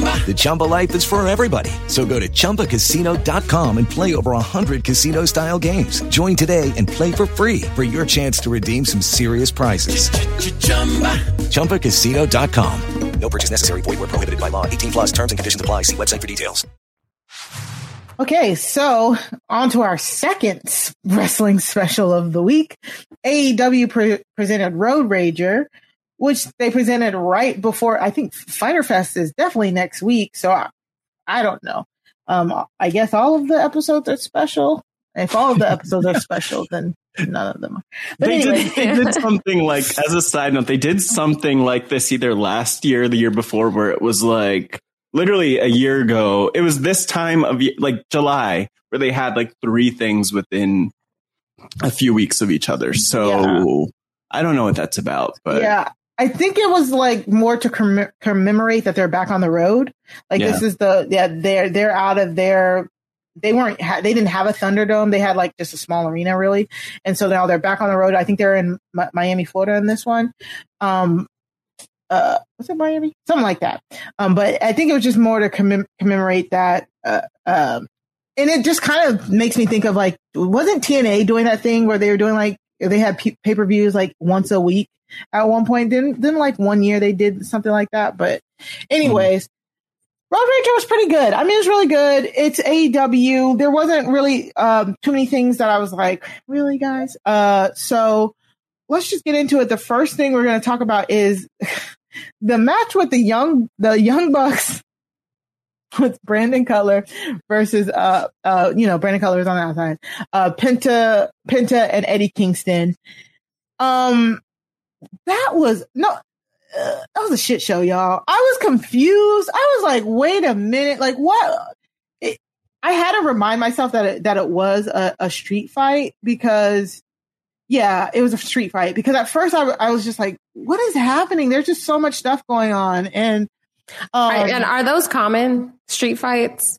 Chumba. The Chumba life is for everybody. So go to ChumbaCasino.com and play over 100 casino style games. Join today and play for free for your chance to redeem some serious prizes. Ch-ch-chumba. ChumbaCasino.com. No purchase necessary. Void where prohibited by law. 18 plus terms and conditions apply. See website for details. Okay, so on to our second wrestling special of the week. AEW pre- presented Road Rager which they presented right before. I think Fyter Fest is definitely next week. So I, I don't know. Um, I guess all of the episodes are special. If all of the episodes are special, then none of them are. But they, anyway. did, they did something like, as a side note, they did something like this either last year or the year before where it was like literally a year ago. It was this time of like July where they had like three things within a few weeks of each other. So yeah. I don't know what that's about, but yeah, I think it was like more to comm- commemorate that they're back on the road. Like yeah. this is the yeah they're they're out of their they weren't ha- they didn't have a Thunderdome. They had like just a small arena really, and so now they're back on the road. I think they're in M- Miami, Florida in this one. Um, uh, was it Miami? Something like that. Um, but I think it was just more to commem- commemorate that. Uh, uh, and it just kind of makes me think of like, wasn't TNA doing that thing where they were doing like they had pay per views like once a week at one point. Then then like one year they did something like that. But anyways. Mm. Road Rager was pretty good. I mean, it was really good. It's AEW. There wasn't really um, too many things that I was like, really, guys. Uh, so let's just get into it. The first thing we're going to talk about is *laughs* the match with the young the young bucks *laughs* with Brandon Cutler versus uh uh you know Brandon Cutler is on the outside. Uh Penta Penta and Eddie Kingston. Um that was no uh, that was a shit show, y'all. I was confused. I was like, wait a minute, like what? It, I had to remind myself that it, that it was a, a, street fight because, yeah, it was a street fight. Because at first I, I was just like, what is happening? There's just so much stuff going on, and um, right, and are those common street fights?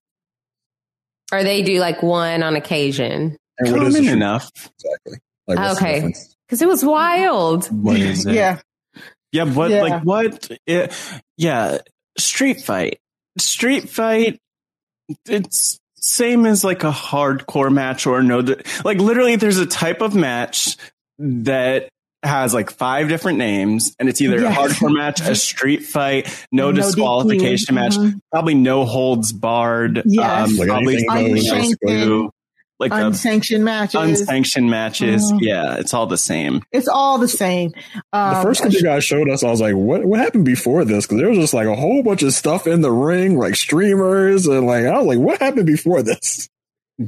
Or they do like one on occasion? Common enough. Exactly. Like, okay. Because it was wild. What is *laughs* it? Yeah. Yeah, what yeah. like what it, yeah, street fight. Street fight it's same as like a hardcore match or no like literally there's a type of match that has like five different names and it's either yes. a hardcore match, a street fight, no, no disqualification match, mm-hmm. probably no holds barred, yes. um, like probably like unsanctioned matches, unsanctioned matches. Mm. Yeah, it's all the same. It's all the same. Um, the first time you guys showed us, I was like, "What? What happened before this?" Because there was just like a whole bunch of stuff in the ring, like streamers, and like I was like, "What happened before this?"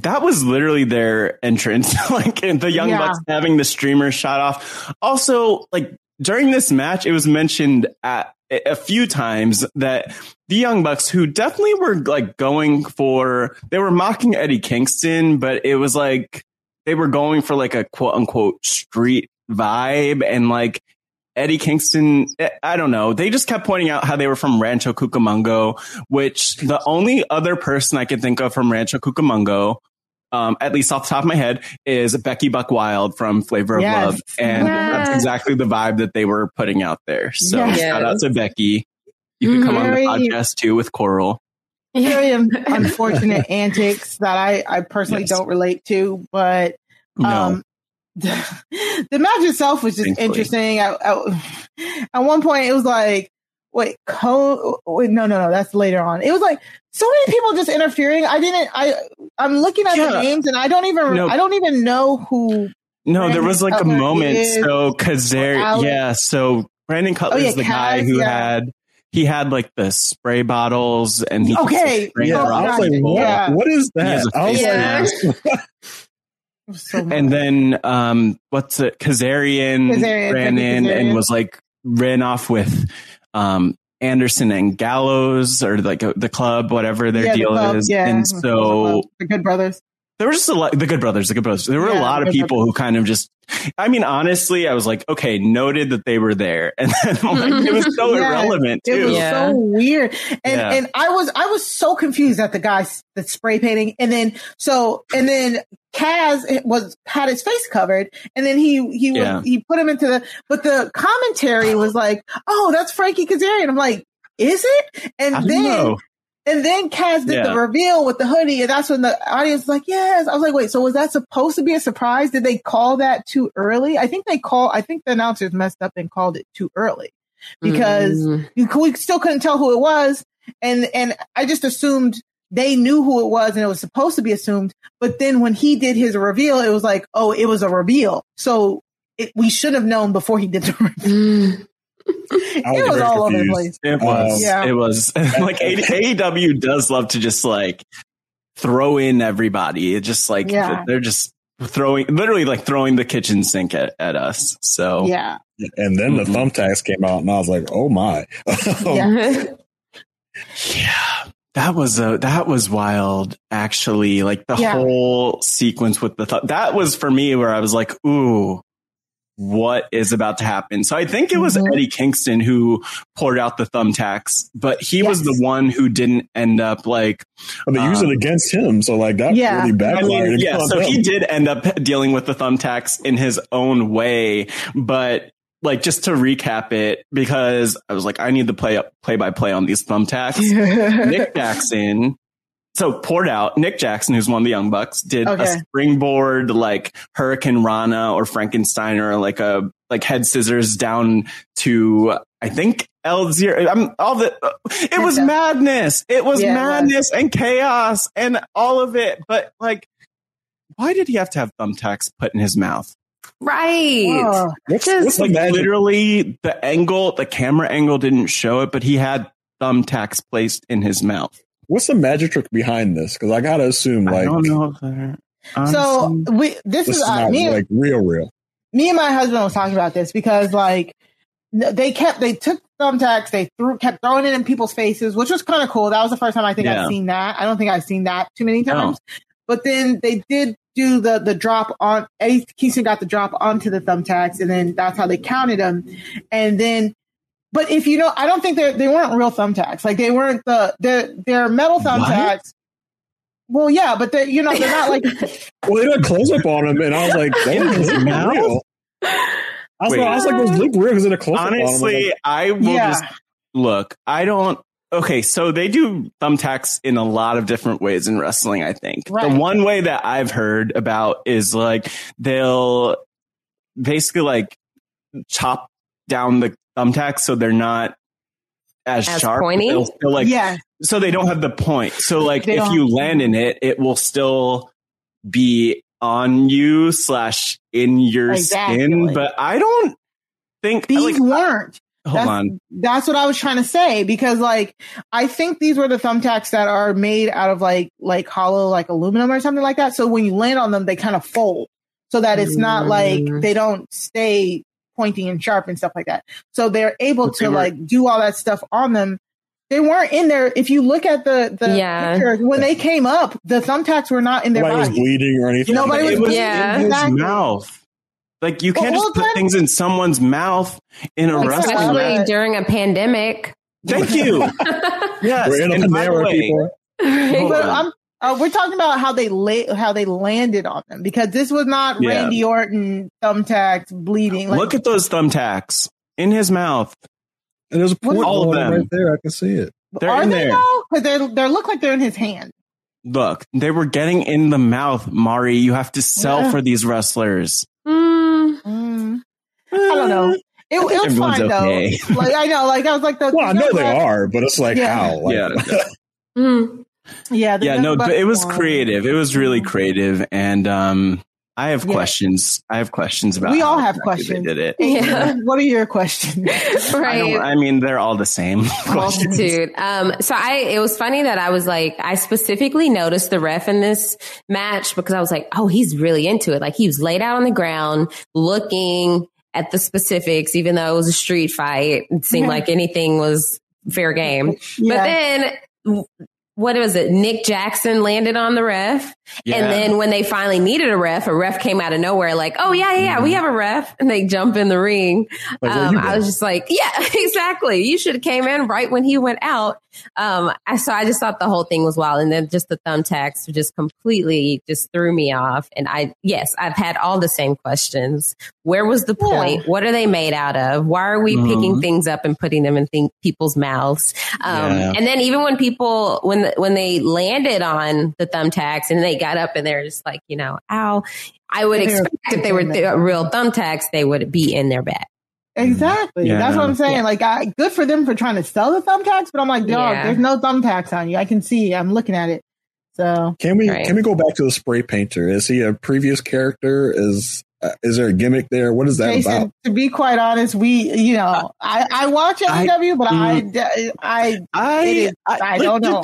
That was literally their entrance, *laughs* like the Young yeah. Bucks having the streamer shot off. Also, like during this match, it was mentioned at a few times that the Young Bucks, who definitely were like going for, they were mocking Eddie Kingston, but it was like they were going for like a quote unquote street vibe and like Eddie Kingston, eh, I don't know. They just kept pointing out how they were from Rancho Cucamonga, which the only other person I can think of from Rancho Cucamonga, um, at least off the top of my head, is Becky Buckwild from Flavor yes. of Love. And yes. that's exactly the vibe that they were putting out there. So yes. shout out to Becky. You can come Very, on the podcast too with Coral. Very *laughs* unfortunate antics that I, I personally yes. don't relate to, but um, no *laughs* the, match itself was just Thankfully. interesting. At, at, at, one point, it was like, wait, co- wait, no, no, no, that's later on. It was like so many people just interfering. I didn't. I I'm looking at yeah. the names and I don't even. No. I don't even know who. No, Brandon there was like Cutler a moment. Is, so Kazarian, yeah. So Brandon Cutler oh, yeah, is the Kaz, guy who yeah. had he had like the spray bottles and he okay. Yeah, I was like, what, yeah. what is that? I was like, so and then um, what's it? Kazarian, Kazarian ran in Kazarian. and was like ran off with um, Anderson and Gallows or like uh, the club, whatever their yeah, deal the is. Yeah. And so the Good Brothers there were just a lot, the Good Brothers, the Good Brothers. There were yeah, a lot of people brothers. who kind of just, I mean, honestly, I was like, okay, noted that they were there. *laughs* And then like, it was so *laughs* yeah, irrelevant too. It was yeah. so weird. And, and I was, I was so confused at the guy that spray painting. And then, so, and then Kaz was, had his face covered and then he, he, was, he put him into the, but the commentary was like, oh, that's Frankie Kazarian. I'm like, is it? And then, know. And then Kaz did yeah. the reveal with the hoodie, and that's when the audience was like, "Yes." I was like, "Wait, so was that supposed to be a surprise? Did they call that too early?" I think they call. I think the announcers messed up and called it too early because mm. we still couldn't tell who it was, and and I just assumed they knew who it was, and it was supposed to be assumed. But then when he did his reveal, it was like, "Oh, it was a reveal." So it, we should have known before he did the *laughs* reveal. Mm it was all confused. over the place. It was. Um, yeah. It was. *laughs* like AEW does love to just like throw in everybody. It just like yeah. they're just throwing literally like throwing the kitchen sink at, at us. So yeah. And then the mm-hmm. thumbtacks came out and I was like, oh my. *laughs* yeah. yeah. That was a that was wild actually like the yeah. whole sequence with the th- that was for me where I was like ooh what is about to happen. So I think it was mm-hmm. Eddie Kingston who poured out the thumbtacks, but he yes. was the one who didn't end up like. But they um, used it against him, so like that yeah. really backfired. I mean, yeah, so him. he did end up dealing with the thumbtacks in his own way, but like just to recap it because I was like, I need the play play by play on these thumbtacks. *laughs* Nick Jackson so poured out. Nick Jackson, who's one of the Young Bucks, did Okay. a springboard like hurricanrana or Frankenstein or like a like head scissors down to I think El Zero. I'm all the. It was madness. It was Yeah, it was. madness and chaos and all of it. But like, why did he have to have thumbtacks put in his mouth? Right. What's, Just- Like magic? literally, the angle, the camera angle didn't show it, but he had thumbtacks placed in his mouth. What's the magic trick behind this? Because I gotta assume I like don't know if. So we this, this is is uh, me. like real, real. me and my husband was talking about this because like they kept they took thumbtacks they threw kept throwing it in people's faces which was kind of cool that was the first time i think Yeah. i've seen that i don't think i've seen that too many No. times but then they did do the the drop on Eddie Kingston got the drop onto the thumbtacks and then that's how they counted them and then but if you know i don't think they they weren't real thumbtacks like they weren't the they're, they're metal thumbtacks well yeah but they you know they're not like *laughs* Well, they did a close up on him, and I was like, that In doesn't real. I was, Wait. like, I was like, those look real because they did a close up on him. I was Honestly, like, I will Yeah. just look. I don't. Okay, so they do thumbtacks in a lot of different ways in wrestling. I think Right. the one way that I've heard about is like they'll basically like chop down the thumbtacks so they're not as, As sharp. pointy? they'll still like yeah so they don't have the point. So like They if don't- you land in it, it will still be on you slash in your Exactly. skin. But I don't think these like, weren't hold that's, on. That's what I was trying to say because like I think these were the thumbtacks that are made out of like like hollow like aluminum or something like that. So when you land on them, they kind of fold so that it's not like Mm. they don't stay pointy and sharp and stuff like that. So they're able But they to were- like do all that stuff on them. They weren't in there. If you look at the the Yeah. picture, when they came up, the thumbtacks were not in their nobody was bleeding or anything. Nobody it was was Yeah. in his mouth. Like you can't Well, just put then- things in someone's mouth in a wrestling Exactly. match. Especially during a pandemic. Thank you. *laughs* yes. We're in a and by the way, people. But on. I'm uh, we're talking about how they la- how they landed on them because this was not Yeah. Randy Orton thumbtacks bleeding. Like, look at those thumbtacks in his mouth. And there's a point All of them. right there. I can see it. They're are in they there. Because they they look like they're in his hand. Look, they were getting in the mouth, Mari. You have to sell Yeah. for these wrestlers. Mm, Mm. I don't know. It, it was Everyone's fine okay. though. Like I know, like I was like the. Well, I the know they Bucks- are, but it's like Yeah. how? Like, Yeah. *laughs* mm. Yeah, the yeah, no, but it was won. creative. It was really creative, and um, I have Yeah. questions. I have questions about. We all have exactly questions. Did it. Yeah. What are your questions? *laughs* I, Right. don't, I mean, they're all the same. *laughs* multitude. Um, so I, it was funny that I was like, I specifically noticed the ref in this match because I was like, oh, he's really into it. Like he was laid out on the ground looking at the specifics, even though it was a street fight. It seemed Yeah. like anything was fair game. But then w- what was it? Nick Jackson landed on the ref. Yeah. And then when they finally needed a ref, a ref came out of nowhere like, oh yeah, yeah, yeah, we have a ref. And they jump in the ring. Like, Um, I was just like, yeah, *laughs* exactly. You should have came in right when he went out. Um, I, so I just thought the whole thing was wild. And then just the thumbtacks just completely just threw me off. And I, yes, I've had all the same questions. Where was the point? What are they made out of? Why are we picking Mhm. things up and putting them in think- people's mouths? Um, Yeah. and then even when people, when, when they landed on the thumbtacks and they got up and they're just like, you know, ow, I would expect if they were th- real thumbtacks, they would be in their bag. Exactly. Yeah. That's what I'm saying. Yeah. Like, I, good for them for trying to sell the thumbtacks, but I'm like, dog, Yeah. there's no thumbtacks on you. I can see. I'm looking at it. So Can we Right. can we go back to the spray painter? Is he a previous character? Is uh, is there a gimmick there? What is that Jason, about? to be quite honest, we, you know, I, I watch I- AEW, but I. I, I is- I don't know.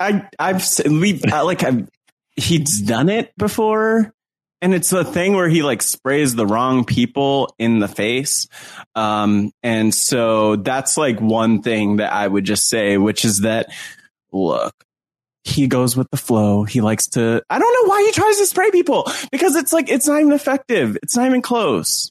I I've s- we've I, like I've he's done it before, and it's a thing where he like sprays the wrong people in the face, um, and so that's like one thing that I would just say, which is that look. He goes with the flow. He likes to. I don't know why he tries to spray people because it's like it's not even effective. It's not even close.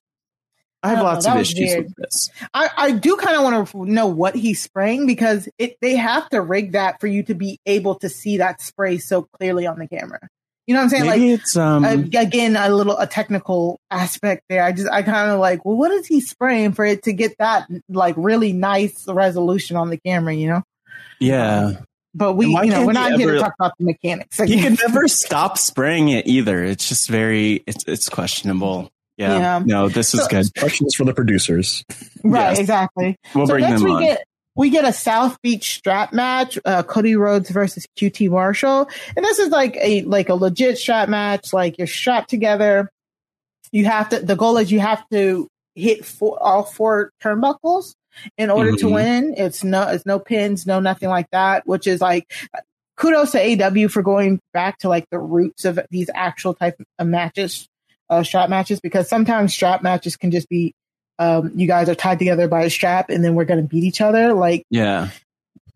I have know, lots of issues weird. with this. I, I do kind of want to know what he's spraying because it, they have to rig that for you to be able to see that spray so clearly on the camera. You know what I'm saying? Maybe like, it's um. uh, again, a little a technical aspect there. I just I kind of like, well, what is he spraying for it to get that like really nice resolution on the camera? You know? yeah. But we, you know, we're not here to talk about the mechanics. He could *laughs* never stop spraying it either. It's just very, it's it's questionable. Yeah. yeah. No, this is so, good. Questions for the producers. Right. Yes. Exactly. We'll so bring them we on. Get, we get a South Beach strap match, uh, Cody Rhodes versus QT Marshall. And this is like a, like a legit strap match. Like you're strapped together. You have to, the goal is you have to hit four, all four turnbuckles in order mm-hmm. to win. It's no, it's no pins, no nothing like that, which is like, kudos to AEW for going back to like the roots of these actual type of matches, uh, strap matches, because sometimes strap matches can just be, um, you guys are tied together by a strap and then we're going to beat each other. Like, yeah.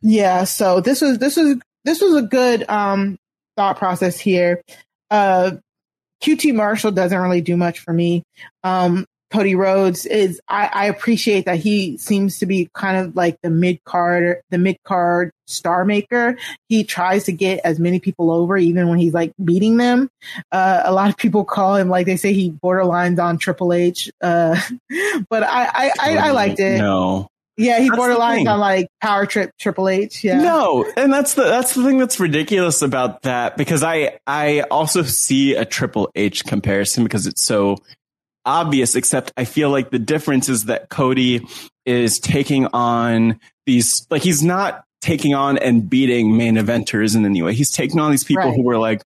Yeah. So this was, this was, this was a good, um, thought process here. Uh, QT Marshall doesn't really do much for me. Um, Cody Rhodes is I, I, appreciate that he seems to be kind of like the mid card the mid card star maker. He tries to get as many people over even when he's like beating them. Uh, a lot of people call him like they say he borderlines on Triple H. Uh, *laughs* but I I, I I, liked it. No. Yeah, he borderlines on like power trip Triple H. Yeah. No, and that's the that's the thing that's ridiculous about that because I I also see a Triple H comparison because it's so obvious, except I feel like the difference is that Cody is taking on these, like he's not taking on and beating main eventers in any way. He's taking on these people right. who were like,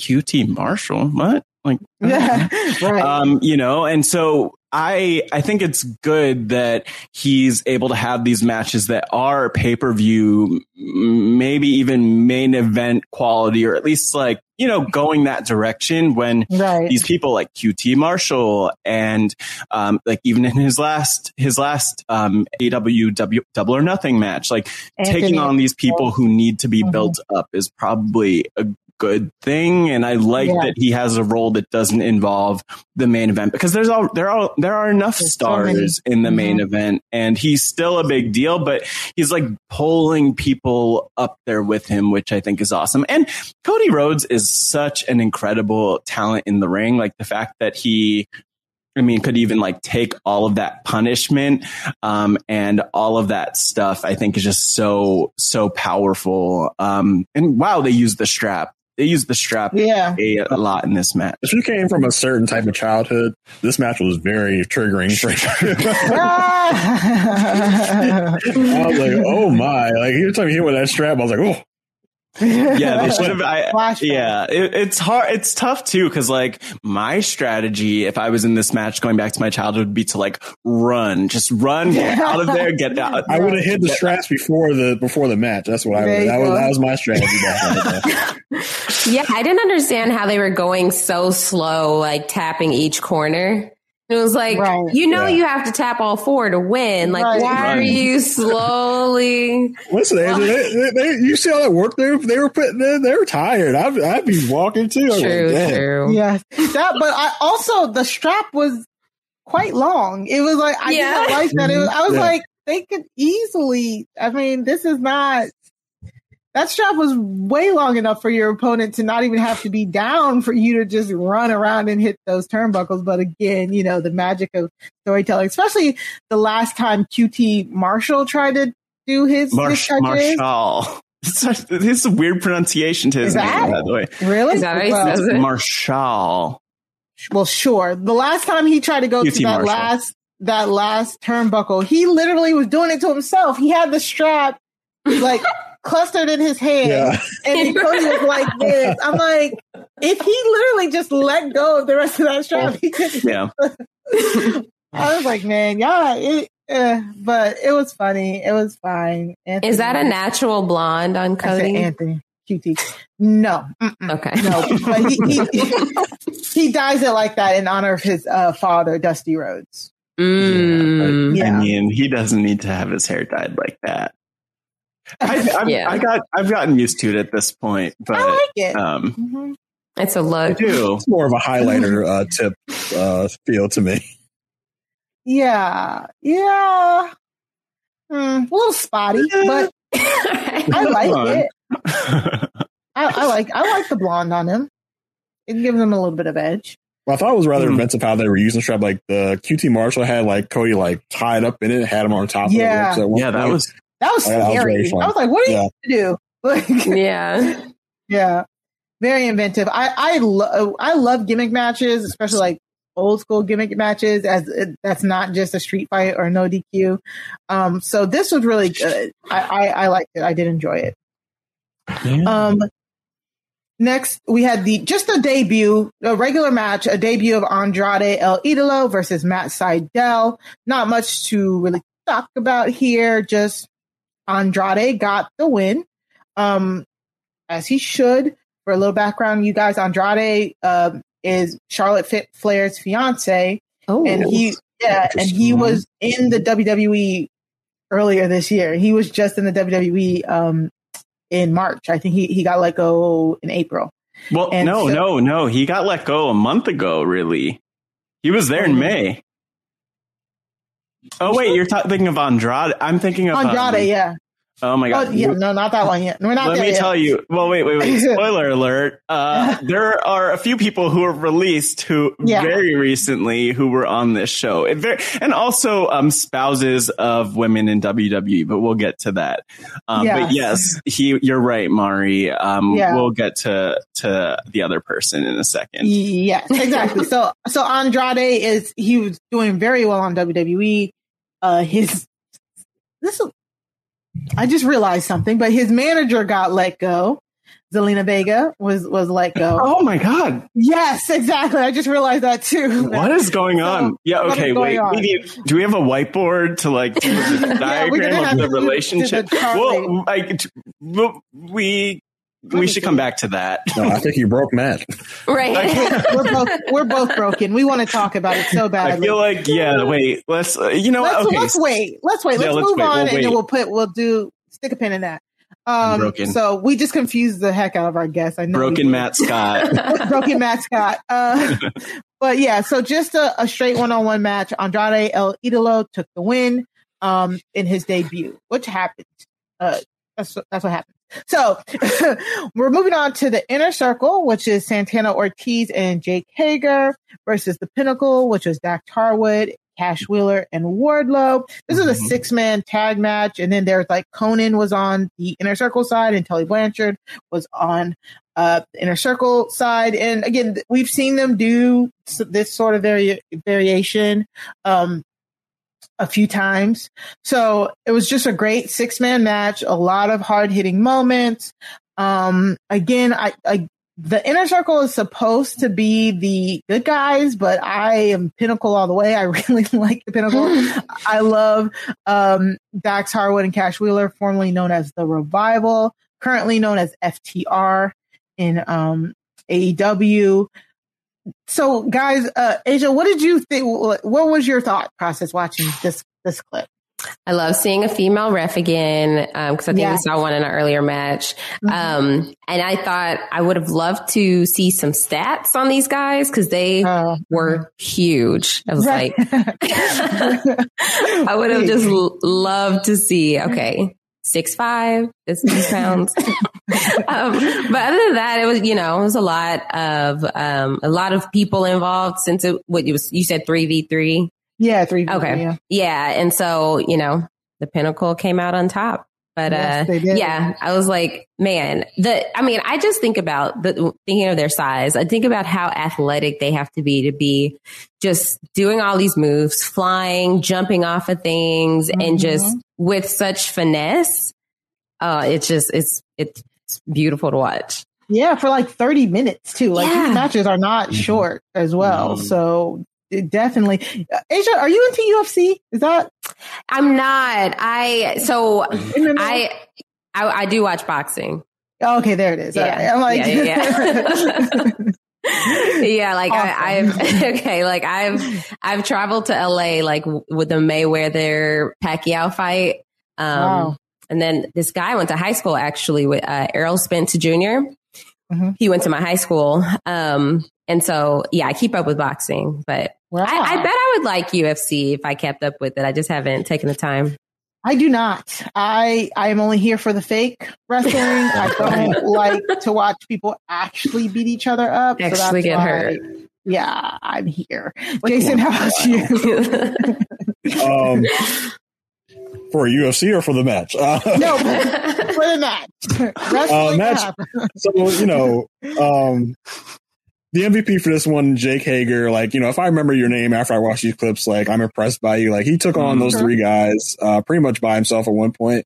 QT Marshall, what? Like, *laughs* yeah, right. um, you know, and so I I think it's good that he's able to have these matches that are pay per view, maybe even main event quality, or at least like you know going that direction. When right. these people like QT Marshall and um, like even in his last his last um, AEW Double or Nothing match, like Anthony. taking on these people who need to be mm-hmm. built up is probably a good thing. And I like yeah. that he has a role that doesn't involve the main event because there's all, there are, there are enough there's stars so in the main mm-hmm. event and he's still a big deal, but he's like pulling people up there with him, which I think is awesome. And Cody Rhodes is such an incredible talent in the ring. Like the fact that he, I mean, could even like take all of that punishment, um, and all of that stuff. I think is just so, so powerful. Um, and wow, they use the strap they used the strap yeah. a, a, lot in this match. If you came from a certain type of childhood, this match was very triggering for you. Ah! *laughs* I was like, oh my. Like, every time you hit with that strap, I was like, oh *laughs* yeah, they should have. I, yeah, it, it's hard. It's tough too because like my strategy, if I was in this match, going back to my childhood, would be to like run, just run, *laughs* get out of there, get *laughs* out. I would have hit the straps before the before the match. That's what I would. That was that was my strategy. yeah, I didn't understand how they were going so slow, like tapping each corner. It was like, right. you know, yeah. you have to tap all four to win. Like, right. why right. are you slowly? *laughs* Listen, they, they, they, you see all that work they, they were putting in? They were tired. I'd, I'd be walking too. True, like, true. Yeah. That, but I also, the strap was quite long. It was like, I yeah. didn't like that. It was, I was yeah. like, they could easily, I mean, this is not, that strap was way long enough for your opponent to not even have to be down for you to just run around and hit those turnbuckles. But again, you know, the magic of storytelling, especially the last time QT Marshall tried to do his, Marsh- his Marshall. *laughs* It's a weird pronunciation to his name, by the way. Really? Is that how he says it? Marshall. Well, sure. The last time he tried to go QT to that Marshall. last that last turnbuckle, he literally was doing it to himself. He had the strap like *laughs* clustered in his hand. Yeah. And Cody was like this. I'm like, if he literally just let go of the rest of that strap, he could. *laughs* Yeah. *laughs* I was like, man, y'all, it, uh, but it was funny. It was fine. Anthony, Is that a natural blonde on Cody? Anthony. QT. No. Mm-mm. Okay. No. But he, he, he, dyes it like that in honor of his uh, father, Dusty Rhodes. Mm. Yeah, yeah. I mean, he doesn't need to have his hair dyed like that. I, *laughs* yeah. I got I've gotten used to it at this point, but I like it. Um, mm-hmm. It's a look. I do. It's more of a highlighter *laughs* uh, tip uh, feel to me. Yeah, yeah, mm, a little spotty, but *laughs* I like it. I, I, like I like the blonde on him. It gives him a little bit of edge. Well, I thought it was rather mm. inventive how they were using strap. Like the QT Marshall had like Cody like tied up in it, had him on top yeah. of it. So yeah, that was that was scary. I was, I was like, what are yeah. you going to do? *laughs* Like, yeah, *laughs* yeah, very inventive. I I love I love gimmick matches, especially like old school gimmick matches. As that's not just a street fight or no DQ. Um, so this was really good. I I, I liked it. I did enjoy it. Yeah. Um, Next, we had the just a debut, a regular match, a debut of Andrade El Idolo versus Matt Sydal. Not much to really talk about here. Just Andrade got the win, um, as he should. For a little background, you guys, Andrade uh, is Charlotte Flair's fiance, oh, and he yeah, and he was in the WWE earlier this year. He was just in the WWE um, in March. I think he, he got let go in April. Well, and no, so, no, no. He got let go a month ago, really. He was there in oh. May. Oh, wait, you're thinking of Andrade. I'm thinking of Andrade, um, yeah. Oh my god! Oh, yeah, no, not that one yet. We're not. Let me yet. tell you. Well, wait, wait, wait. *laughs* Spoiler alert! Uh, *laughs* there are a few people who were released who yeah. very recently who were on this show, very, and also um, spouses of women in WWE. But we'll get to that. Um, yes. But yes, he. You're right, Mari. Um, yeah. We'll get to to the other person in a second. Yes, exactly. so so Andrade is he was doing very well on WWE. Uh, his this I just realized something, but his manager got let go. Zelina Vega was was let go. Oh my god! Yes, exactly. I just realized that too. What is going on? So, yeah. Okay. Wait. We need, do we have a whiteboard to like *laughs* diagram yeah, of the relationship? well, like we we should come back to that. No, I think you broke Matt. *laughs* Right. we're both we're both broken. We want to talk about it so bad. I feel like yeah. Wait. Let's. Uh, you know. Let's, okay. let's wait. Let's wait. Let's, let's move wait. on, we'll and then we'll put we'll do stick a pin in that. Um, broken. So we just confused the heck out of our guests. I know broken Matt Scott. *laughs* broken Matt Scott. Uh, *laughs* but yeah, so just a, a straight one-on-one match. Andrade El Idolo took the win um, in his debut, which happened. Uh, that's that's what happened. So *laughs* we're moving on to the inner circle, which is Santana Ortiz and Jake Hager versus the Pinnacle, which is Dax Harwood Cash Wheeler and Wardlow. This is a mm-hmm. six man tag match. And then there's like Konnan was on the inner circle side and Tully Blanchard was on uh, the inner circle side. And again, we've seen them do this sort of vari- variation. Um, a few times. So it was just a great six man match, a lot of hard hitting moments. Um, again, I, I the inner circle is supposed to be the good guys, but I am pinnacle all the way. I *laughs* really like the pinnacle. *laughs* I love um, Dax Harwood and Cash Wheeler, formerly known as the Revival, currently known as FTR in um, AEW. So, guys, uh, Aysha, what did you think? What was your thought process watching this this clip? I love seeing a female ref again because um, I think yes. we saw one in an earlier match. Mm-hmm. Um, and I thought I would have loved to see some stats on these guys because they uh, were huge. I was like, *laughs* I would have just *laughs* l- loved to see. Okay, six five, this *laughs* pounds. *laughs* um, but other than that, it was you know it was a lot of um, a lot of people involved since it what it was. You said three v three. Yeah, three. Okay. Yeah. yeah. And so, you know, the pinnacle came out on top. But yes, uh, yeah, I was like, man, the I mean, I just think about the thinking of their size. I think about how athletic they have to be to be just doing all these moves, flying, jumping off of things, mm-hmm. and just with such finesse. Uh, it's just it's it's beautiful to watch. Yeah, for like 30 minutes too. Like yeah. these matches are not mm-hmm. short as well. Mm-hmm. So definitely. Aysha, are you into UFC? Is that? I'm not. I so I, I, I do watch boxing. Oh, okay, there it is. Yeah, I'm like, yeah, yeah. yeah *laughs* like awesome. I, have *laughs* okay, like I've I've traveled to LA like with the Mayweather Pacquiao fight. Um, wow. and then this guy I went to high school actually with uh, Errol Spence Jr. Mm-hmm. He went to my high school. Um, and so, yeah, I keep up with boxing, but wow. I, I bet I would like UFC if I kept up with it. I just haven't taken the time. I do not. I I am only here for the fake wrestling. I *laughs* don't like to watch people actually beat each other up. Actually so get hurt. Yeah, I'm here. Jason, how about you? *laughs* um, *laughs* for a UFC or for the match? Uh, no, for the match. Uh, match. So you know, um, the MVP for this one, Jake Hager. Like you know, if I remember your name after I watched these clips, like I'm impressed by you. Like he took on those Mm-hmm. three guys uh, pretty much by himself at one point.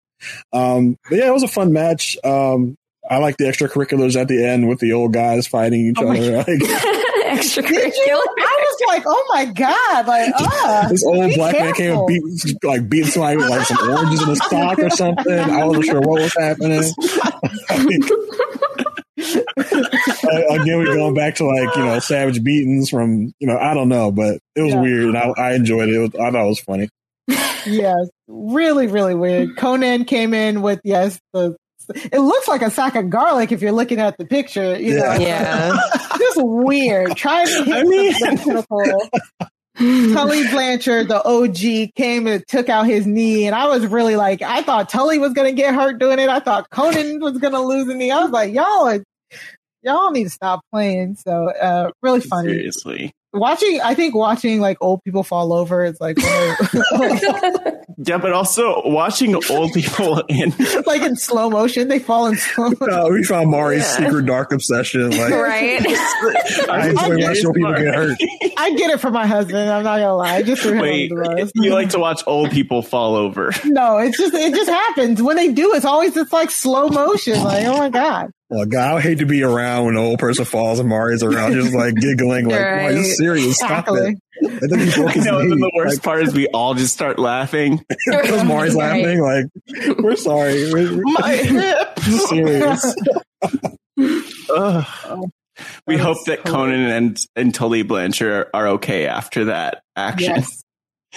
Um, but yeah, it was a fun match. Um, I like the extracurriculars at the end with the old guys fighting each Oh other. *laughs* Like, *laughs* Extracurricular. I was like, oh my god, like *laughs* ah, this old be black man came and beat like beating somebody with like some oranges in his *laughs* sock or something. I wasn't sure what was happening. *laughs* Uh, again, we're going back to like you know savage beatings from you know I don't know, but it was Yeah. weird and I, I enjoyed it. it was, I thought it was funny. yes, really, really weird. Konnan came in with yes, the *laughs* it looks like a sack of garlic if you're looking at the picture. You know, Yeah. *laughs* just weird. Trying to hit I mean- *laughs* the pinnacle. Tully Blanchard, the OG, came and took out his knee, and I was really like, I thought Tully was gonna get hurt doing it. I thought Konnan was gonna lose a knee. I was like, y'all, are- y'all need to stop playing. So, uh, really funny. Seriously. Watching, I think watching like old people fall over is like, *laughs* Yeah, but also watching old people in *laughs* like in slow motion. They fall in slow. motion. Uh, we found Mari's secret dark obsession. Like right. *laughs* I enjoy watching old people get hurt. I get it from my husband. I'm not gonna lie. I just Wait, under the bus. you like to watch old people fall over. No, it's just it just happens when they do. It's always just like slow motion. Like oh my god. Oh, God, I hate to be around when an old person falls and Mario's around, just like giggling, like, "Wow, you're Right. serious? Stop Cackling. that!" I think he broke I his know, and then the worst part is we all just start laughing. *laughs* because Mario's Right. laughing, like, "We're sorry, we're, we're My *laughs* hip. serious." *laughs* Ugh. we That hope is that Konnan and, and Tully Blanchard are, are okay after that action. Yes.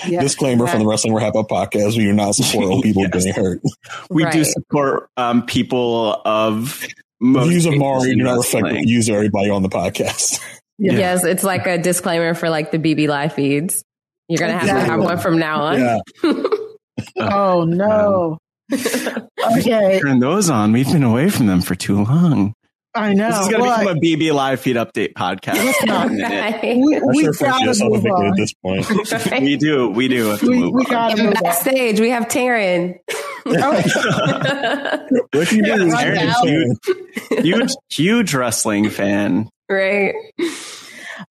Yes. Disclaimer from the Wrestling RHAPup podcast: We do not support old people Yes. getting hurt. We do support um, people of most Views of ages Mari in do not reflect the wrestling. views of everybody on the podcast. Yeah. Yes, it's like a disclaimer for like the BB live feeds. You're gonna have to have one from now on. Yeah, *laughs* Oh um, no. okay, Turn those on. We've been away from them for too long. I know. This is going to Well, become a BB live feed update podcast. Let's not. a. *laughs* Right. we, we gotta move on. at this point. *laughs* We do. We do We, we gotta And move on. backstage, we have Taryn. Breaking Yeah, news. right Aaron now. is huge, huge, huge wrestling fan. right.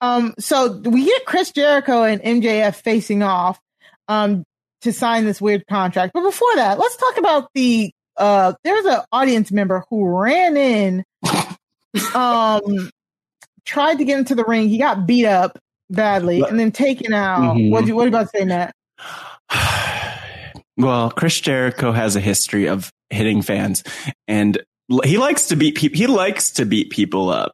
Um, so we get Chris Jericho and MJF facing off um, to sign this weird contract. But before that, let's talk about the uh, there's an audience member who ran in, um, tried to get into the ring. He got beat up badly and then taken out. Mhm. What you what you about to say, Matt? Well, Chris Jericho has a history of hitting fans, and he likes to beat people. He likes to beat people up.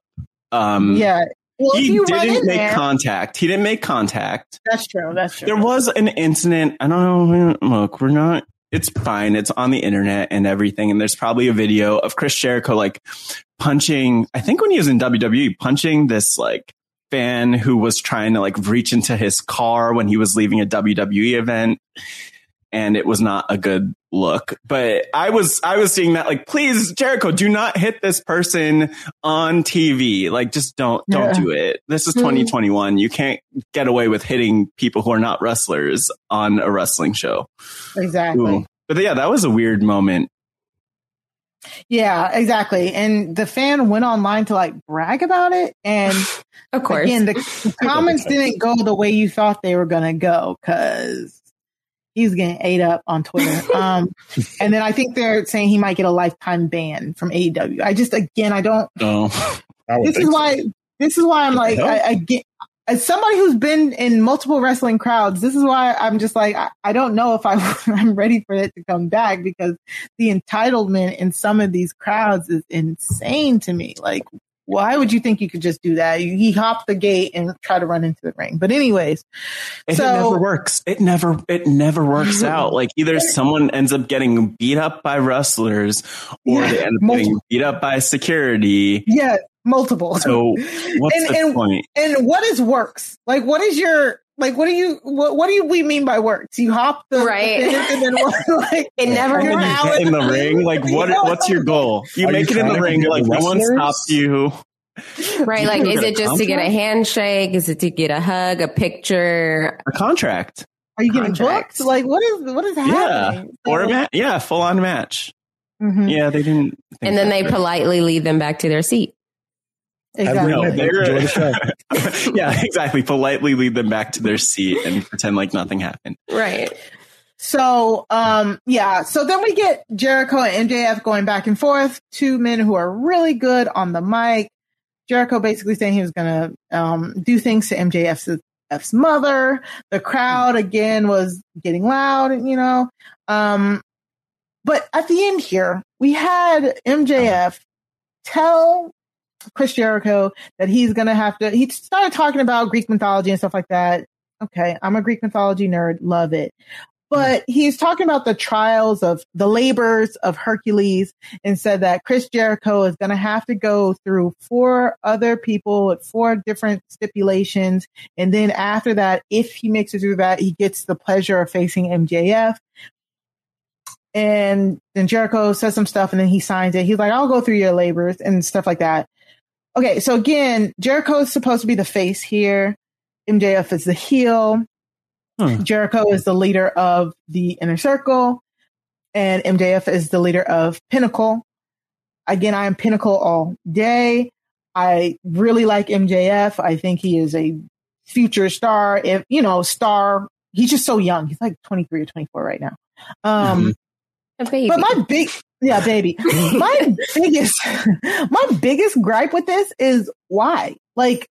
Um, yeah. Well, he didn't make there, contact. He didn't make contact. that's true. That's true. There was an incident. I don't know. Look, we're not. It's fine. It's on the internet and everything. And there's probably a video of Chris Jericho like punching. I think when he was in WWE, punching this like fan who was trying to like reach into his car when he was leaving a WWE event. And it was not a good look. But I was I was seeing that like, please, Jericho, do not hit this person on TV. Like, just don't don't Yeah. do it. This is Mhm. 2021. You can't get away with hitting people who are not wrestlers on a wrestling show. exactly. Ooh. But yeah, that was a weird moment. Yeah, exactly. And the fan went online to like brag about it. And *laughs* Of course. again, the, the *laughs* comments didn't go the way you thought they were going to go because he's getting ate up on Twitter. *laughs* Um, and then I think they're saying he might get a lifetime ban from AEW. I just, again, I don't, Oh, I this is so. why, this is why I'm like, hell? I, I get, as somebody who's been in multiple wrestling crowds, this is why I'm just like, I, I don't know if I, *laughs* I'm ready for it to come back because the entitlement in some of these crowds is insane to me. Like, why would you think you could just do that? He hopped the gate and try to run into the ring. But anyways, it So- never works. It never it never works out. Like either someone ends up getting beat up by wrestlers or Yeah, they end up multiple. getting beat up by security. yeah, multiple. So what's And- the and- point? and what is works? Like, what is your like? What do you what, what do you we mean by works? You hop the Right. the and then what, *laughs* like It never you're out in the ring, like what? *laughs* What's your goal? You Are make you it in the trying to ring, like the no one stops you. Right. You Like, is it just to get a handshake? Is it to get a hug, a picture? A contract, Are you getting Contracts. booked? Like, what is what is yeah, happening? or a match, yeah, full on match. Mm-hmm. Yeah, they didn't. And then they politely lead them back to their seat. Exactly. No, they're- *laughs* yeah, exactly. Politely lead them back to their seat and pretend like nothing happened. Right. So, um, yeah. So then we get Jericho and MJF going back and forth. Two men who are really good on the mic. Jericho basically saying he was going to um, do things to MJF's F's mother. The crowd again was getting loud, you know. Um, but at the end here, we had MJF tell Chris Jericho that he's going to have to, he started talking about Greek mythology and stuff like that. Okay. I'm a Greek mythology nerd. Love it. But mm. he's talking about the trials of the labors of Hercules and said that Chris Jericho is going to have to go through four other people with four different stipulations. And then after that, if he makes it through that, he gets the pleasure of facing MJF. And then Jericho says some stuff and then he signs it. He's like, I'll go through your labors and stuff like that. Okay. So again, Jericho is supposed to be the face here. MJF is the heel. Jericho is the leader of the inner circle and MJF is the leader of Pinnacle. Again, I am Pinnacle all day. I really like MJF. I think he is a future star. If you know, star, he's just so young. He's like 23 or 24 right now. Um, but my big, yeah, baby. my *laughs* biggest, my biggest gripe with this is why? Like,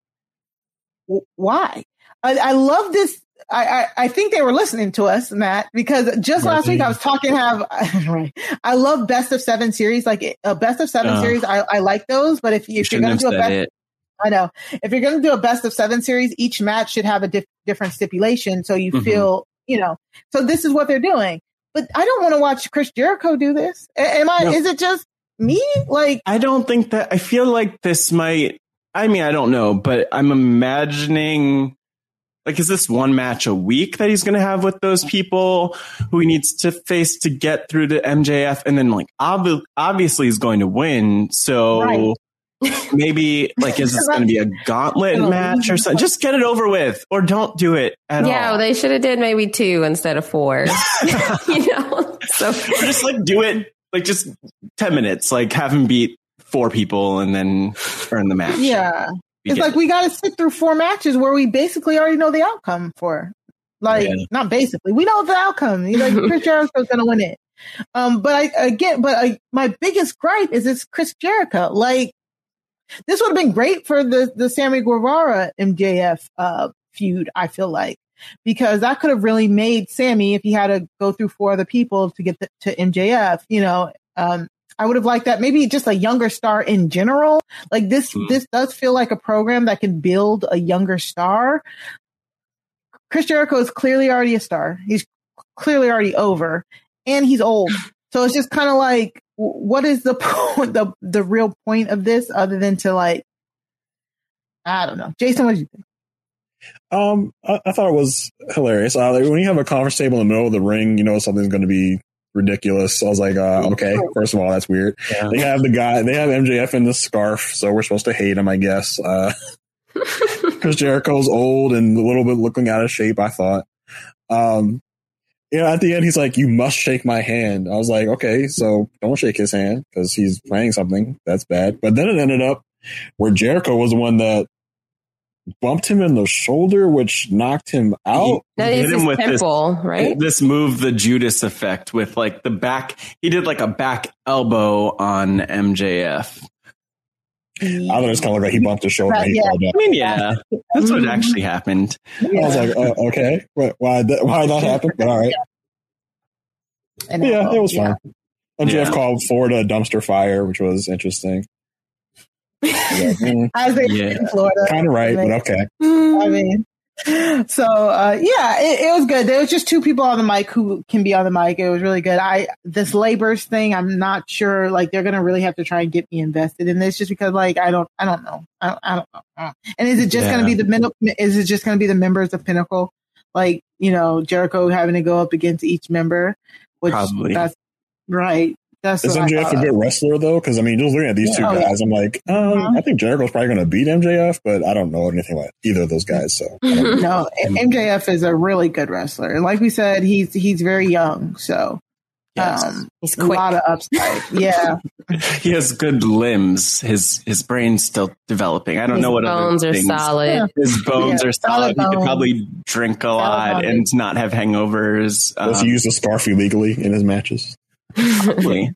w- why? I, I love this. I, I, I think they were listening to us, Matt, because just last week I was talking have *laughs* right. I love best of seven series, like a best of seven Oh. series. I, I like those, but if, you, if you're going to do a best, it. I know if you're going to do a best of seven series, each match should have a dif- different stipulation, so you Mhm. feel, you know. So this is what they're doing, but I don't want to watch Chris Jericho do this. Am I? No. Is it just me? Like, I don't think that. I feel like this might. I mean, I don't know, but I'm imagining. Like, is this one match a week that he's going to have with those people who he needs to face to get through to MJF? And then, like, obvi- obviously, he's going to win. So Right. Maybe, like, is this going to be a gauntlet match or something? Just get it over with or don't do it at yeah, all. well, they should have did maybe two instead of four. *laughs* *laughs* you know, so Or just like do it, like, just 10 minutes, like, have him beat four people and then earn the match. yeah, it's get like we got to sit through four matches where we basically already know the outcome for. Like, Yeah. not basically, we know the outcome. You know, Chris *laughs* Jericho's going to win it. Um, but I again, but I, my biggest gripe is it's Chris Jericho. Like, this would have been great for the the Sammy Guevara MJF uh, feud. I feel like because that could have really made Sammy if he had to go through four other people to get the, to MJF. You know, um, I would have liked that. Maybe just a younger star in general. Like this, this does feel like a program that can build a younger star. Chris Jericho is clearly already a star. He's clearly already over, and he's old. *laughs* So it's just kind of like, what is the *laughs* point, the the real point of this, other than to like, I don't know. Jason, what did you think? Um, I, I thought it was hilarious. Uh, like, when you have a conference table in the middle of the ring, you know something's going to be ridiculous. So I was like, uh, okay, first of all, that's weird. Yeah. They have the guy, they have MJF in the scarf, so we're supposed to hate him, I guess. Uh, *laughs* because Jericho's old and a little bit looking out of shape, I thought. Um, you know, at the end, he's like, "You must shake my hand." I was like, "Okay, so don't shake his hand because he's playing something that's bad." But then it ended up where Jericho was the one that bumped him in the shoulder, which knocked him out. that hit him his with this- right? This move, the Judas effect, with like the back. He did like a back elbow on MJF. I thought it was kind of like he bumped his shoulder. and he Yeah. I mean, yeah, that's what actually happened. I was like, uh, okay, what, why that, why that happened? But all right, And yeah, it was yeah. fun. MJF Yeah. called Florida a dumpster fire, which was interesting. *laughs* mm, As they Yeah. in Florida. kind of right, but okay. I mean, so uh, yeah, it, it was good. There was just two people on the mic who can be on the mic. It was really good. I this labors thing, I'm not sure. Like they're gonna really have to try and get me invested in this, just because like I don't, I don't know, I don't, I don't know. And is it just gonna be the middle? Is it just gonna be the members of Pinnacle? Like you know, Jericho having to go up against each member, which Probably. that's right. That's Is MJF a good wrestler though? Because I mean, just looking at these two yeah. guys, I'm like, um, Mhm. I think Jericho's probably going to beat MJF, but I don't know anything about either of those guys. So I don't *laughs* know. No, MJF is a really good wrestler, and like we said, he's he's very young. So Yes. Um, He's quick. a lot of upside. Yeah. *laughs* he has good limbs. His his brain's still developing. I don't his know what bones are things. solid. His bones yeah, are solid. solid he could probably drink a lot and not have hangovers. Does um, he use a scarf illegally in his matches? Probably.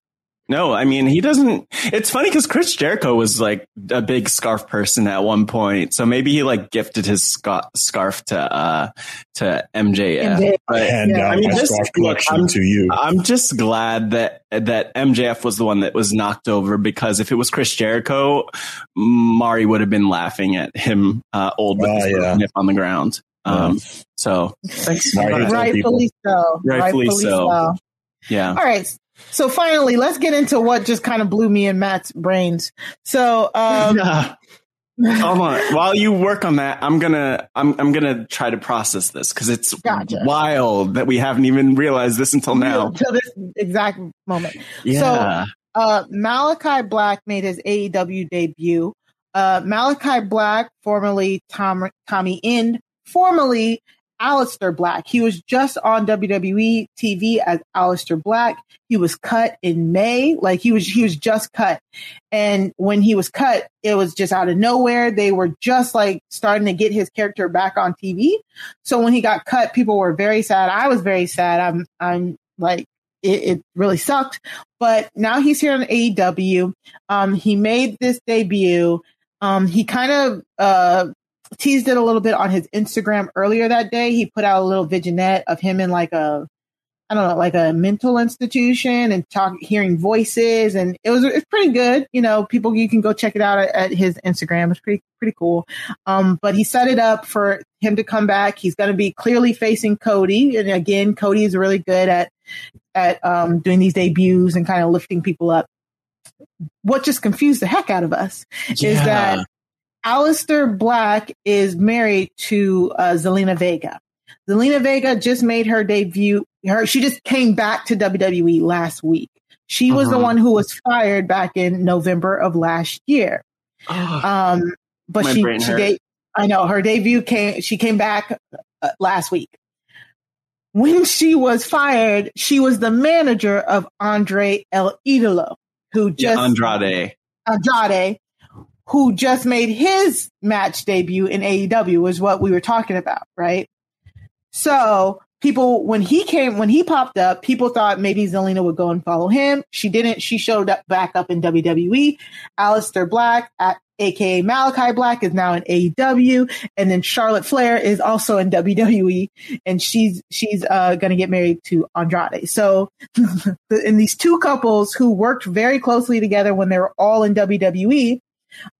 No, I mean he doesn't. It's funny because Chris Jericho was like a big scarf person at one point, so maybe he like gifted his sca- scarf to uh to MJF. But, and yeah. uh, I mean, just, scarf collection I'm, to you. I'm just glad that that MJF was the one that was knocked over because if it was Chris Jericho, Mari would have been laughing at him uh, old with uh, his yeah. on the ground. Um, yeah. So thanks, rightfully so. Rightfully, rightfully so. so. Yeah. All right. So finally, let's get into what just kind of blew me and Matt's brains. So, um, *laughs* yeah. Hold on. While you work on that, I'm gonna I'm I'm gonna try to process this because it's gotcha. wild that we haven't even realized this until now. Until this exact moment. Yeah. So uh, Malakai Black made his AEW debut. Uh, Malakai Black, formerly Tom, Tommy End, formerly Aleister Black. He was just on WWE TV as Aleister Black. He was cut in May, like he was he was just cut. And when he was cut, it was just out of nowhere. They were just like starting to get his character back on TV. So when he got cut, people were very sad. I was very sad. I'm I'm like it, it really sucked. But now he's here on AEW. Um, he made this debut. Um, he kind of uh teased it a little bit on his Instagram earlier that day. He put out a little vignette of him in like a, I don't know, like a mental institution and talk, hearing voices, and it was it's pretty good. You know, people you can go check it out at, at his Instagram. It's pretty pretty cool. Um, but he set it up for him to come back. He's going to be clearly facing Cody, and again, Cody is really good at at um, doing these debuts and kind of lifting people up. What just confused the heck out of us yeah. is that Aleister Black is married to uh, Zelina Vega. Zelina Vega just made her debut. Her she just came back to WWE last week. She was uh-huh. the one who was fired back in November of last year. Oh, um, but she she de- I know her debut came. She came back uh, last week. When she was fired, she was the manager of Andre El Idolo, who just yeah, Andrade. Andrade, who just made his match debut in AEW is what we were talking about, right? So people, when he came, when he popped up, people thought maybe Zelina would go and follow him. She didn't. She showed up back up in WWE. Aleister Black, at, aka Malakai Black, is now in AEW, and then Charlotte Flair is also in WWE, and she's she's uh, going to get married to Andrade. So, *laughs* in these two couples who worked very closely together when they were all in WWE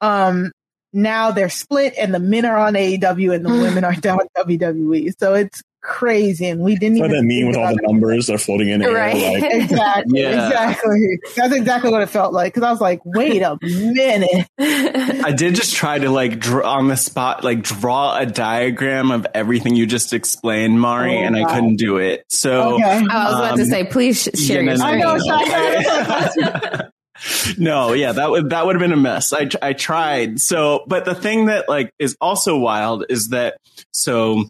um, now they're split and the men are on AEW and the women are *laughs* down WWE. So it's crazy. And we didn't what even. that mean with all the numbers that are floating in the right. air? Like, exactly. *laughs* Yeah. Exactly. That's exactly what it felt like. Cause I was like, wait a minute. *laughs* I did just try to like draw on the spot, like draw a diagram of everything you just explained, Mari, oh, and God. I couldn't do it. So okay. I was about um, to say, please share your screen. I know, no, yeah, that would that would have been a mess. I I tried. So, but the thing that like is also wild is that so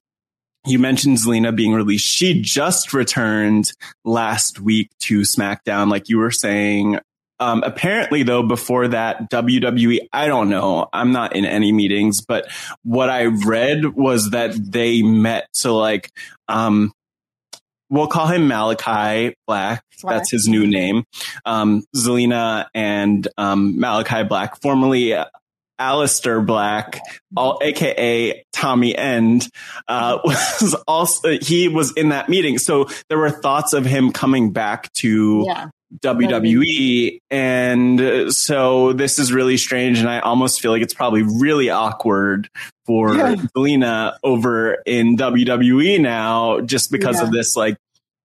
you mentioned Zelina being released. She just returned last week to SmackDown, like you were saying. Um, apparently, though, before that, WWE, I don't know. I'm not in any meetings, but what I read was that they met to like, um, we'll call him Malakai Black. Black. That's his new name. Um, Zelina and um, Malakai Black, formerly uh, Aleister Black, all, aka Tommy End, uh, *laughs* was also he was in that meeting. So there were thoughts of him coming back to yeah. WWE, and uh, so this is really strange. And I almost feel like it's probably really awkward for yeah. Zelina over in WWE now, just because yeah. of this like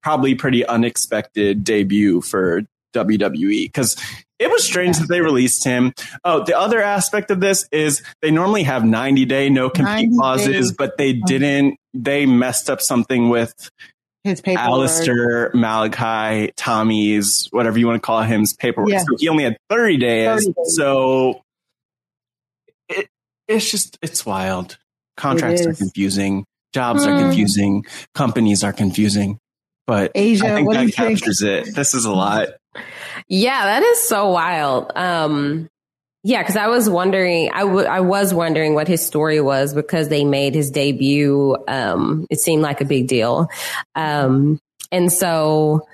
probably pretty unexpected debut for WWE because it was strange that they released him. Oh, the other aspect of this is they normally have 90 day no compete clauses, but they didn't. They messed up something with his paperwork. Aleister, Malakai, Tommy's, whatever you want to call him, his paperwork. Yeah. So he only had 30 days. 30 days. So it, it's just, it's wild. Contracts it are confusing. Jobs hmm. are confusing. Companies are confusing. But Aysha, I think what do that you think? captures it. This is a lot. Yeah, that is so wild. Um, yeah, because I was wondering, I, w- I was wondering what his story was because they made his debut. Um, it seemed like a big deal. Um, and so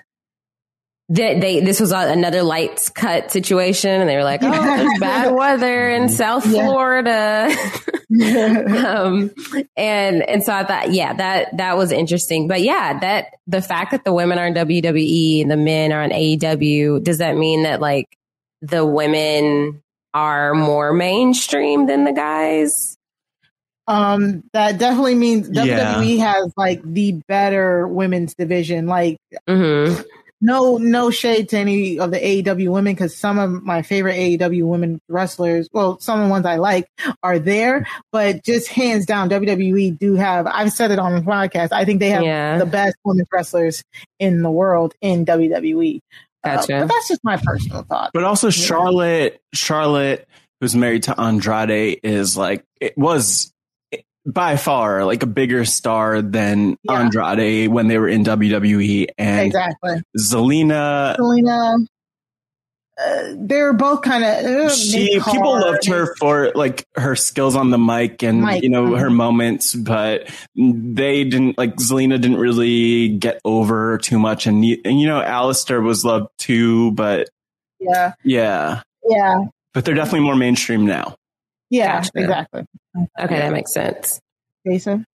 they, they this was a, another lights cut situation, and they were like, "Oh, there's *laughs* bad weather in South Florida," *laughs* um, and and so I thought, yeah, that that was interesting. But yeah, that the fact that the women are in WWE and the men are in AEW, does that mean that like the women are more mainstream than the guys? Um, that definitely means Yeah. WWE has like the better women's division. Like, Mm-hmm. no, no shade to any of the AEW women because some of my favorite AEW women wrestlers, well, some of the ones I like are there, but just hands down, WWE do have. I've said it on the podcast. I think they have Yeah. the best women's wrestlers in the world in WWE. Uh, Gotcha. but that's just my personal thought. But also Charlotte, Charlotte, who's married to Andrade, is like it was by far like a bigger star than Andrade when they were in WWE, and Exactly. Zelina. Selena, uh, they're both kind of uh, She people loved her for like her skills on the mic and Mic, you know her mhm. moments, but they didn't like Zelina didn't really get over too much, and, and you know Aleister was loved too, but Yeah, yeah, yeah, but they're definitely more mainstream now. yeah, Gotcha. exactly. Okay, that makes sense. Jason,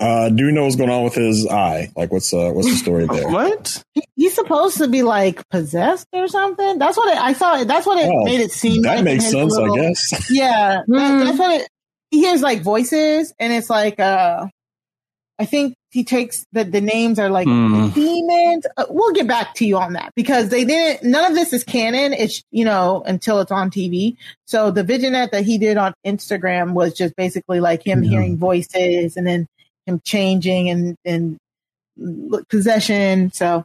Uh, do you know what's going on with his eye? Like, what's uh, what's the story *laughs* there? What? He- he's supposed to be like possessed or something. That's what it, I thought. That's what it Oh, made it seem. that like makes in his sense, I guess. *laughs* Yeah, Hmm. that- that's what it. He hears like voices, and it's like uh, I think he takes the the names are like Hmm. demons. Uh, we'll get back to you on that because they didn't. None of this is canon. It's you know until it's on TV. So the vignette that he did on Instagram was just basically like him hearing voices and then him changing and and possession. So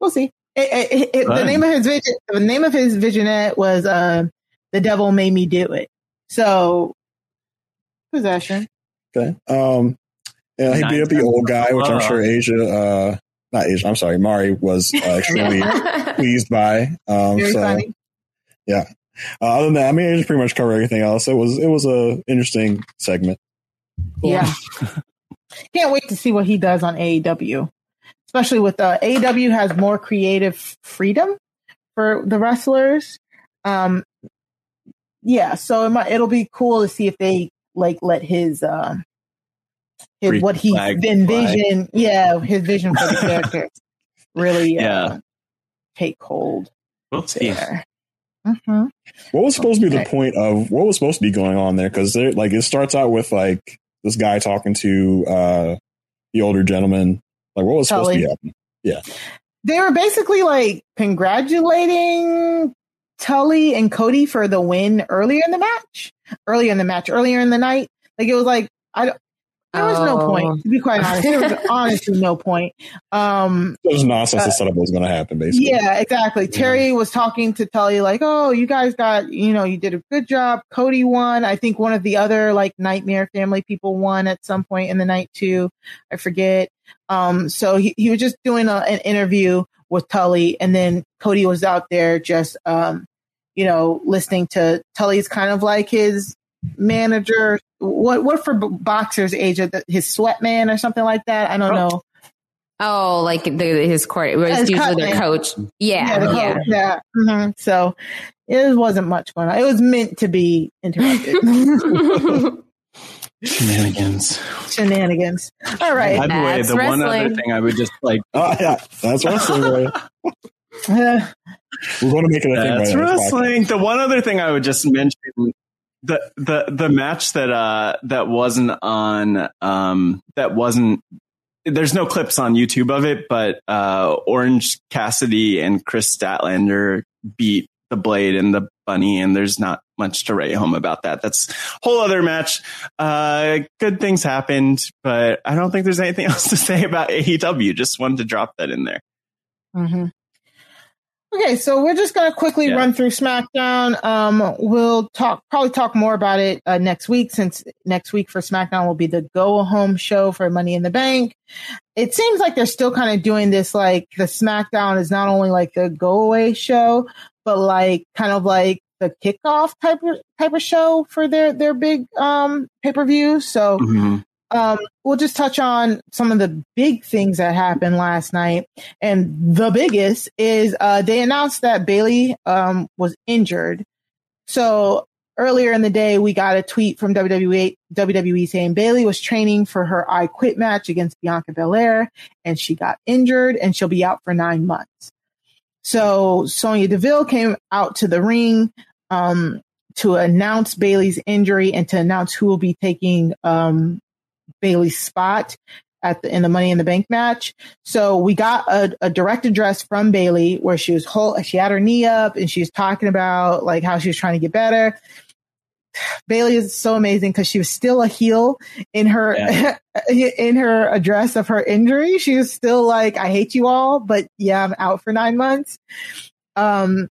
we'll see. It, it, it, the name of his vision, the name of his visionette was uh, "The Devil Made Me Do It." So possession. Okay. Um, yeah, he beat up the old guy, which I'm sure Aysha, uh, not Aysha, I'm sorry, Mari was uh, *laughs* extremely pleased by. Um, Very so, funny. yeah. Uh, other than that, I mean, Aysha pretty much covered everything else. It was it was a interesting segment. Yeah. *laughs* Can't wait to see what he does on AEW, especially with uh, AEW has more creative freedom for the wrestlers. Um, yeah, so it might, it'll be cool to see if they like let his uh, his Freak what he's flag envision, yeah, his vision for the *laughs* character really uh, Yeah. take hold. We'll see. There. hmm What was supposed to be the point of what was supposed to be going on there? Because they're like it starts out with like this guy talking to uh, the older gentleman. Like what was supposed to be happening? Yeah. they were basically like congratulating Tully and Cody for the win earlier in the match, earlier in the match, earlier in the night. Like it was like I don't. There was no Oh. point, to be quite honest. There was *laughs* honestly no point. Um, It was nonsense Uh, to set up what was going to happen, basically. yeah, exactly. Terry was talking to Tully like, "Oh, you guys got, you know, you did a good job. Cody won. I think one of the other like Nightmare Family people won at some point in the night too. I forget. Um, so he, he was just doing a, an interview with Tully, and then Cody was out there just, um, you know, listening to Tully's kind of like his manager. What what for boxers agent? his sweat man or something like that? I don't know. Oh, like the, his court, it was His usually their man. coach. Yeah, the yeah. coach, yeah. hmm So it wasn't much going on. It was meant to be interrupted. *laughs* Shenanigans. Shenanigans. All right. By the way, the one other thing I would just like. *laughs* Oh yeah, that's wrestling. right? Uh, *laughs* We're going to make it a thing. That's right. It's wrestling. The one other thing I would just mention the the the match that uh that wasn't on um that wasn't there's no clips on YouTube of it, but uh Orange Cassidy and Kris Statlander beat the Blade and the Bunny, and there's not much to write home about that. That's a whole other match. Uh good things happened, but I don't think there's anything *laughs* else to say about AEW. Just wanted to drop that in there. mhm. Okay, so we're just gonna quickly yeah. run through SmackDown. Um, we'll talk probably talk more about it uh, next week, since next week for SmackDown will be the go home show for Money in the Bank. It seems like they're still kind of doing this, like the SmackDown is not only like the go away show, but like kind of like the kickoff type of type of show for their their big um pay per view. So mm-hmm. Um, we'll just touch on some of the big things that happened last night. And the biggest is uh, they announced that Bayley um, was injured. So earlier in the day, we got a tweet from WWE, WWE saying Bayley was training for her I Quit match against Bianca Belair, and she got injured, and she'll be out for nine months. So Sonya Deville came out to the ring um, to announce Bayley's injury and to announce who will be taking um, Bayley's spot at the in the Money in the Bank match. So we got a, a direct address from Bayley where she was whole, she had her knee up and she was talking about like how she was trying to get better. *sighs* Bayley is so amazing because she was still a heel in her yeah. *laughs* in her address of her injury. She was still like, "I hate you all, but yeah, I'm out for nine months." Um,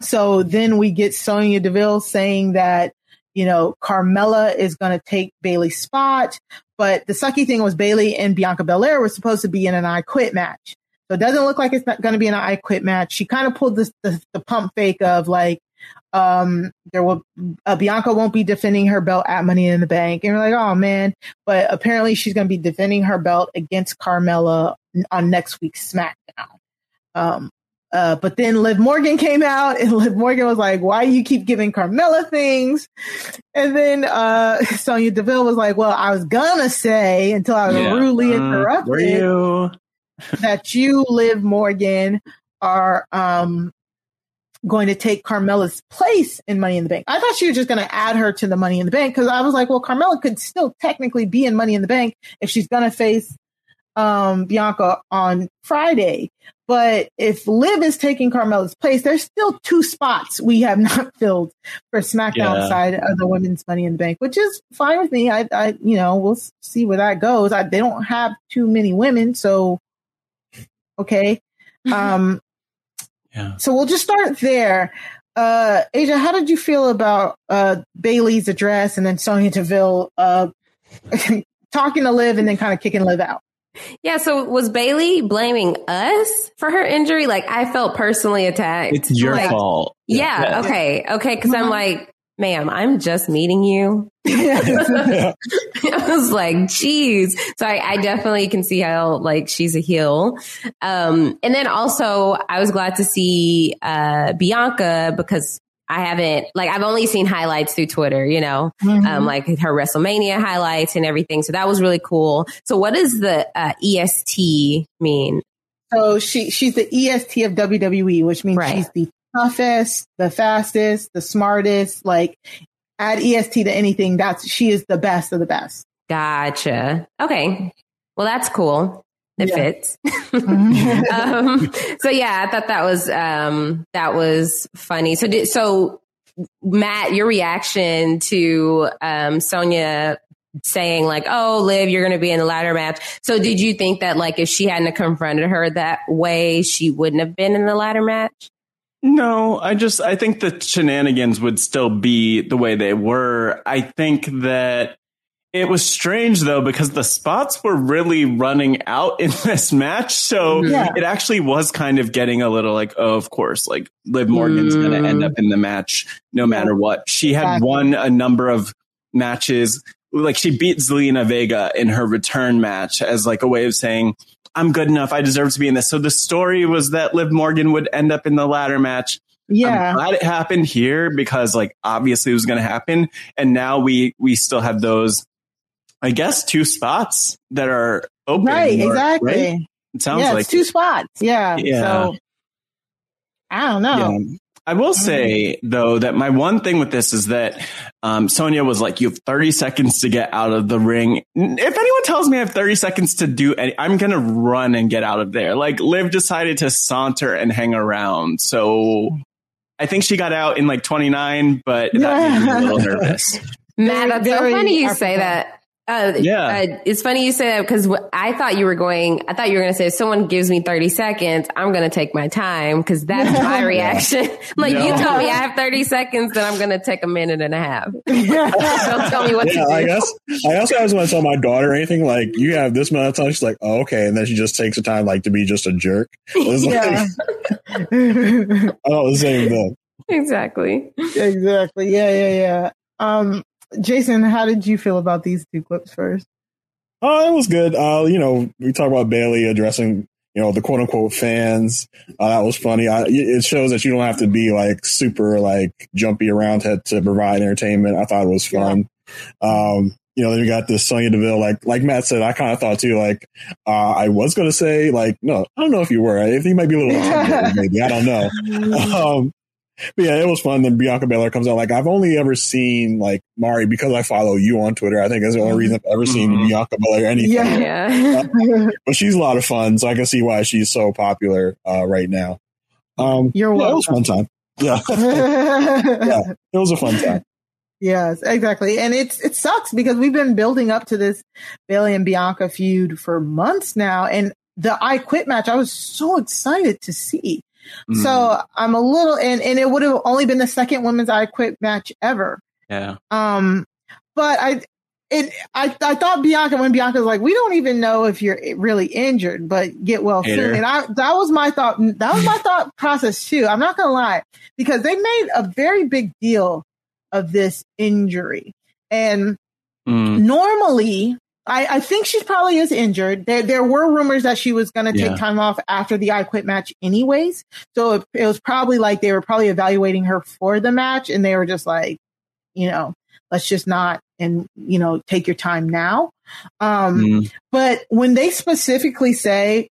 so then we get Sonya Deville saying that you know, Carmella is going to take Bayley's spot. But the sucky thing was Bayley and Bianca Belair were supposed to be in an I Quit match. So it doesn't look like it's not going to be an I Quit match. She kind of pulled this, the, the pump fake of like, um, there will, uh, Bianca won't be defending her belt at Money in the Bank. And we're like, oh man. But apparently she's going to be defending her belt against Carmella on next week's SmackDown. Um, uh, but then Liv Morgan came out and *laughs* Liv Morgan was like, why do you keep giving Carmella things? And then, uh, *laughs* Sonya Deville was like, well, I was gonna say until I was yeah. rudely uh, interrupted you? that you, Liv Morgan, are, um, going to take Carmella's place in Money in the Bank. I thought she was just going to add her to the Money in the Bank because I was like, well, Carmella could still technically be in Money in the Bank if she's going to face um, Bianca on Friday. But if Liv is taking Carmella's place, there's still two spots we have *laughs* not filled for SmackDown yeah. side of the women's Money in the Bank, which is fine with me. I, I you know, we'll see where that goes. I, they don't have too many women, so okay. *laughs* Um, yeah. So we'll just start there. Uh, Aysha, how did you feel about uh, Bayley's address and then Sonya Deville uh, *laughs* talking to Liv and then kind of kicking Liv out? Yeah, so was Bayley blaming us for her injury? Like I felt personally attacked. It's your like, fault. Yeah, yeah, okay. Okay, cuz I'm like, ma'am, I'm just meeting you. *laughs* *laughs* I was like, geez. So I, I, definitely can see how like she's a heel. Um, and then also I was glad to see uh, Bianca because I haven't like I've only seen highlights through Twitter, you know, mm-hmm. um, like her WrestleMania highlights and everything. So that was really cool. So what does the uh, EST mean? So she she's the EST of WWE, which means right. she's the toughest, the fastest, the smartest. Like add EST to anything, that's she is the best of the best. Gotcha. Okay. Well, that's cool. It yeah. fits. *laughs* um, so yeah, I thought that was um, that was funny. So did, so Matt, your reaction to um, Sonya saying like, "Oh, Liv, you're going to be in the ladder match." So did you think that like if she hadn't confronted her that way, she wouldn't have been in the ladder match? No, I just I think the shenanigans would still be the way they were. I think that it was strange though because the spots were really running out in *laughs* this match, so yeah. it actually was kind of getting a little like, oh, of course, like Liv Morgan's mm. going to end up in the match no matter what. She had exactly. won a number of matches, like she beat Zelina Vega in her return match as like a way of saying, I'm good enough, I deserve to be in this. So the story was that Liv Morgan would end up in the ladder match. Yeah. I'm glad it happened here because like obviously it was going to happen. And now we, we still have those I guess two spots that are open. Right, more, exactly. Right? It sounds yeah, like two spots. Yeah. Yeah. So I don't know. Yeah. I will say though that my one thing with this is that um, Sonya was like, "You have 30 seconds to get out of the ring." If anyone tells me I have 30 seconds to do any, I'm gonna run and get out of there. Like Liv decided to saunter and hang around, so I think she got out in like 29, but that made me a little nervous. *laughs* Matt, that's so funny you say that Uh, Yeah. uh, it's funny you say that because I thought you were going. I thought you were going to say, if "Someone gives me thirty seconds, I'm going to take my time," because that's my *laughs* reaction. *laughs* like you told me I have thirty seconds, then I'm going to take a minute and a half. *laughs* Don't tell me what yeah, to do. I guess I also always want to tell my daughter anything like you have this amount of time. She's like, oh, okay, and then she just takes the time like to be just a jerk. It's like, oh, the same thing. Exactly. exactly. Yeah, yeah, yeah. Um, Jason, how did you feel about these two clips first? Oh, it was good. Uh, you know, we talk about Bayley addressing, you know, the quote unquote fans. Uh, that was funny. I, it shows that you don't have to be like super like jumpy around to, to provide entertainment. I thought it was fun. Um, you know, then you got this Sonya Deville, like, like Matt said, I kind of thought too, like, uh, I was going to say, like, no, I don't know if you were. I think you might be a little, *laughs* maybe. I don't know. *laughs* Um, but yeah, it was fun. Then Bianca Belair comes out. Like I've only ever seen like Mari because I follow you on Twitter. I think that's the only reason I've ever seen Bianca Belair anything. Yeah. Yeah. *laughs* But she's a lot of fun, so I can see why she's so popular uh, right now. Um, You're yeah, it was a fun time. Yeah, *laughs* yeah, it was a fun time. Yes, exactly. And it's it sucks because we've been building up to this Bayley and Bianca feud for months now. And the I quit match, I was so excited to see. Mm. So I'm a little and, and it would have only been the second women's I quit match ever. Yeah. Um but I it I I thought Bianca when Bianca was like, we don't even know if you're really injured, but get well Hater. soon. And I that was my thought that was my *laughs* thought process too. I'm not gonna lie, because they made a very big deal of this injury. And Mm. normally I, I think she probably is injured. There, there were rumors that she was going to take Yeah. time off after the I Quit match, anyways. So it, it was probably like they were probably evaluating her for the match, and they were just like, you know, let's just not and you know take your time now. Um, Mm. But when they specifically say,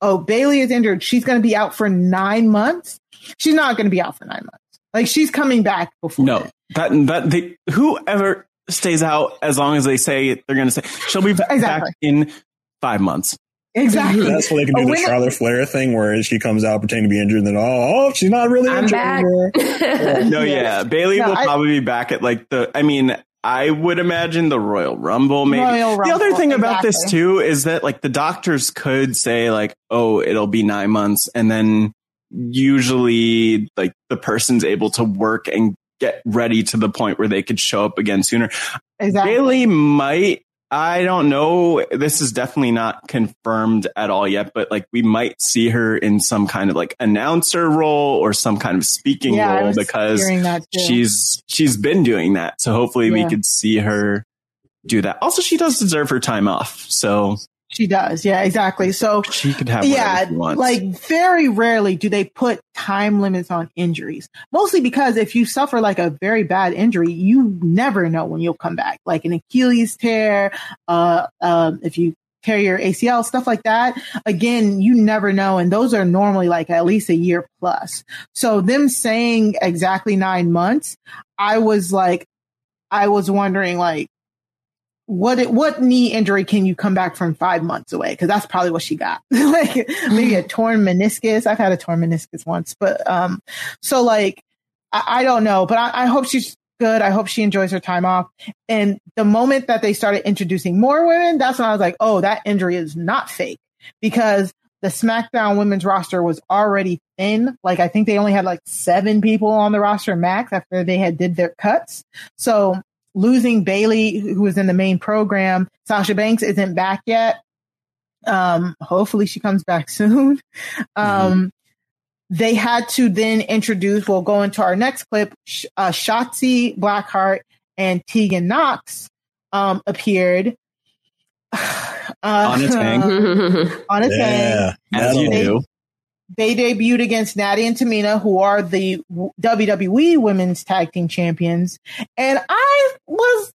"Oh, Bayley is injured," she's going to be out for nine months. She's not going to be out for nine months. Like she's coming back before. No, that that they whoever stays out as long as they say they're going to say she'll be back, Exactly. back in five months. Exactly. That's where they can do Oh, the when- Charlotte Flair thing, where she comes out pretending to be injured, and then oh, oh she's not really I'm injured. back. *laughs* No, yeah, Bayley No, will I- probably be back at like the. I mean, I would imagine the Royal Rumble. Maybe Royal the other Rumble, thing about this too is that like the doctors could say like, oh, it'll be nine months, and then usually like the person's able to work and get ready to the point where they could show up again sooner. Exactly. Bayley might. I don't know. This is definitely not confirmed at all yet, but like we might see her in some kind of like announcer role or some kind of speaking Yeah, role because hearing that too. she's she's been doing that. So hopefully we Yeah. could see her do that. Also, she does deserve her time off, so She does. Yeah, exactly. So she could have yeah, like very rarely do they put time limits on injuries. Mostly because if you suffer like a very bad injury, you never know when you'll come back. Like an Achilles tear, uh, um, if you tear your ACL, stuff like that. Again, you never know. And those are normally like at least a year plus. So them saying exactly nine months, I was like, I was wondering like, what it, what knee injury can you come back from five months away? Because that's probably what she got. *laughs* like maybe a torn meniscus. I've had a torn meniscus once, but um, so like I, I don't know, but I, I hope she's good. I hope she enjoys her time off. And the moment that they started introducing more women, that's when I was like, oh, that injury is not fake because the SmackDown women's roster was already thin. Like I think they only had like seven people on the roster max after they had did their cuts. So losing Bayley, who was in the main program, Sasha Banks isn't back yet. Um, hopefully she comes back *laughs* soon. Um, they had to then introduce, we'll go into our next clip, Sh- uh, Shotzi Blackheart and Tegan Nox, um, appeared. Uh, *sighs* On a tank. on a tank. as you They- do. They debuted against Natty and Tamina, who are the WWE Women's Tag Team Champions. And I was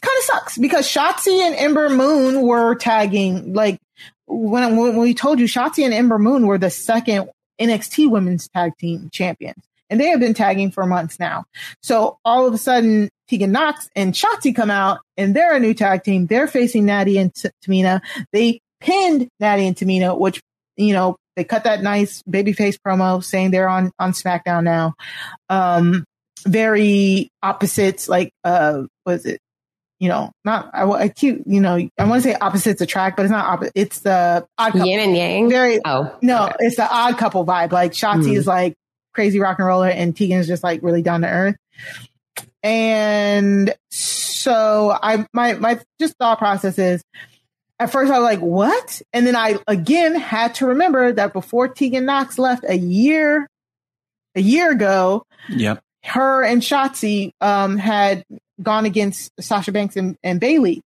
kind of sucks because Shotzi and Ember Moon were tagging. Like when, when we told you, Shotzi and Ember Moon were the second NXT Women's Tag Team Champions. And they have been tagging for months now. So all of a sudden, Tegan Nox and Shotzi come out and they're a new tag team. They're facing Natty and T- Tamina. They pinned Natty and Tamina, which, you know, they cut that nice babyface promo saying they're on, on SmackDown now. Um, very opposites, like, uh, was it? you know, not I, I cute, you know, I want to say opposites attract, but it's not opposite. It's the odd couple. Yin and yang. Very. Oh no, okay. it's the odd couple vibe. Like Shotzi mm. is like crazy rock and roller, and Tegan is just like really down to earth. And so I my my just thought process is at first I was like, what? And then I again had to remember that before Tegan Nox left a year a year ago, yep. her and Shotzi um, had gone against Sasha Banks and, and Bayley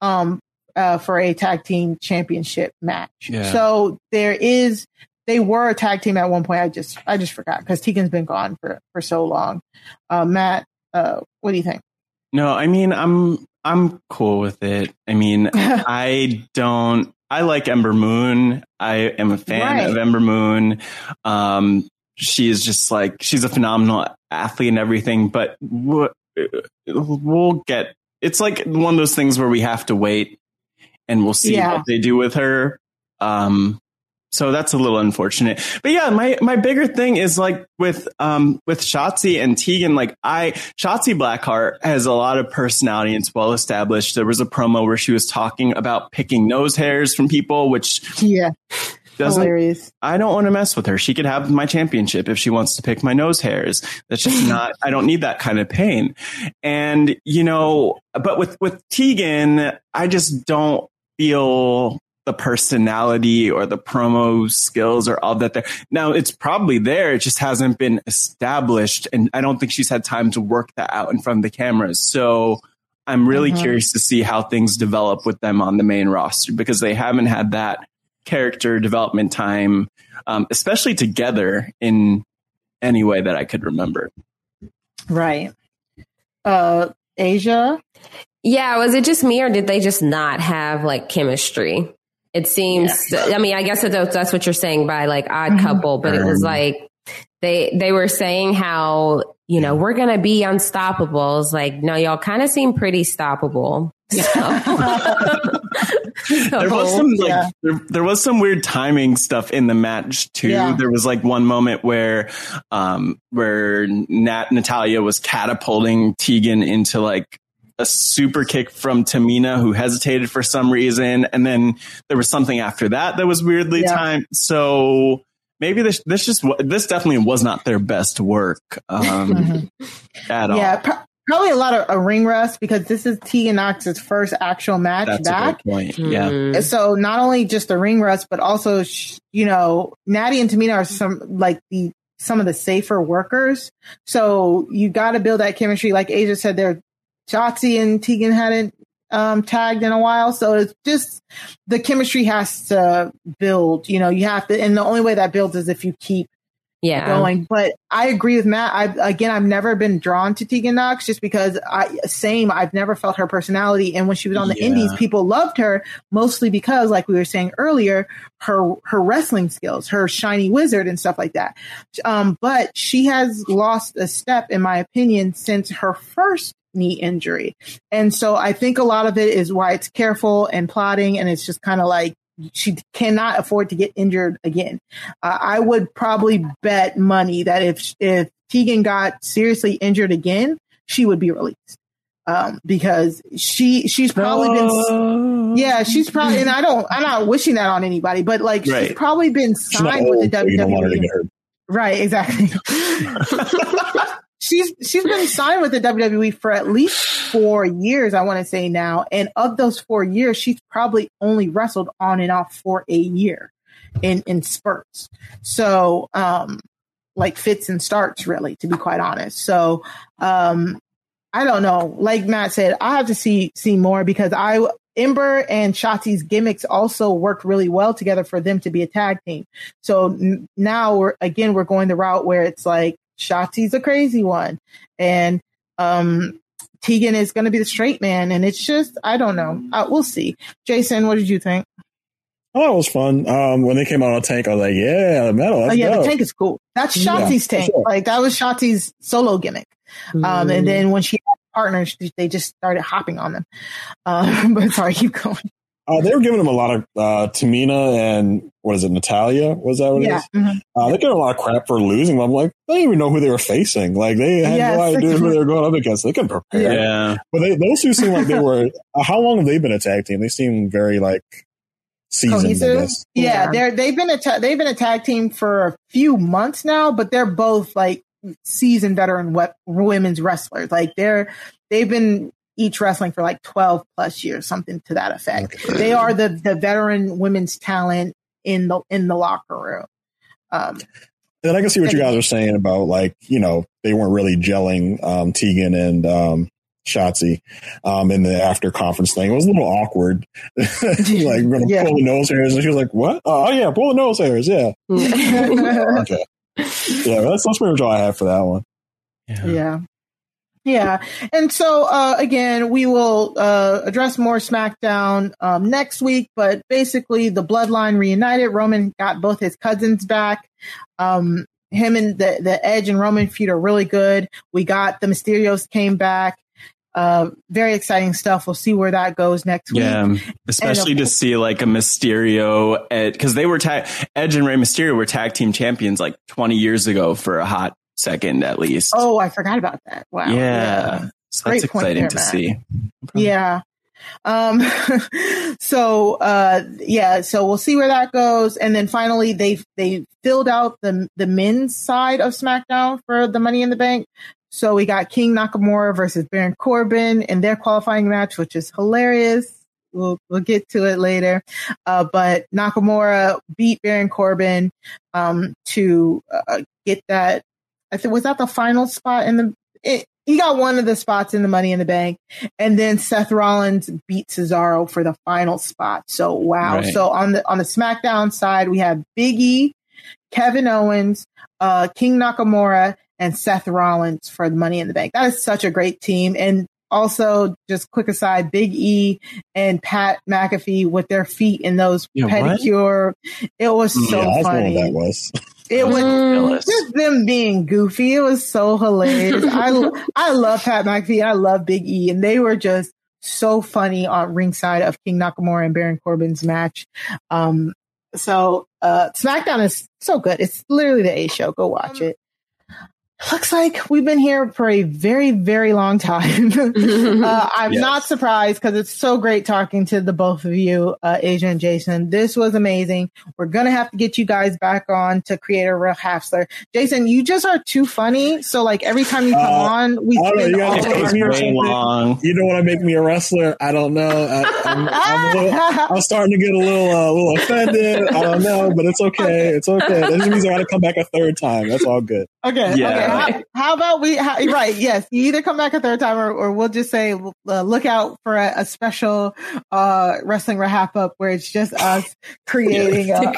um, uh, for a tag team championship match. Yeah. So there is they were a tag team at one point. I just I just forgot because Tegan's been gone for for so long. Uh, Matt, uh, what do you think? No, I mean I'm I'm cool with it. I mean *laughs* I don't. I like Ember Moon. I am a fan right. of Ember Moon. Um, she is just like she's a phenomenal athlete and everything. But we'll get. It's like one of those things where we have to wait and we'll see yeah. what they do with her. Um, so that's a little unfortunate. But yeah, my my bigger thing is like with um with Shotzi and Tegan, like I Shotzi Blackheart has a lot of personality and it's well established. There was a promo where she was talking about picking nose hairs from people, which yeah. Doesn't, Hilarious. I don't want to mess with her. She could have my championship if she wants to pick my nose hairs. That's just not, I don't need that kind of pain. And, you know, but with, with Tegan, I just don't feel the personality or the promo skills or all that there. Now it's probably there. It just hasn't been established. And I don't think she's had time to work that out in front of the cameras. So I'm really mm-hmm. curious to see how things develop with them on the main roster because they haven't had that character development time, um, especially together in any way that I could remember. Right. Uh, Aysha? Yeah, was it just me or did they just not have like chemistry? It seems. Yeah. I mean, I guess that's, that's what you're saying by like odd mm-hmm. couple, but it was like they they were saying how you know we're gonna be unstoppable. It's like no, y'all kind of seem pretty stoppable. *laughs* So. *laughs* there was some like yeah. there, there, was some weird timing stuff in the match too. Yeah. There was like one moment where um where Nat Natalya was catapulting Tegan into like a super kick from Tamina, who hesitated for some reason, and then there was something after that that was weirdly yeah. timed. So maybe this this just this definitely was not their best work um, *laughs* at all. Yeah, pr- probably a lot of a ring rust because this is Tegan Nox's first actual match That's back. point. Yeah. Mm-hmm. So not only just the ring rust, but also you know Natty and Tamina are some like the some of the safer workers. So you got to build that chemistry. Like Aysha said, they're Shotzi and Tegan hadn't um, tagged in a while. So it's just the chemistry has to build. You know, you have to, and the only way that builds is if you keep yeah. going. But I agree with Matt. I again, I've never been drawn to Tegan Nox just because I same. I've never felt her personality, and when she was on the yeah. Indies, people loved her mostly because, like we were saying earlier, her her wrestling skills, her shiny wizard, and stuff like that. Um, but she has lost a step, in my opinion, since her first knee injury. And so I think a lot of it is why it's careful and plotting. And it's just kind of like she cannot afford to get injured again. Uh, I would probably bet money that if, if Tegan got seriously injured again, she would be released. Um, because she, she's probably been, yeah, she's probably, and I don't, I'm not wishing that on anybody, but like right. she's probably been signed with the WWE. Right, exactly. *laughs* *laughs* she's she's been signed with the WWE for at least four years, I want to say now. And of those four years, she's probably only wrestled on and off for a year in in spurts. So um like fits and starts really, to be quite honest. So um I don't know. Like Matt said, I have to see see more because I Ember and Shotzi's gimmicks also worked really well together for them to be a tag team. So n- now we're again we're going the route where it's like Shotzi's a crazy one. And um, Tegan is going to be the straight man. And it's just, I don't know. Uh, we'll see. Jason, what did you think? Oh, it was fun. Um, when they came out on tank, I was like, yeah, the metal. oh, yeah, go. the tank is cool. That's Shotzi's yeah, tank. Sure. Like that was Shotzi's solo gimmick. Mm. Um, and then when she had partners, they just started hopping on them. Um, *laughs* but sorry, keep going. Uh, they were giving him a lot of uh, Tamina and what is it, Natalya? Was that what yeah. it is? Mm-hmm. Uh, they got a lot of crap for losing. I'm like, they didn't even know who they were facing. Like they had yes, no idea who they were going up against. They can prepare. Yeah, but they, those two seem like they were. *laughs* Uh, how long have they been a tag team? They seem very like seasoned. Yeah, yeah, they're they've been a ta- they've been a tag team for a few months now, but they're both like seasoned veteran we- women's wrestlers. Like they're they've been each wrestling for like 12 plus years, something to that effect. They are the, the veteran women's talent in the, in the locker room. Um, and I can see what you guys are saying about like, you know, they weren't really gelling, um, Tegan and, um, Shotzi, um, in the after conference thing. It was a little awkward. *laughs* *laughs* like, we're going to yeah. pull the nose hairs. And she was like, what? Oh, yeah, pull the nose hairs. Yeah. okay. *laughs* Yeah, that's, that's pretty much all I have for that one. Yeah. yeah. Yeah. And so, uh, again, we will, uh, address more SmackDown, um, next week, but basically the bloodline reunited. Roman got both his cousins back. Um, him and the, the Edge and Roman feud are really good. We got the Mysterios came back. Uh, very exciting stuff. We'll see where that goes next week. Yeah, especially to see like a Mysterio because they were tag Edge and Rey Mysterio were tag team champions like 20 years ago for a hot second at least. Oh, I forgot about that. Wow. Yeah. yeah. So that's exciting there, to Matt. see. Yeah. Um, *laughs* so, uh, yeah, so we'll see where that goes. And then finally they, they filled out the, the men's side of SmackDown for the Money in the Bank. So we got King Nakamura versus Baron Corbin in their qualifying match, which is hilarious. We'll, we'll get to it later. Uh, but Nakamura beat Baron Corbin, um, to, uh, get that I think was that the final spot in the. It, he got one of the spots in the Money in the Bank, and then Seth Rollins beat Cesaro for the final spot. So wow! Right. So on the on the SmackDown side, we have Big E, Kevin Owens, uh, King Nakamura, and Seth Rollins for the Money in the Bank. That is such a great team, and also just quick aside, Big E and Pat McAfee with their feet in those yeah, pedicure. What? It was so yeah, funny. that was. It was just them being goofy. It was so hilarious. I I love Pat McAfee. I love Big E, and they were just so funny on ringside of King Nakamura and Baron Corbin's match. Um, so uh, SmackDown is so good. It's literally the A show. Go watch it looks like we've been here for a very, very long time. *laughs* uh, *laughs* I'm yes. not surprised because it's so great talking to the both of you, uh, Aysha and Jason. This was amazing. We're going to have to get you guys back on to create a real Hafsler. Jason, you just are too funny. So like every time you come uh, on, we spend know, you all me long. You don't want to make me a wrestler. I don't know. I, am I'm, I'm, *laughs* starting to get a little, uh, a little offended. I don't know, but it's okay. It's okay. That means I got to come back a third time. That's all good. Okay. Yeah. Okay how, how, about we? How, right. Yes. You either come back a third time, or, or we'll just say uh, look out for a, a special uh, Wrestling RHAPup where it's just us *laughs* creating a, a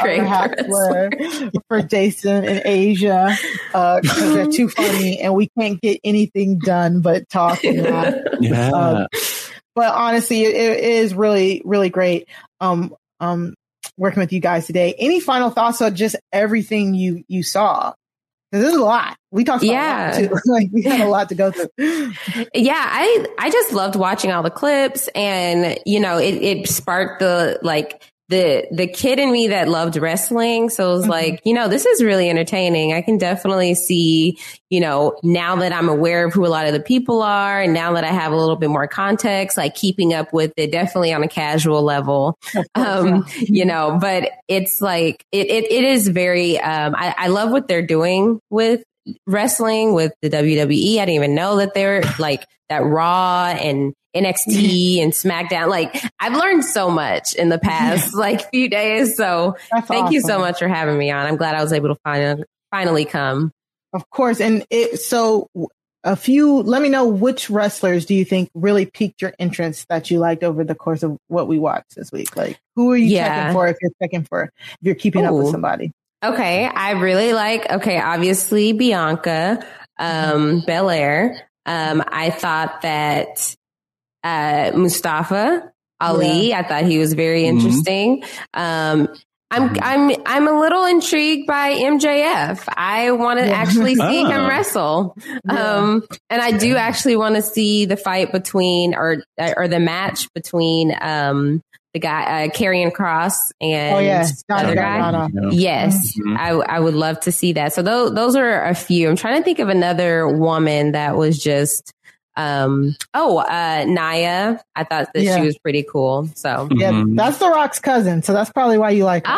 for Jason and Aysha because uh, they're too funny and we can't get anything done but talk and. Yeah. Um, but honestly, it, it is really, really great. Um, um, working with you guys today. Any final thoughts on just everything you you saw? This is a lot. We talked yeah. too. *laughs* like we had a lot to go through. *laughs* yeah, I I just loved watching all the clips and you know, it, it sparked the like the the kid in me that loved wrestling. So it was mm-hmm. like, you know, this is really entertaining. I can definitely see, you know, now that I'm aware of who a lot of the people are and now that I have a little bit more context, like keeping up with it definitely on a casual level. Um, you know, but it's like it it, it is very um I, I love what they're doing with wrestling with the WWE. I didn't even know that they're like that Raw and NXT and SmackDown. Like I've learned so much in the past *laughs* like few days. So That's thank awesome. you so much for having me on. I'm glad I was able to find, finally come. Of course. And it, so a few, let me know which wrestlers do you think really piqued your interest that you liked over the course of what we watched this week? Like who are you yeah. checking for if you're checking for, if you're keeping Ooh. up with somebody? Okay. I really like, okay, obviously Bianca, um, Belair. Um, I thought that uh, Mustafa Ali. Yeah. I thought he was very mm-hmm. interesting. Mm-hmm. Um, I'm mm-hmm. I'm I'm a little intrigued by MJF. I want to yeah. actually see oh. him wrestle, yeah. um, and I do actually want to see the fight between or or the match between um, the guy uh, Karrion Kross and Oh, yeah. other guy. Yes, Mhm. I I would love to see that. So those those are a few. I'm trying to think of another woman that was just. Um. Oh, uh, Nia. I thought that Yeah. she was pretty cool. So Yeah, that's The Rock's cousin, so that's probably why you like her.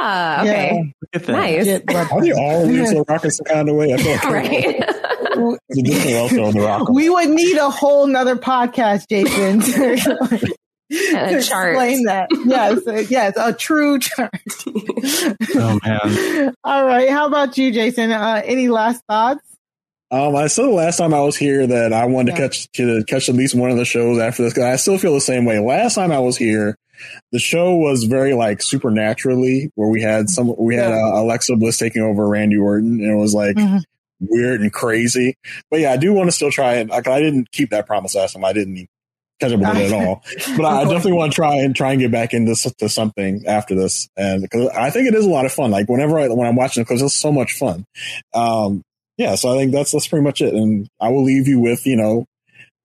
Ah, okay. Nice. Are they all into the Rock in some kind of way? I feel like *laughs* right. *laughs* there's nothing the Rock. We would need a whole nother podcast, Jason, *laughs* to, to chart. explain that. Yes, uh, yes, a true chart. Oh man. All right, how about you, Jason? Uh, any last thoughts? Um, I said the last time I was here that I wanted to catch to catch at least one of the shows after this. 'cause I still feel the same way. Last time I was here, the show was very like supernaturally, where we had some we had uh, Alexa Bliss taking over Randy Orton, and it was like weird and crazy. But yeah, I do want to still try it. Like, I didn't keep that promise last time. I didn't catch up with it at all. *laughs* But I definitely want to try and try and get back into to something after this, and because I think it is a lot of fun. Like whenever I, when I'm watching it, because it's so much fun. Um, yeah, so I think that's that's pretty much it. And I will leave you with you know,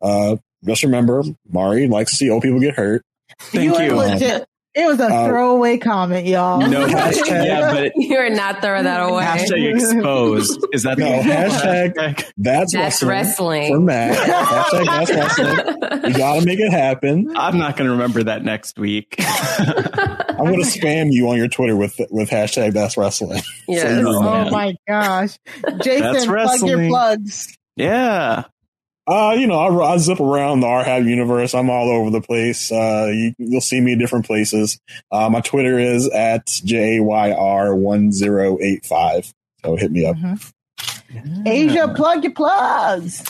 uh, just remember, Mari likes to see old people get hurt. Thank you were legit. It was a Uh, throwaway comment, y'all. no *laughs* hashtag- Yeah, but *laughs* you are not throwing that *laughs* away. hashtag exposed. Is that No, the hashtag that's, That's wrestling. for Matt. Hashtag that's wrestling. You got to make it happen. I'm not going to remember that next week. I'm going to spam you on your Twitter with with hashtag that's wrestling. Yes. So you Oh know. my gosh, Jason, plug your plugs. yeah. Uh, you know, I, I zip around the RHAP universe. I'm all over the place. Uh, you, you'll see me in different places. Uh, my Twitter is at JayR1085. So hit me up. Aysha, plug your plugs.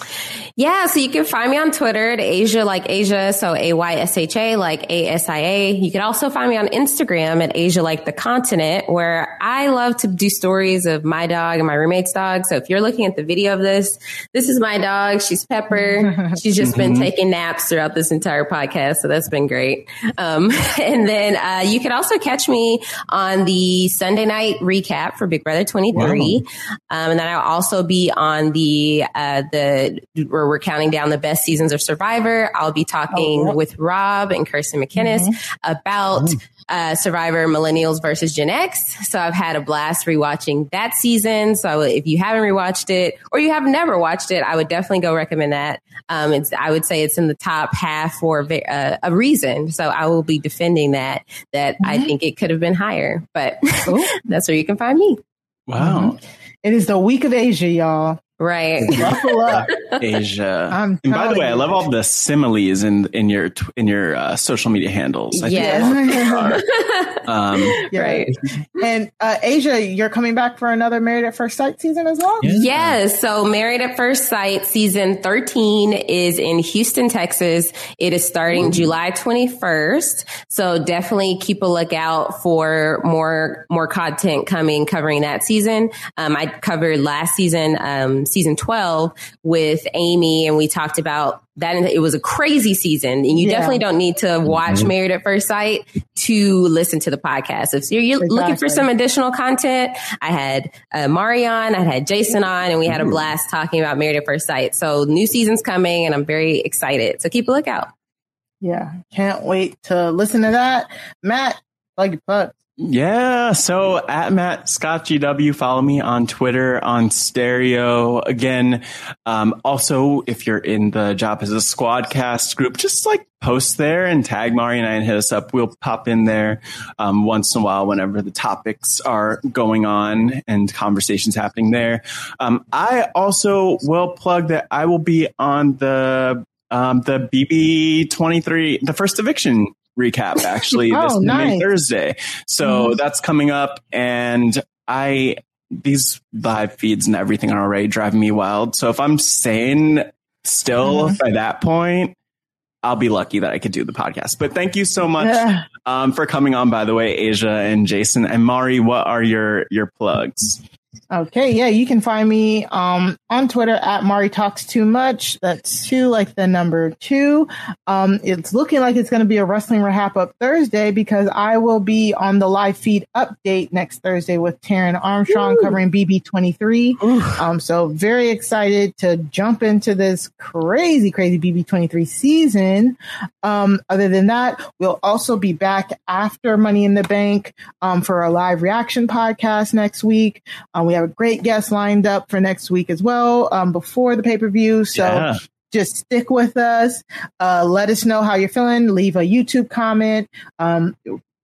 Yeah, so you can find me on Twitter at Aysha like Asia, so A Y S H A like A S I A. You can also find me on Instagram at Asia like the continent, where I love to do stories of my dog and my roommate's dog. So if you're looking at the video of this, this is my dog. She's Pepper. *laughs* She's just been Mhm. taking naps throughout this entire podcast, so that's been great. Um, *laughs* and then uh, you can also catch me on the Sunday night recap for Big Brother 23. Um, and then I'll also be on the uh, the where we're counting down the best seasons of Survivor. I'll be talking with Rob and Kirsten McKinnis about uh, Survivor Millennials versus Gen X. So I've had a blast rewatching that season. So if you haven't rewatched it or you have never watched it, I would definitely go recommend that. Um, it's I would say it's in the top half for uh, a reason. So I will be defending that. That I think it could have been higher, but *laughs* that's where you can find me. Wow. It is the week of Aysha, y'all. Right. *laughs* Buckle up. Aysha. I'm and by the telling way, I love all the similes in in your in your uh, social media handles. I think Yes. *laughs* um, right. And uh, Aysha, you're coming back for another Married at First Sight season as well? Yes. So Married at First Sight season 13 is in Houston, Texas. It is starting July 21st. So definitely keep a lookout for more, more content coming covering that season. Um, I covered last season, um, season 12 with Amy and we talked about that and it was a crazy season and you Yeah. definitely don't need to watch Mhm. Married at First Sight to listen to the podcast. If you're you're looking for some additional content, I had uh, Marion, I had Jason on, and we had a blast talking about Married at First Sight. So new season's coming, and I'm very excited. So keep a lookout. Yeah. Can't wait to listen to that. Matt, plug your plug. Yeah. So at Matt Scott GW, follow me on Twitter, on stereo. Again, um, also, if you're in the job as a squadcast group, just like post there and tag Mari and I and hit us up. We'll pop in there, um, once in a while whenever the topics are going on and conversations happening there. Um, I also will plug that I will be on the, um, the BB 23, the first eviction recap actually *laughs* Oh, this nice. Thursday. So Mhm. that's coming up and I these live feeds and everything are already driving me wild. So if I'm sane still Mhm. by that point, I'll be lucky that I could do the podcast. But thank you so much Yeah. um, for coming on, by the way, Aysha and Jason and Mari. What are your your plugs? Okay, yeah, you can find me um, on Twitter at Mari Talks Too Much. That's two, like the number two. Um, it's looking like it's going to be a Wrestling RHAPup Thursday because I will be on the live feed update next Thursday with Taryn Armstrong Ooh. covering BB23. Um, so very excited to jump into this crazy, crazy BB23 season. Um, other than that, we'll also be back after Money in the Bank um, for a live reaction podcast next week. Um, we have a great guest lined up for next week as well um, before the pay per view. So yeah. just stick with us. Uh, let us know how you're feeling. Leave a YouTube comment. Um,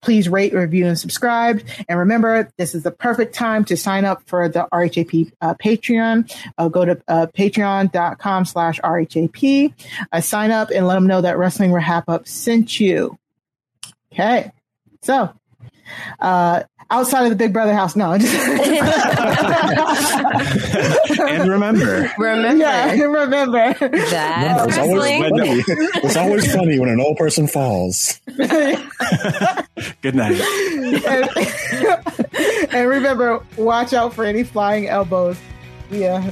please rate, review, and subscribe. And remember, this is the perfect time to sign up for the RHAP uh, Patreon. Uh, go to uh, patreon.com slash RHAP. Uh, sign up and let them know that Wrestling RHAPup sent you. Okay. So, uh, outside of the Big Brother house. No. *laughs* and remember. Remember. Yeah, *laughs* remember. That it's, always funny. *laughs* it's always funny when an old person falls. Good night. And, and remember, watch out for any flying elbows. Yeah.